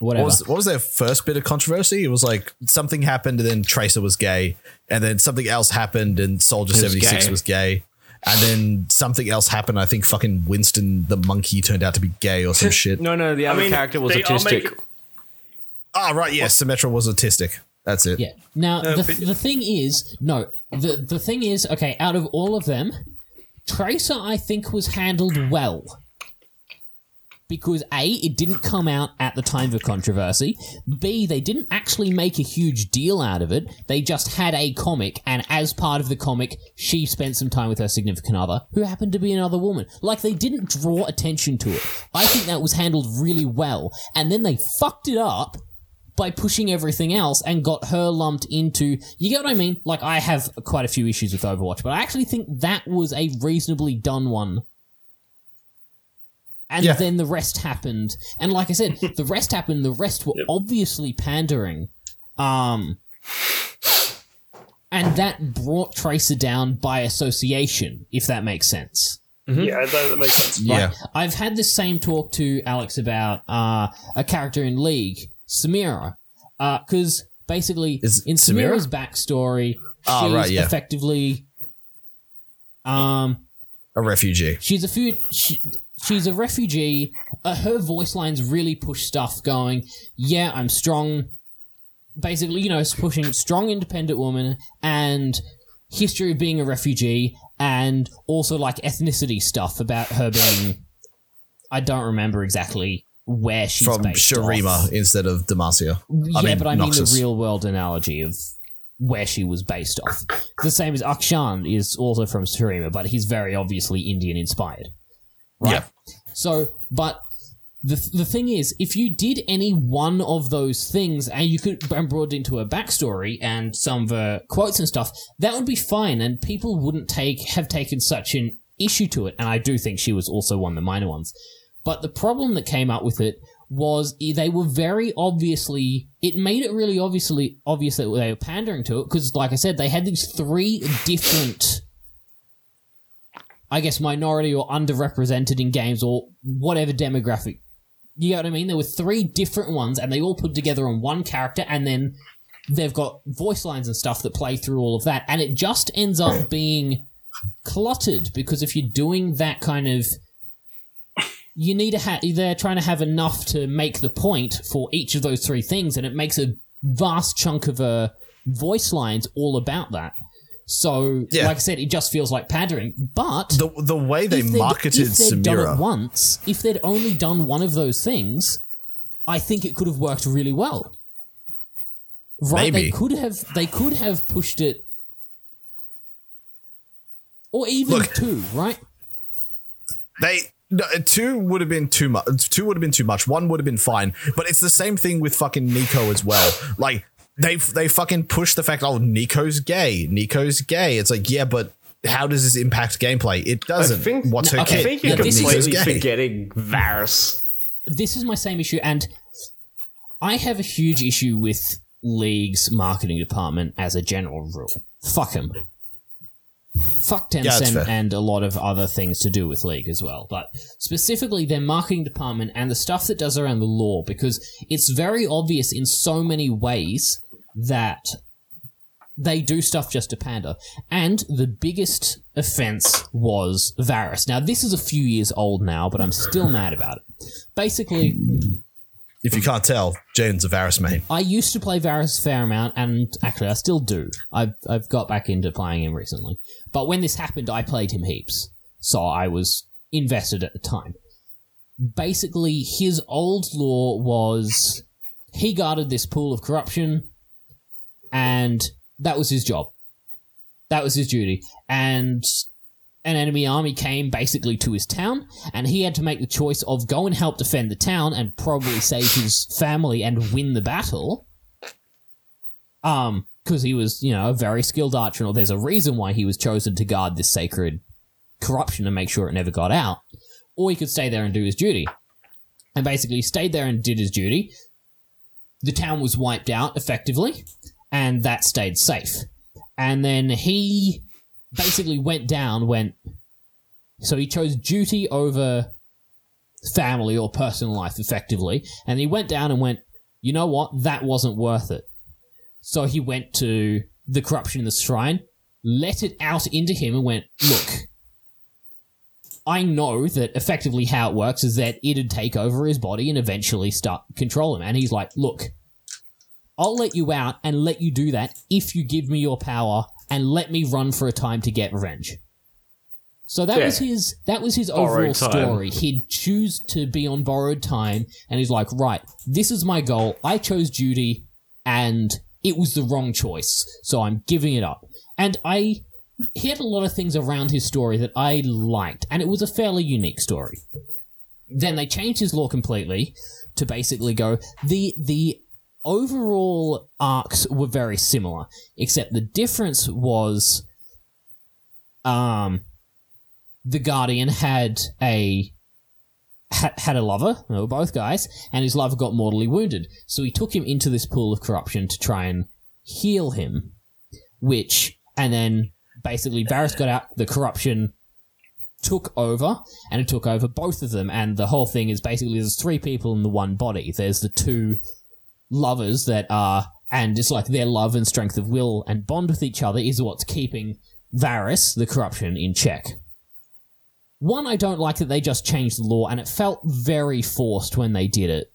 whatever. What was what was their first bit of controversy? It was like something happened and then Tracer was gay, and then something else happened and Soldier was seventy six gay. was gay, and then something else happened. I think fucking Winston the monkey turned out to be gay or some shit. No, no, the other mean, character was they are autistic. making- Ah, right, yes, Symmetra was autistic. That's it. Yeah. Now Uh, the, but- the thing is, no, the the thing is, okay, out of all of them, Tracer I think was handled well. Because A, it didn't come out at the time of controversy. B, they didn't actually make a huge deal out of it. They just had a comic, and as part of the comic, she spent some time with her significant other, who happened to be another woman. Like, they didn't draw attention to it. I think that was handled really well. And then they fucked it up by pushing everything else and got her lumped into you get what I mean? Like I have quite a few issues with Overwatch, but I actually think that was a reasonably done one. And Yeah. then the rest happened. And like I said, the rest happened, the rest were obviously pandering. Um and that brought Tracer down by association, if that makes sense. Yeah, that, that makes sense. Yeah. Like, I've had the same talk to Alex about uh, a character in League, Samira, because basically Is it in Samira? Samira's backstory, she's Ah, right, yeah. effectively, um, A refugee. she's a few. She, she's a refugee. Uh, her voice lines really push stuff. Going, yeah, I'm strong. Basically, you know, it's pushing strong, independent woman and history of being a refugee, and also like ethnicity stuff about her being. I don't remember exactly where she's From based Shurima off. instead of Demacia. Yeah, I mean, but I mean the real world analogy of where she was based off. The same as Akshan is also from Shurima, but he's very obviously Indian inspired. Right? Yeah. So, but the, the thing is, if you did any one of those things and you could and brought it into a backstory and some of her quotes and stuff, that would be fine, and people wouldn't take have taken such an issue to it. And I do think she was also one of the minor ones. But the problem that came up with it was they were very obviously it made it really obviously obvious that they were pandering to it because like I said they had these three different I guess minority or underrepresented in games or whatever demographic. You know what I mean? There were three different ones and they all put together on one character and then they've got voice lines and stuff that play through all of that and it just ends up being cluttered because if you're doing that kind of you need to have they're trying to have enough to make the point for each of those three things and it makes a vast chunk of uh, voice lines all about that so Yeah. like i said it just feels like pandering but The the way they marketed if they'd done Samira. it once if they'd only done one of those things i think it could have worked really well right Maybe. they could have they could have pushed it or even Look. two right They no, two would have been too much. Two would have been too much. One would have been fine. But it's the same thing with fucking Neeko as well. Like they they fucking push the fact, oh, Neeko's gay. Neeko's gay. It's like, yeah, but how does this impact gameplay? It doesn't. think, What's her I kid? think you're Yeah, completely Neeko's gay. forgetting Varus. this is my same issue, and I have a huge issue with League's marketing department as a general rule. Fuck them. Fuck that's Tencent fair. and a lot of other things to do with League as well, but specifically their marketing department and the stuff that does around the lore, because it's very obvious in so many ways that they do stuff just to pander. And the biggest offense was Varus. Now, this is a few years old now, but I'm still mad about it. Basically, If you can't tell, Jaden's a Varus main. I used to play Varus a fair amount, and actually, I still do. I've, I've got back into playing him recently. But when this happened, I played him heaps. So I was invested at the time. Basically, his old lore was he guarded this pool of corruption, and that was his job. That was his duty. And an enemy army came basically to his town, and he had to make the choice of go and help defend the town and probably save his family and win the battle. Um, because he was, you know, a very skilled archer, and there's a reason why he was chosen to guard this sacred corruption and make sure it never got out. Or he could stay there and do his duty. And basically stayed there and did his duty. The town was wiped out effectively, and that stayed safe. And then he basically went down, went. So he chose duty over family or personal life effectively, and he went down and went, you know what, that wasn't worth it. So he went to the corruption in the shrine, let it out into him, and went, look, I know that effectively how it works is that it'd take over his body and eventually start control him. And he's like, look, I'll let you out and let you do that if you give me your power and let me run for a time to get revenge. So that Yeah. was his that was his overall story. He'd choose to be on borrowed time and he's like, right, this is my goal. I chose duty and it was the wrong choice. So I'm giving it up. And I he had a lot of things around his story that I liked, and it was a fairly unique story. Then they changed his lore completely to basically go the the overall arcs were very similar, except the difference was um the Guardian had a had, a lover, they were both guys, and his lover got mortally wounded. So he took him into this pool of corruption to try and heal him, which, and then basically Varus got out, the corruption took over, and it took over both of them, and the whole thing is basically there's three people in the one body. There's the two lovers that are, and it's like their love and strength of will and bond with each other is what's keeping Varus, the corruption, in check. One, I don't like that they just changed the lore, and it felt very forced when they did it.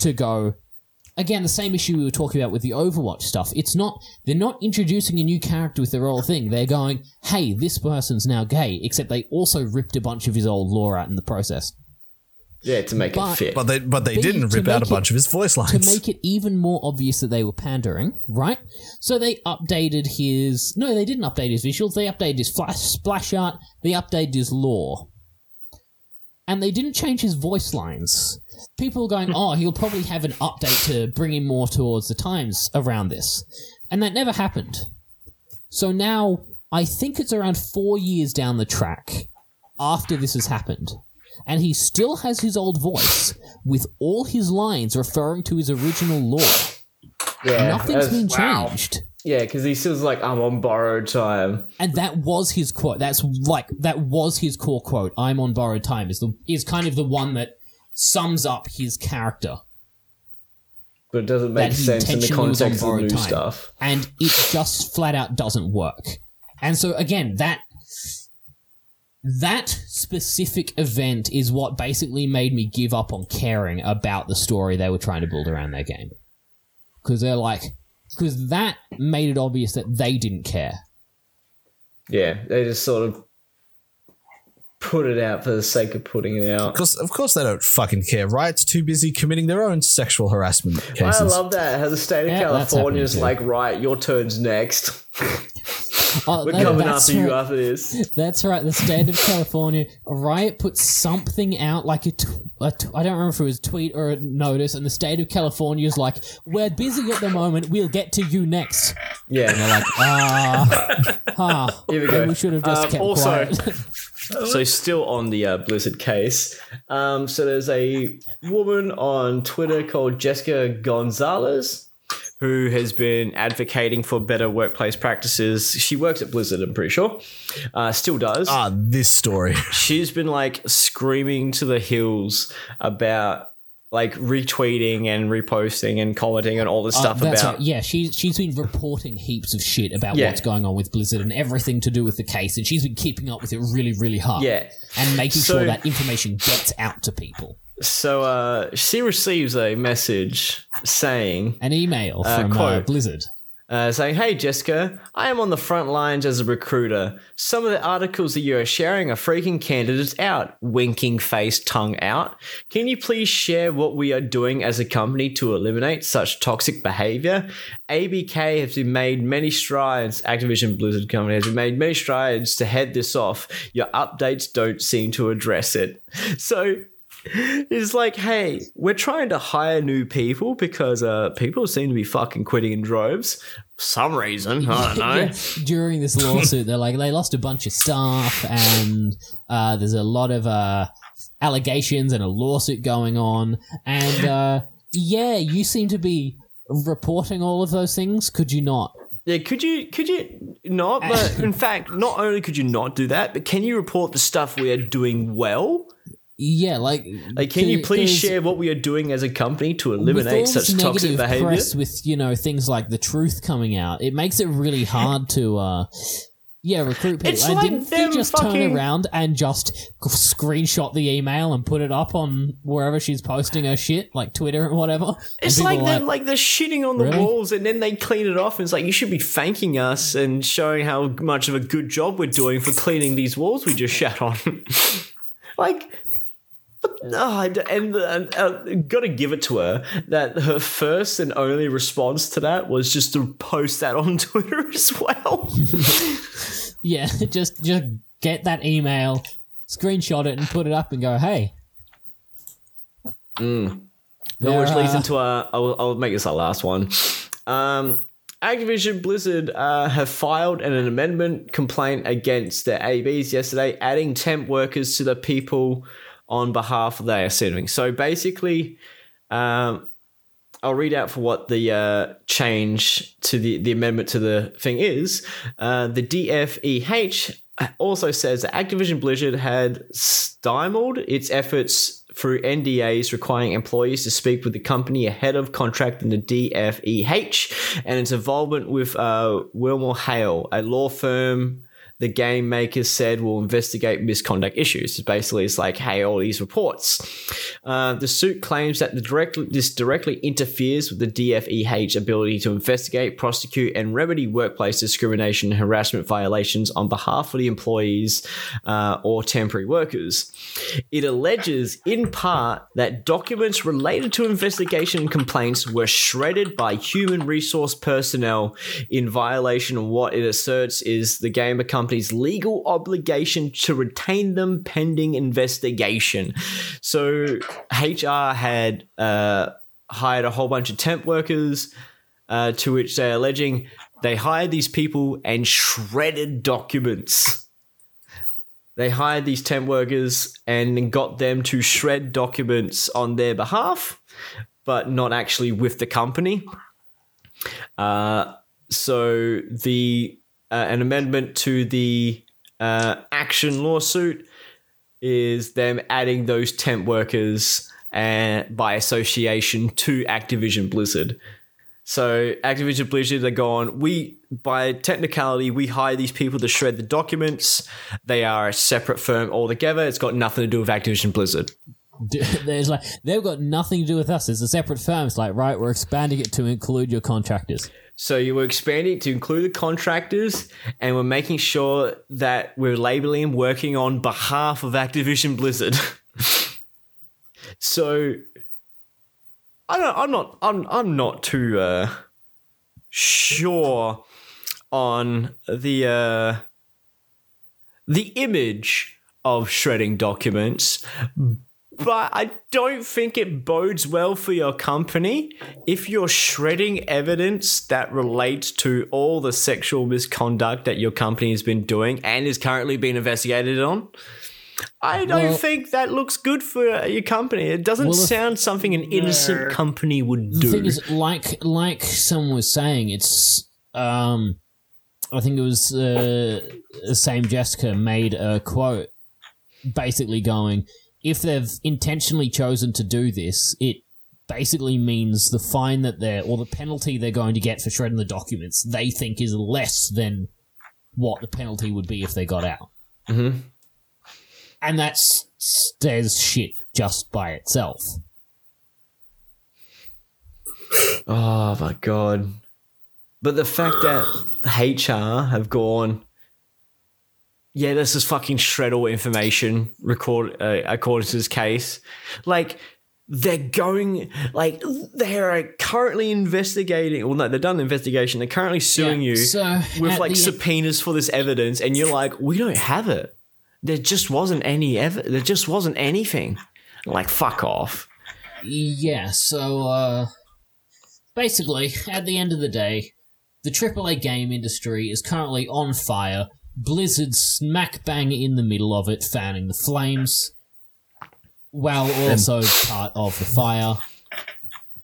To go, again, the same issue we were talking about with the Overwatch stuff. It's not, they're not introducing a new character with their old thing. They're going, hey, this person's now gay, except they also ripped a bunch of his old lore out in the process. Yeah, to make But- it fit. But they but they B, didn't rip out a bunch it- of his voice lines. to make it even more obvious that they were pandering, right? So they updated his. No, they didn't update his visuals. They updated his flash splash art. They updated his lore, and they didn't change his voice lines. People were going, "Oh, he'll probably have an update to bring him more towards the times around this," and that never happened. So now I think it's around four years down the track after this has happened. And he still has his old voice with all his lines referring to his original lore. yeah, Nothing's that's- been wow. changed. Yeah, because he still like, I'm on borrowed time. And that was his quote. That's like that was his core quote. I'm on borrowed time is the is kind of the one that sums up his character. But it doesn't That make he sense in the on context of the new time. stuff. And it just flat out doesn't work. And so again, that that specific event is what basically made me give up on caring about the story they were trying to build around their game. Because they're like, because that made it obvious that they didn't care. Yeah, they just sort of put it out for the sake of putting it out. Because of course they don't fucking care. Riot's too busy committing their own sexual harassment cases. I love that. How the state of Yeah, California is like, right, your turn's next. Oh, We're that- coming after you right. after this. That's right. The state of California, Riot put something out, like a, tw- a tw- I don't remember if it was a tweet or a notice, and the state of California is like, "We're busy at the moment. We'll get to you next." Yeah. They're like, "Ah, ah." Here we go. And we should have just Um, kept also- quiet. So still on the uh, Blizzard case. Um, so there's a woman on Twitter called Jessica Gonzalez who has been advocating for better workplace practices. She works at Blizzard, I'm pretty sure. Uh, still does. ah, this story. She's been like screaming to the hills about like retweeting and reposting and commenting and all this Uh, stuff that's about right. Yeah, she's she's been reporting heaps of shit about Yeah. what's going on with Blizzard and everything to do with the case, and she's been keeping up with it really, really hard. Yeah. and making So- sure that information gets out to people. So uh, she receives a message saying An email Uh, from uh, quote. Blizzard. uh, saying, Hey, Jessica, I am on the front lines as a recruiter. Some of the articles that you are sharing are freaking candidates out. Winking face, tongue out. Can you please share what we are doing as a company to eliminate such toxic behavior? ABK has been made many strides, Activision Blizzard Company has made many strides to head this off. Your updates don't seem to address it. So it's like, hey, we're trying to hire new people because uh, people seem to be fucking quitting in droves. For some reason, I don't know. Yeah, during this lawsuit, they're like they lost a bunch of staff, and uh, there's a lot of uh, allegations and a lawsuit going on. And uh, yeah, you seem to be reporting all of those things. Could you not? Yeah, could you could you not? But in fact, not only could you not do that, but can you report the stuff we are doing well? Yeah, like Like, can you please share what we are doing as a company to eliminate such toxic behavior? press with you know things like the truth coming out, it makes it really hard to uh yeah recruit people. It's and like didn't them just fucking- turn around and just screenshot the email and put it up on wherever she's posting her shit, like Twitter and whatever? It's like are they're like they're shitting on the Really? walls and then they clean it off and it's like you should be thanking us and showing how much of a good job we're doing for cleaning these walls we just shat on. like no, and, and, and uh, gotta give it to her that her first and only response to that was just to post that on Twitter as well. Yeah, just just get that email, screenshot it, and put it up and go, hey. Which There, leads uh, into our. I'll, I'll make this our last one. Um, Activision Blizzard uh, have filed an, amendment complaint against their ABs yesterday, adding temp workers to the people on behalf of they are suing. So basically, um, I'll read out for what the uh, change to the, the amendment to the thing is. Uh, the DFEH also says that Activision Blizzard had stymied its efforts through NDAs requiring employees to speak with the company ahead of contracting the DFEH and its involvement with uh, WilmerHale, a law firm the game makers said will investigate misconduct issues. Basically, it's like, hey, all these reports. Uh, the suit claims that the direct, this directly interferes with the DFEH ability to investigate, prosecute, and remedy workplace discrimination and harassment violations on behalf of the employees uh, or temporary workers. It alleges, in part, that documents related to investigation complaints were shredded by human resource personnel in violation of what it asserts is the game gamer company's legal obligation to retain them pending investigation. So HR had uh, hired a whole bunch of temp workers, uh, to which they're alleging they hired these people and shredded documents. They hired these temp workers and got them to shred documents on their behalf, but not actually with the company. Uh, so the an amendment to the uh, action lawsuit is them adding those temp workers and by association to Activision Blizzard. So Activision Blizzard are gone. We by technicality we hire these people to shred the documents. They are a separate firm altogether. It's got nothing to do with Activision Blizzard. There's like they've got nothing to do with us. It's a separate firm. It's like right, we're expanding it to include your contractors. So you were expanding to include the contractors, and we're making sure that we're labeling and working on behalf of Activision Blizzard. so I don't. I'm not. I'm. I'm not too uh, sure on the uh, the image of shredding documents, but I don't think it bodes well for your company if you're shredding evidence that relates to all the sexual misconduct that your company has been doing and is currently being investigated on. I don't Well- think that looks good for your company. It doesn't Well, sound something an innocent No. company would The do. thing is, like like someone was saying, it's um, I think it was uh, the same Jessica made a quote, basically going, if they've intentionally chosen to do this, it basically means the fine that they're or the penalty they're going to get for shredding the documents they think is less than what the penalty would be if they got out. Mhm. And that's says shit just by itself. oh my god. But the fact that HR have gone, yeah, this is fucking shred all information record uh, according to this case. Like they're going, like they are currently investigating. Well, no, they've done the investigation. They're currently suing Yeah, you so with like the- subpoenas for this evidence, and you're like, we don't have it. There just wasn't any ev- There just wasn't anything. Like fuck off. Yeah, so uh basically, at the end of the day, the AAA game industry is currently on fire. Blizzard smack bang in the middle of it, fanning the flames, while also part of the fire.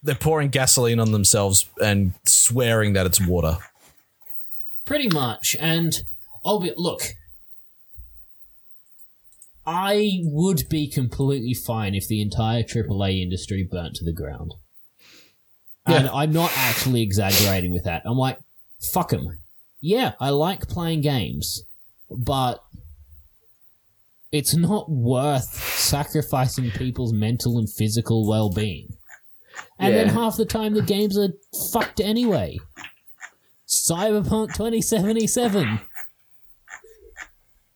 They're pouring gasoline on themselves and swearing that it's water. Pretty much, and I'll be look. I would be completely fine if the entire AAA industry burnt to the ground. And I'm not actually exaggerating with that. I'm like, fuck them. Yeah, I like playing games, but it's not worth sacrificing people's mental and physical well being. And then half the time the games are fucked anyway. Cyberpunk 2077.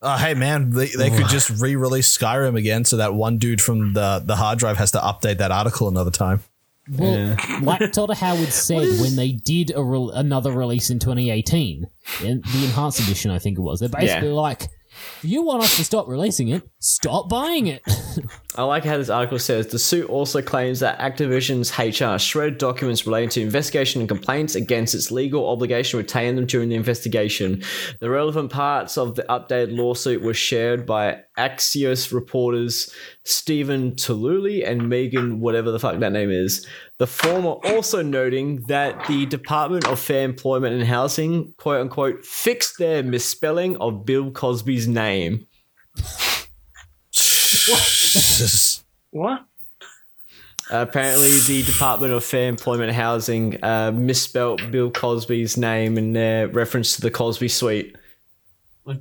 Uh, hey man, they, they could just re-release Skyrim again, so that one dude from the the hard drive has to update that article another time. Well, like Todd Howard said when they did a re- another release in 2018, in the enhanced edition, I think it was, they're basically Yeah. like, if you want us to stop releasing it, stop buying it. I like how this article says the suit also claims that Activision's HR shredded documents relating to investigation and complaints against its legal obligation to retain them during the investigation. The relevant parts of the updated lawsuit were shared by Axios reporters Stephen Totilo and Megan, whatever the fuck that name is. The former also noting that the Department of Fair Employment and Housing, quote unquote, fixed their misspelling of Bill Cosby's name. What? Uh, apparently, the Department of Fair Employment and Housing uh, misspelt Bill Cosby's name in their reference to the Cosby Suite.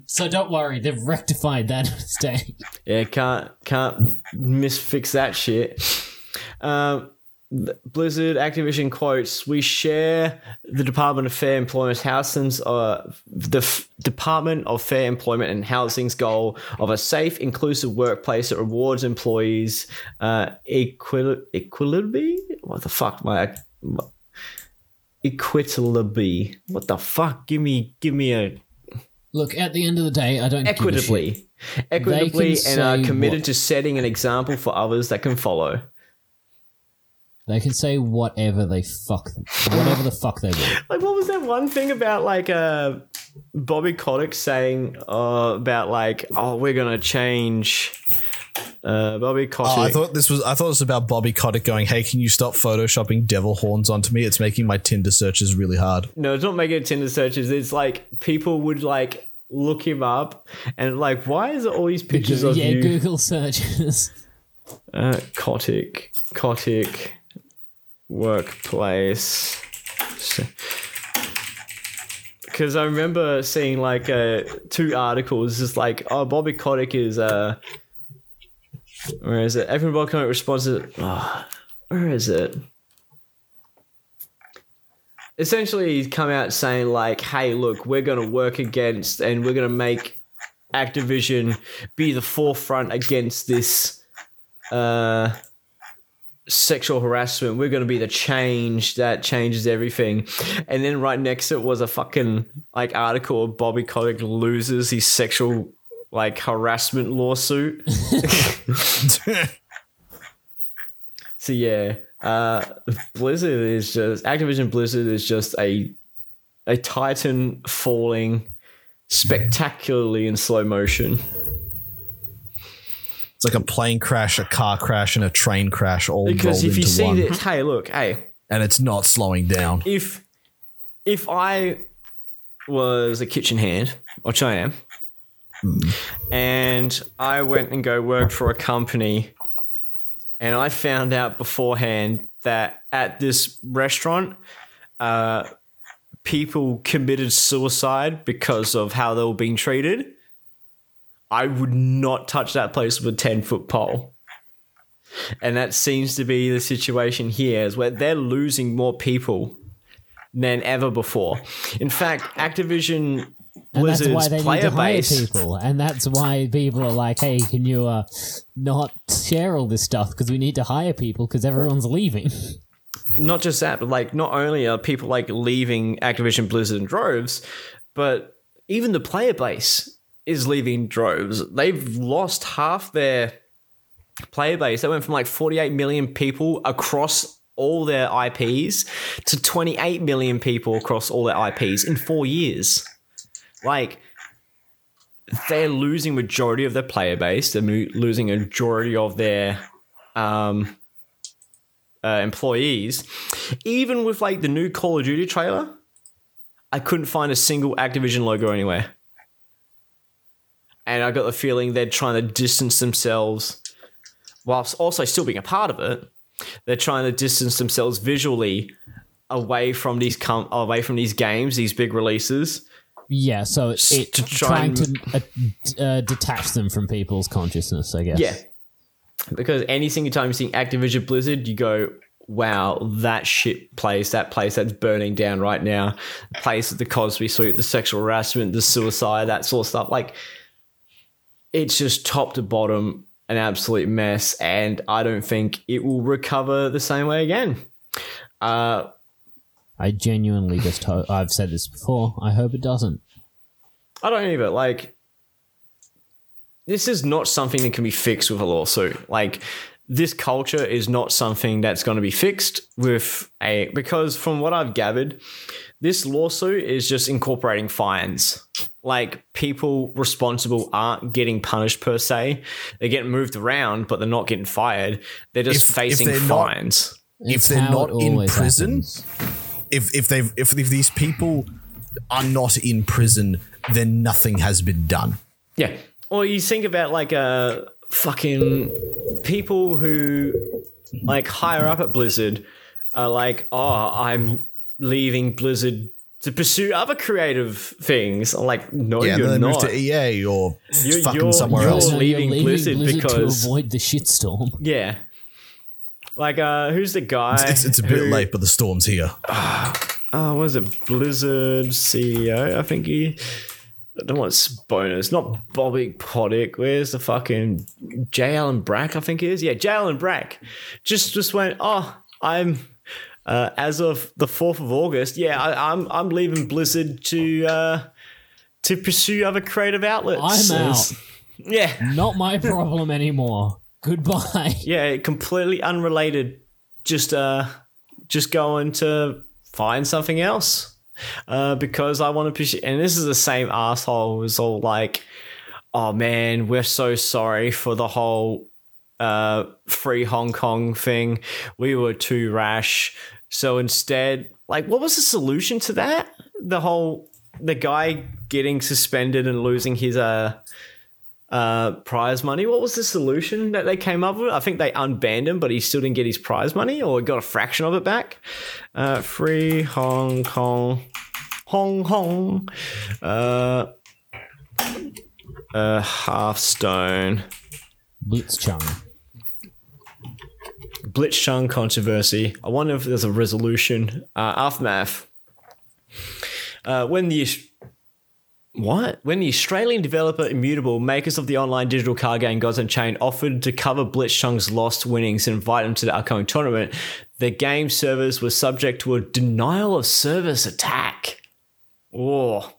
so don't worry, they've rectified that mistake. Yeah, can't can't misfix that shit. Um, th- Blizzard Activision quotes: "We share the Department of Fair Employment Housing's uh, the F- Department of Fair Employment and Housing's goal of a safe, inclusive workplace that rewards employees uh, equil equilibry. What the fuck, my, my equitably? What the fuck? Give me give me a Look, at the end of the day, I don't give a shit. equitably, equitably, and are committed what- to setting an example for others that can follow. They can say whatever they fuck, whatever the fuck they want. Like, what was that one thing about like uh, Bobby Kotick saying uh, about like, oh, we're gonna change. Uh, Bobby Kotick. Oh, I thought this was I thought it was about Bobby Kotick going, "Hey, can you stop photoshopping devil horns onto me? It's making my Tinder searches really hard." no, it's not making it Tinder searches. It's like people would like look him up and like, why is it all these pictures of you? yeah, you? Google searches. Uh, Kotick, Kotick, workplace. Because I remember seeing like uh, two articles, just like, oh, Bobby Kotick is, uh, where is it? Everyone Kotick responds to, oh, where is it? Essentially, he's come out saying like, hey, look, we're going to work against and we're going to make Activision be the forefront against this uh, sexual harassment. We're going to be the change that changes everything. And then right next to it was a fucking like article of Bobby Kotick loses his sexual like harassment lawsuit. so yeah, uh, Blizzard is just Activision Blizzard is just a a titan falling spectacularly in slow motion. It's like a plane crash, a car crash, and a train crash all Because rolled if you into see one, this, hey, look, hey, and it's not slowing down. if if I was a kitchen hand, which I am, and I went and go work for a company, and I found out beforehand that at this restaurant, uh, people committed suicide because of how they were being treated. I would not touch that place with a ten foot pole. And that seems to be the situation here, is where they're losing more people than ever before. In fact, Activision And that's why they need player to hire base. people. And that's why people are like, hey, can you uh, not share all this stuff? Because we need to hire people because everyone's leaving. not just that, but like not only are people like leaving Activision Blizzard in droves, but even the player base is leaving droves. They've lost half their player base. They went from like 48 million people across all their IPs to 28 million people across all their IPs in four years. Like, they're losing majority of their player base. They're losing a majority of their um, uh, employees. Even with like the new Call of Duty trailer, I couldn't find a single Activision logo anywhere. And I got the feeling they're trying to distance themselves, whilst also still being a part of it. They're trying to distance themselves visually away from these com- away from these games, these big releases. yeah, so it's it try trying and- to uh, uh, detach them from people's consciousness, I guess. Yeah. Because any single time you see Activision Blizzard, you go, wow, that shit place, that place that's burning down right now, the place the Cosby suite, the sexual harassment, the suicide, that sort of stuff. Like, it's just top to bottom an absolute mess. And I don't think it will recover the same way again. Uh, I genuinely just hope, I've said this before, I hope it doesn't. I don't either. Like, this is not something that can be fixed with a lawsuit. Like, this culture is not something that's going to be fixed with a because from what I've gathered, this lawsuit is just incorporating fines. Like people responsible aren't getting punished per se. They're getting moved around, but they're not getting fired. They're just If- if facing they're not- fines. If they're not in prison, happens. if if they've if, if these people are not in prison, then nothing has been done. Yeah. Or you think about like uh fucking people who like higher up at Blizzard are like, oh, I'm leaving Blizzard to pursue other creative things. I'm like, no, Yeah, you're then they move not. to EA or You're- fucking you're- somewhere you're- else. No, leaving Blizzard because- to avoid the shitstorm. yeah. Like, uh, who's the guy? It's, it's a bit who- late, but the storm's here. Oh, was it? Blizzard CEO, I think he. I don't want bonus. Not Bobby Kotick. Where's the fucking J. Allen Brack? I think it is. Yeah, J. Allen Brack. Just just went. Oh, I'm. Uh, as of the fourth of August, yeah, I, I'm I'm leaving Blizzard to uh, to pursue other creative outlets. I'm out. Yeah, Not my problem anymore. Goodbye. yeah, completely unrelated. Just uh, just going to find something else. Uh, because I want to pursue. And this is the same asshole who's all like, "Oh man, we're so sorry for the whole uh free Hong Kong thing. We were too rash. So instead, like, what was the solution to that? The whole the guy getting suspended and losing his uh uh, prize money. What was the solution that they came up with? I think they unbanned him, but he still didn't get his prize money or got a fraction of it back. Uh, free Hong Kong, Hong Kong, uh, uh, Hearthstone, Blitzchung. Blitzchung controversy. I wonder if there's a resolution. Uh, aftermath. Uh, when the what? When the Australian developer Immutable, makers of the online digital card game Gods Unchained, offered to cover Blitzchung's lost winnings and invite him to the upcoming tournament, the game servers were subject to a denial of service attack. Oh.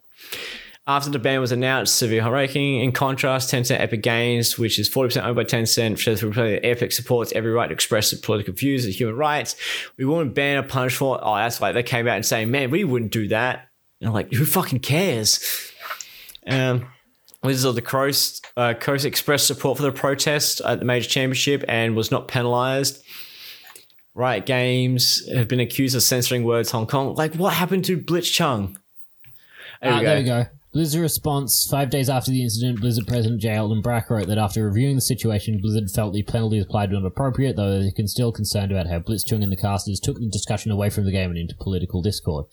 After the ban was announced, severe ranking. In contrast, Tencent Epic Games, which is 40% owned by Tencent, says we're playing Epic supports every right to express its political views and human rights. We wouldn't ban or punish for it. Oh, that's like they came out and saying, man, we wouldn't do that. And I'm like, who fucking cares? Um, Wizards of the Coast, uh, Coast expressed support for the protest at the major championship and was not penalized. Riot Games have been accused of censoring words Hong Kong. Like, what happened to Blitzchung? There, Ah, we, there we go. Blizzard response Five days after the incident, Blizzard President J. Allen Brack wrote that after reviewing the situation, Blizzard felt the penalties applied were not appropriate, though they can still concerned about how Blitzchung and the casters took the discussion away from the game and into political discord.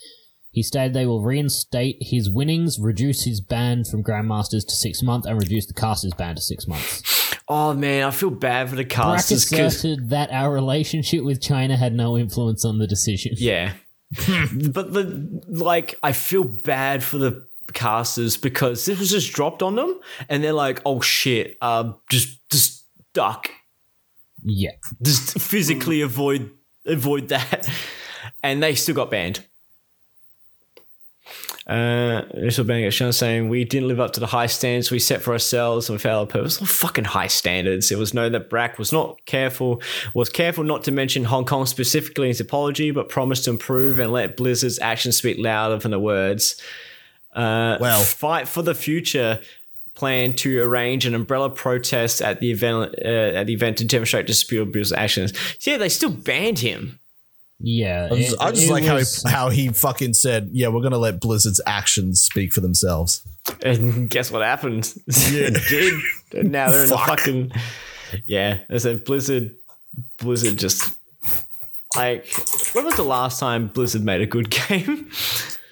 He stated they will reinstate his winnings, reduce his ban from Grandmasters to six months, and reduce the casters ban to six months. Oh man, I feel bad for the Brack casters because asserted that our relationship with China had no influence on the decision. yeah, but the like, I feel bad for the casters because this was just dropped on them, and they're like, "Oh shit, uh, just just duck, Yeah. just physically avoid avoid that," and they still got banned. Uh, initial banning at saying we didn't live up to the high standards we set for ourselves and we failed our purpose. What fucking high standards. It was known that Brack was not careful, was careful not to mention Hong Kong specifically in his apology, but promised to improve and let Blizzard's actions speak louder than the words. Uh, Well- fight for the future. Plan to arrange an umbrella protest at the event uh, at the event to demonstrate dispute Blizzard's actions. So yeah, they still banned him. Yeah. I just, it- I just it like how he, how he fucking said, "Yeah, we're gonna let Blizzard's actions speak for themselves." And guess what happened? it did. And now they're in the fucking yeah. I said Blizzard. Blizzard just like when was the last time Blizzard made a good game?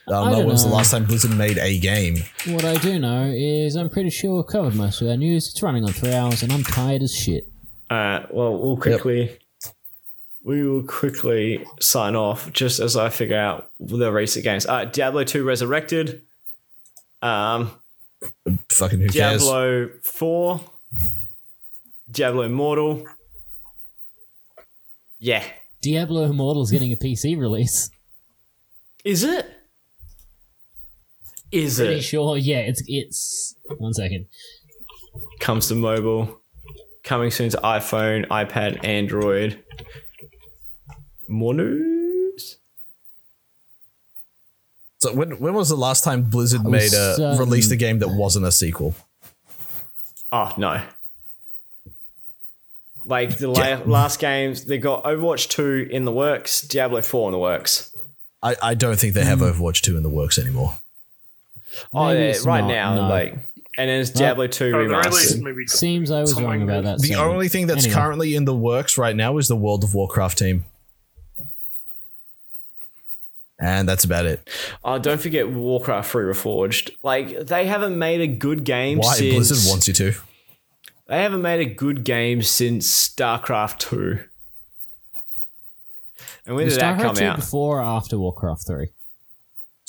Um, I don't was the last time Blizzard made a game. What I do know is I'm pretty sure we've covered most of our news. It's running on three hours and I'm tired as shit. Uh, well, we'll quickly we will quickly sign off just as I figure out the recent games. Uh, Diablo two Resurrected. Um, Fucking who cares? Diablo four. Diablo Immortal. Yeah. Diablo Immortal's getting a PC release. Is it? Is Pretty it? sure. Yeah, it's it's one second. Comes to mobile. Coming soon to iPhone, iPad, Android. More news? So when when was the last time Blizzard made a certain- released a game that wasn't a sequel? Oh, no. Like the la- last games, they got Overwatch 2 in the works, Diablo 4 in the works. I, I don't think they have hmm. Overwatch two in the works anymore. Oh, yeah, right not, now, no. like, and then it's Diablo 2 Oh, they're at least remastered. maybe Seems I was Something wrong about good. that. The so- only thing that's anyway. currently in the works right now is the World of Warcraft team. And that's about it. Oh, don't forget Warcraft 3 Reforged. Like, they haven't made a good game since. Why since. Blizzard wants you to? They haven't made a good game since StarCraft 2. And when Was did that StarCraft come 2 out? before or after Warcraft 3?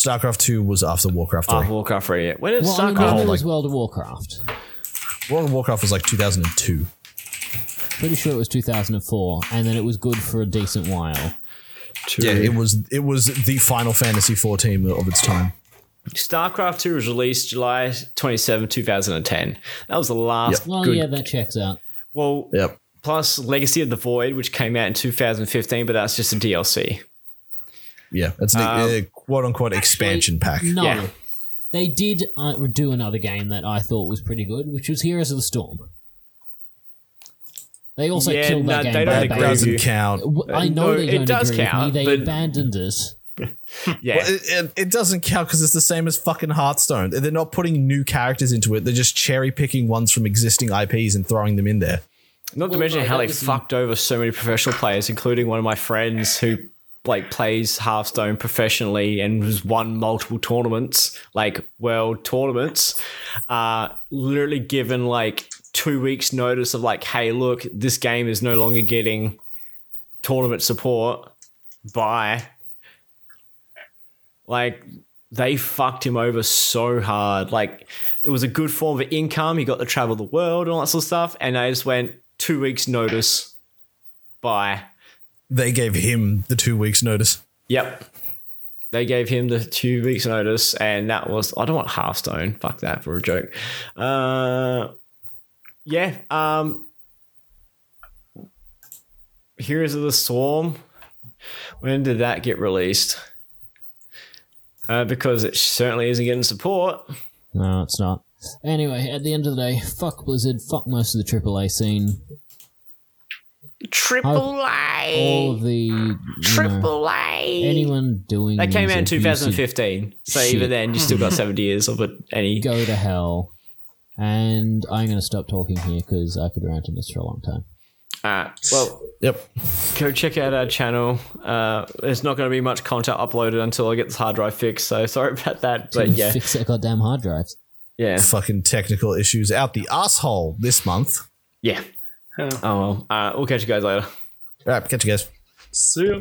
StarCraft two was after Warcraft three. Oh, Warcraft 3. Yeah. When did Well, I mean, StarCraft when Oh, was like- World of Warcraft? World of Warcraft was like two thousand and two. Pretty sure it was 2004, and then it was good for a decent while. 2? Yeah, it was it was the Final Fantasy fourteen of its time. StarCraft 2 was released July 27, 2010. That was the last Well, good. yeah, that checks out. Well, Yep. plus Legacy of the Void, which came out in 2015, but that's just a DLC. Yeah, it's the uh, quote unquote expansion pack. No. Yeah. They did uh, do another game that I thought was pretty good, which was Heroes of the Storm. They also Yeah, killed that game they don't That agree doesn't count. I know No, they it don't does agree count, with me. They but- abandoned us. Yeah. Well, it, it, it doesn't count because it's the same as fucking Hearthstone. They're not putting new characters into it. They're just cherry picking ones from existing IPs and throwing them in there. Not to mention no, how they was- fucked over so many professional players, including one of my friends who like plays Hearthstone professionally and has won multiple tournaments, like world tournaments. Uh, literally given like two weeks notice of like, hey, look, this game is no longer getting tournament support. Bye. Like they fucked him over so hard. Like it was a good form of income. He got to travel the world and all that sort of stuff. And they just went two weeks notice. Bye. They gave him the two weeks notice. Yep. They gave him the two weeks notice, and that was I don't want Hearthstone. Fuck that for a joke. Uh, yeah. Um, Heroes of the Storm. When did that get released? Uh, because it certainly isn't getting support. No, it's not. Anyway, at the end of the day, fuck Blizzard, fuck most of the AAA scene. Triple All A. of the you know, Triple A. anyone doing That They came out in 2015. So shit. even then, you still got 70 years of it. Any Go to hell. And I'm going to stop talking here because I could rant on this for a long time. Alright, well, Yep. go check out our channel. Uh, there's not going to be much content uploaded until I get this hard drive fixed. So sorry about that, but yeah, Fix that goddamn hard drives. yeah, Fucking technical issues out the asshole this month. yeah. Oh well. Uh, we'll catch you guys later. All right, catch you guys. See ya.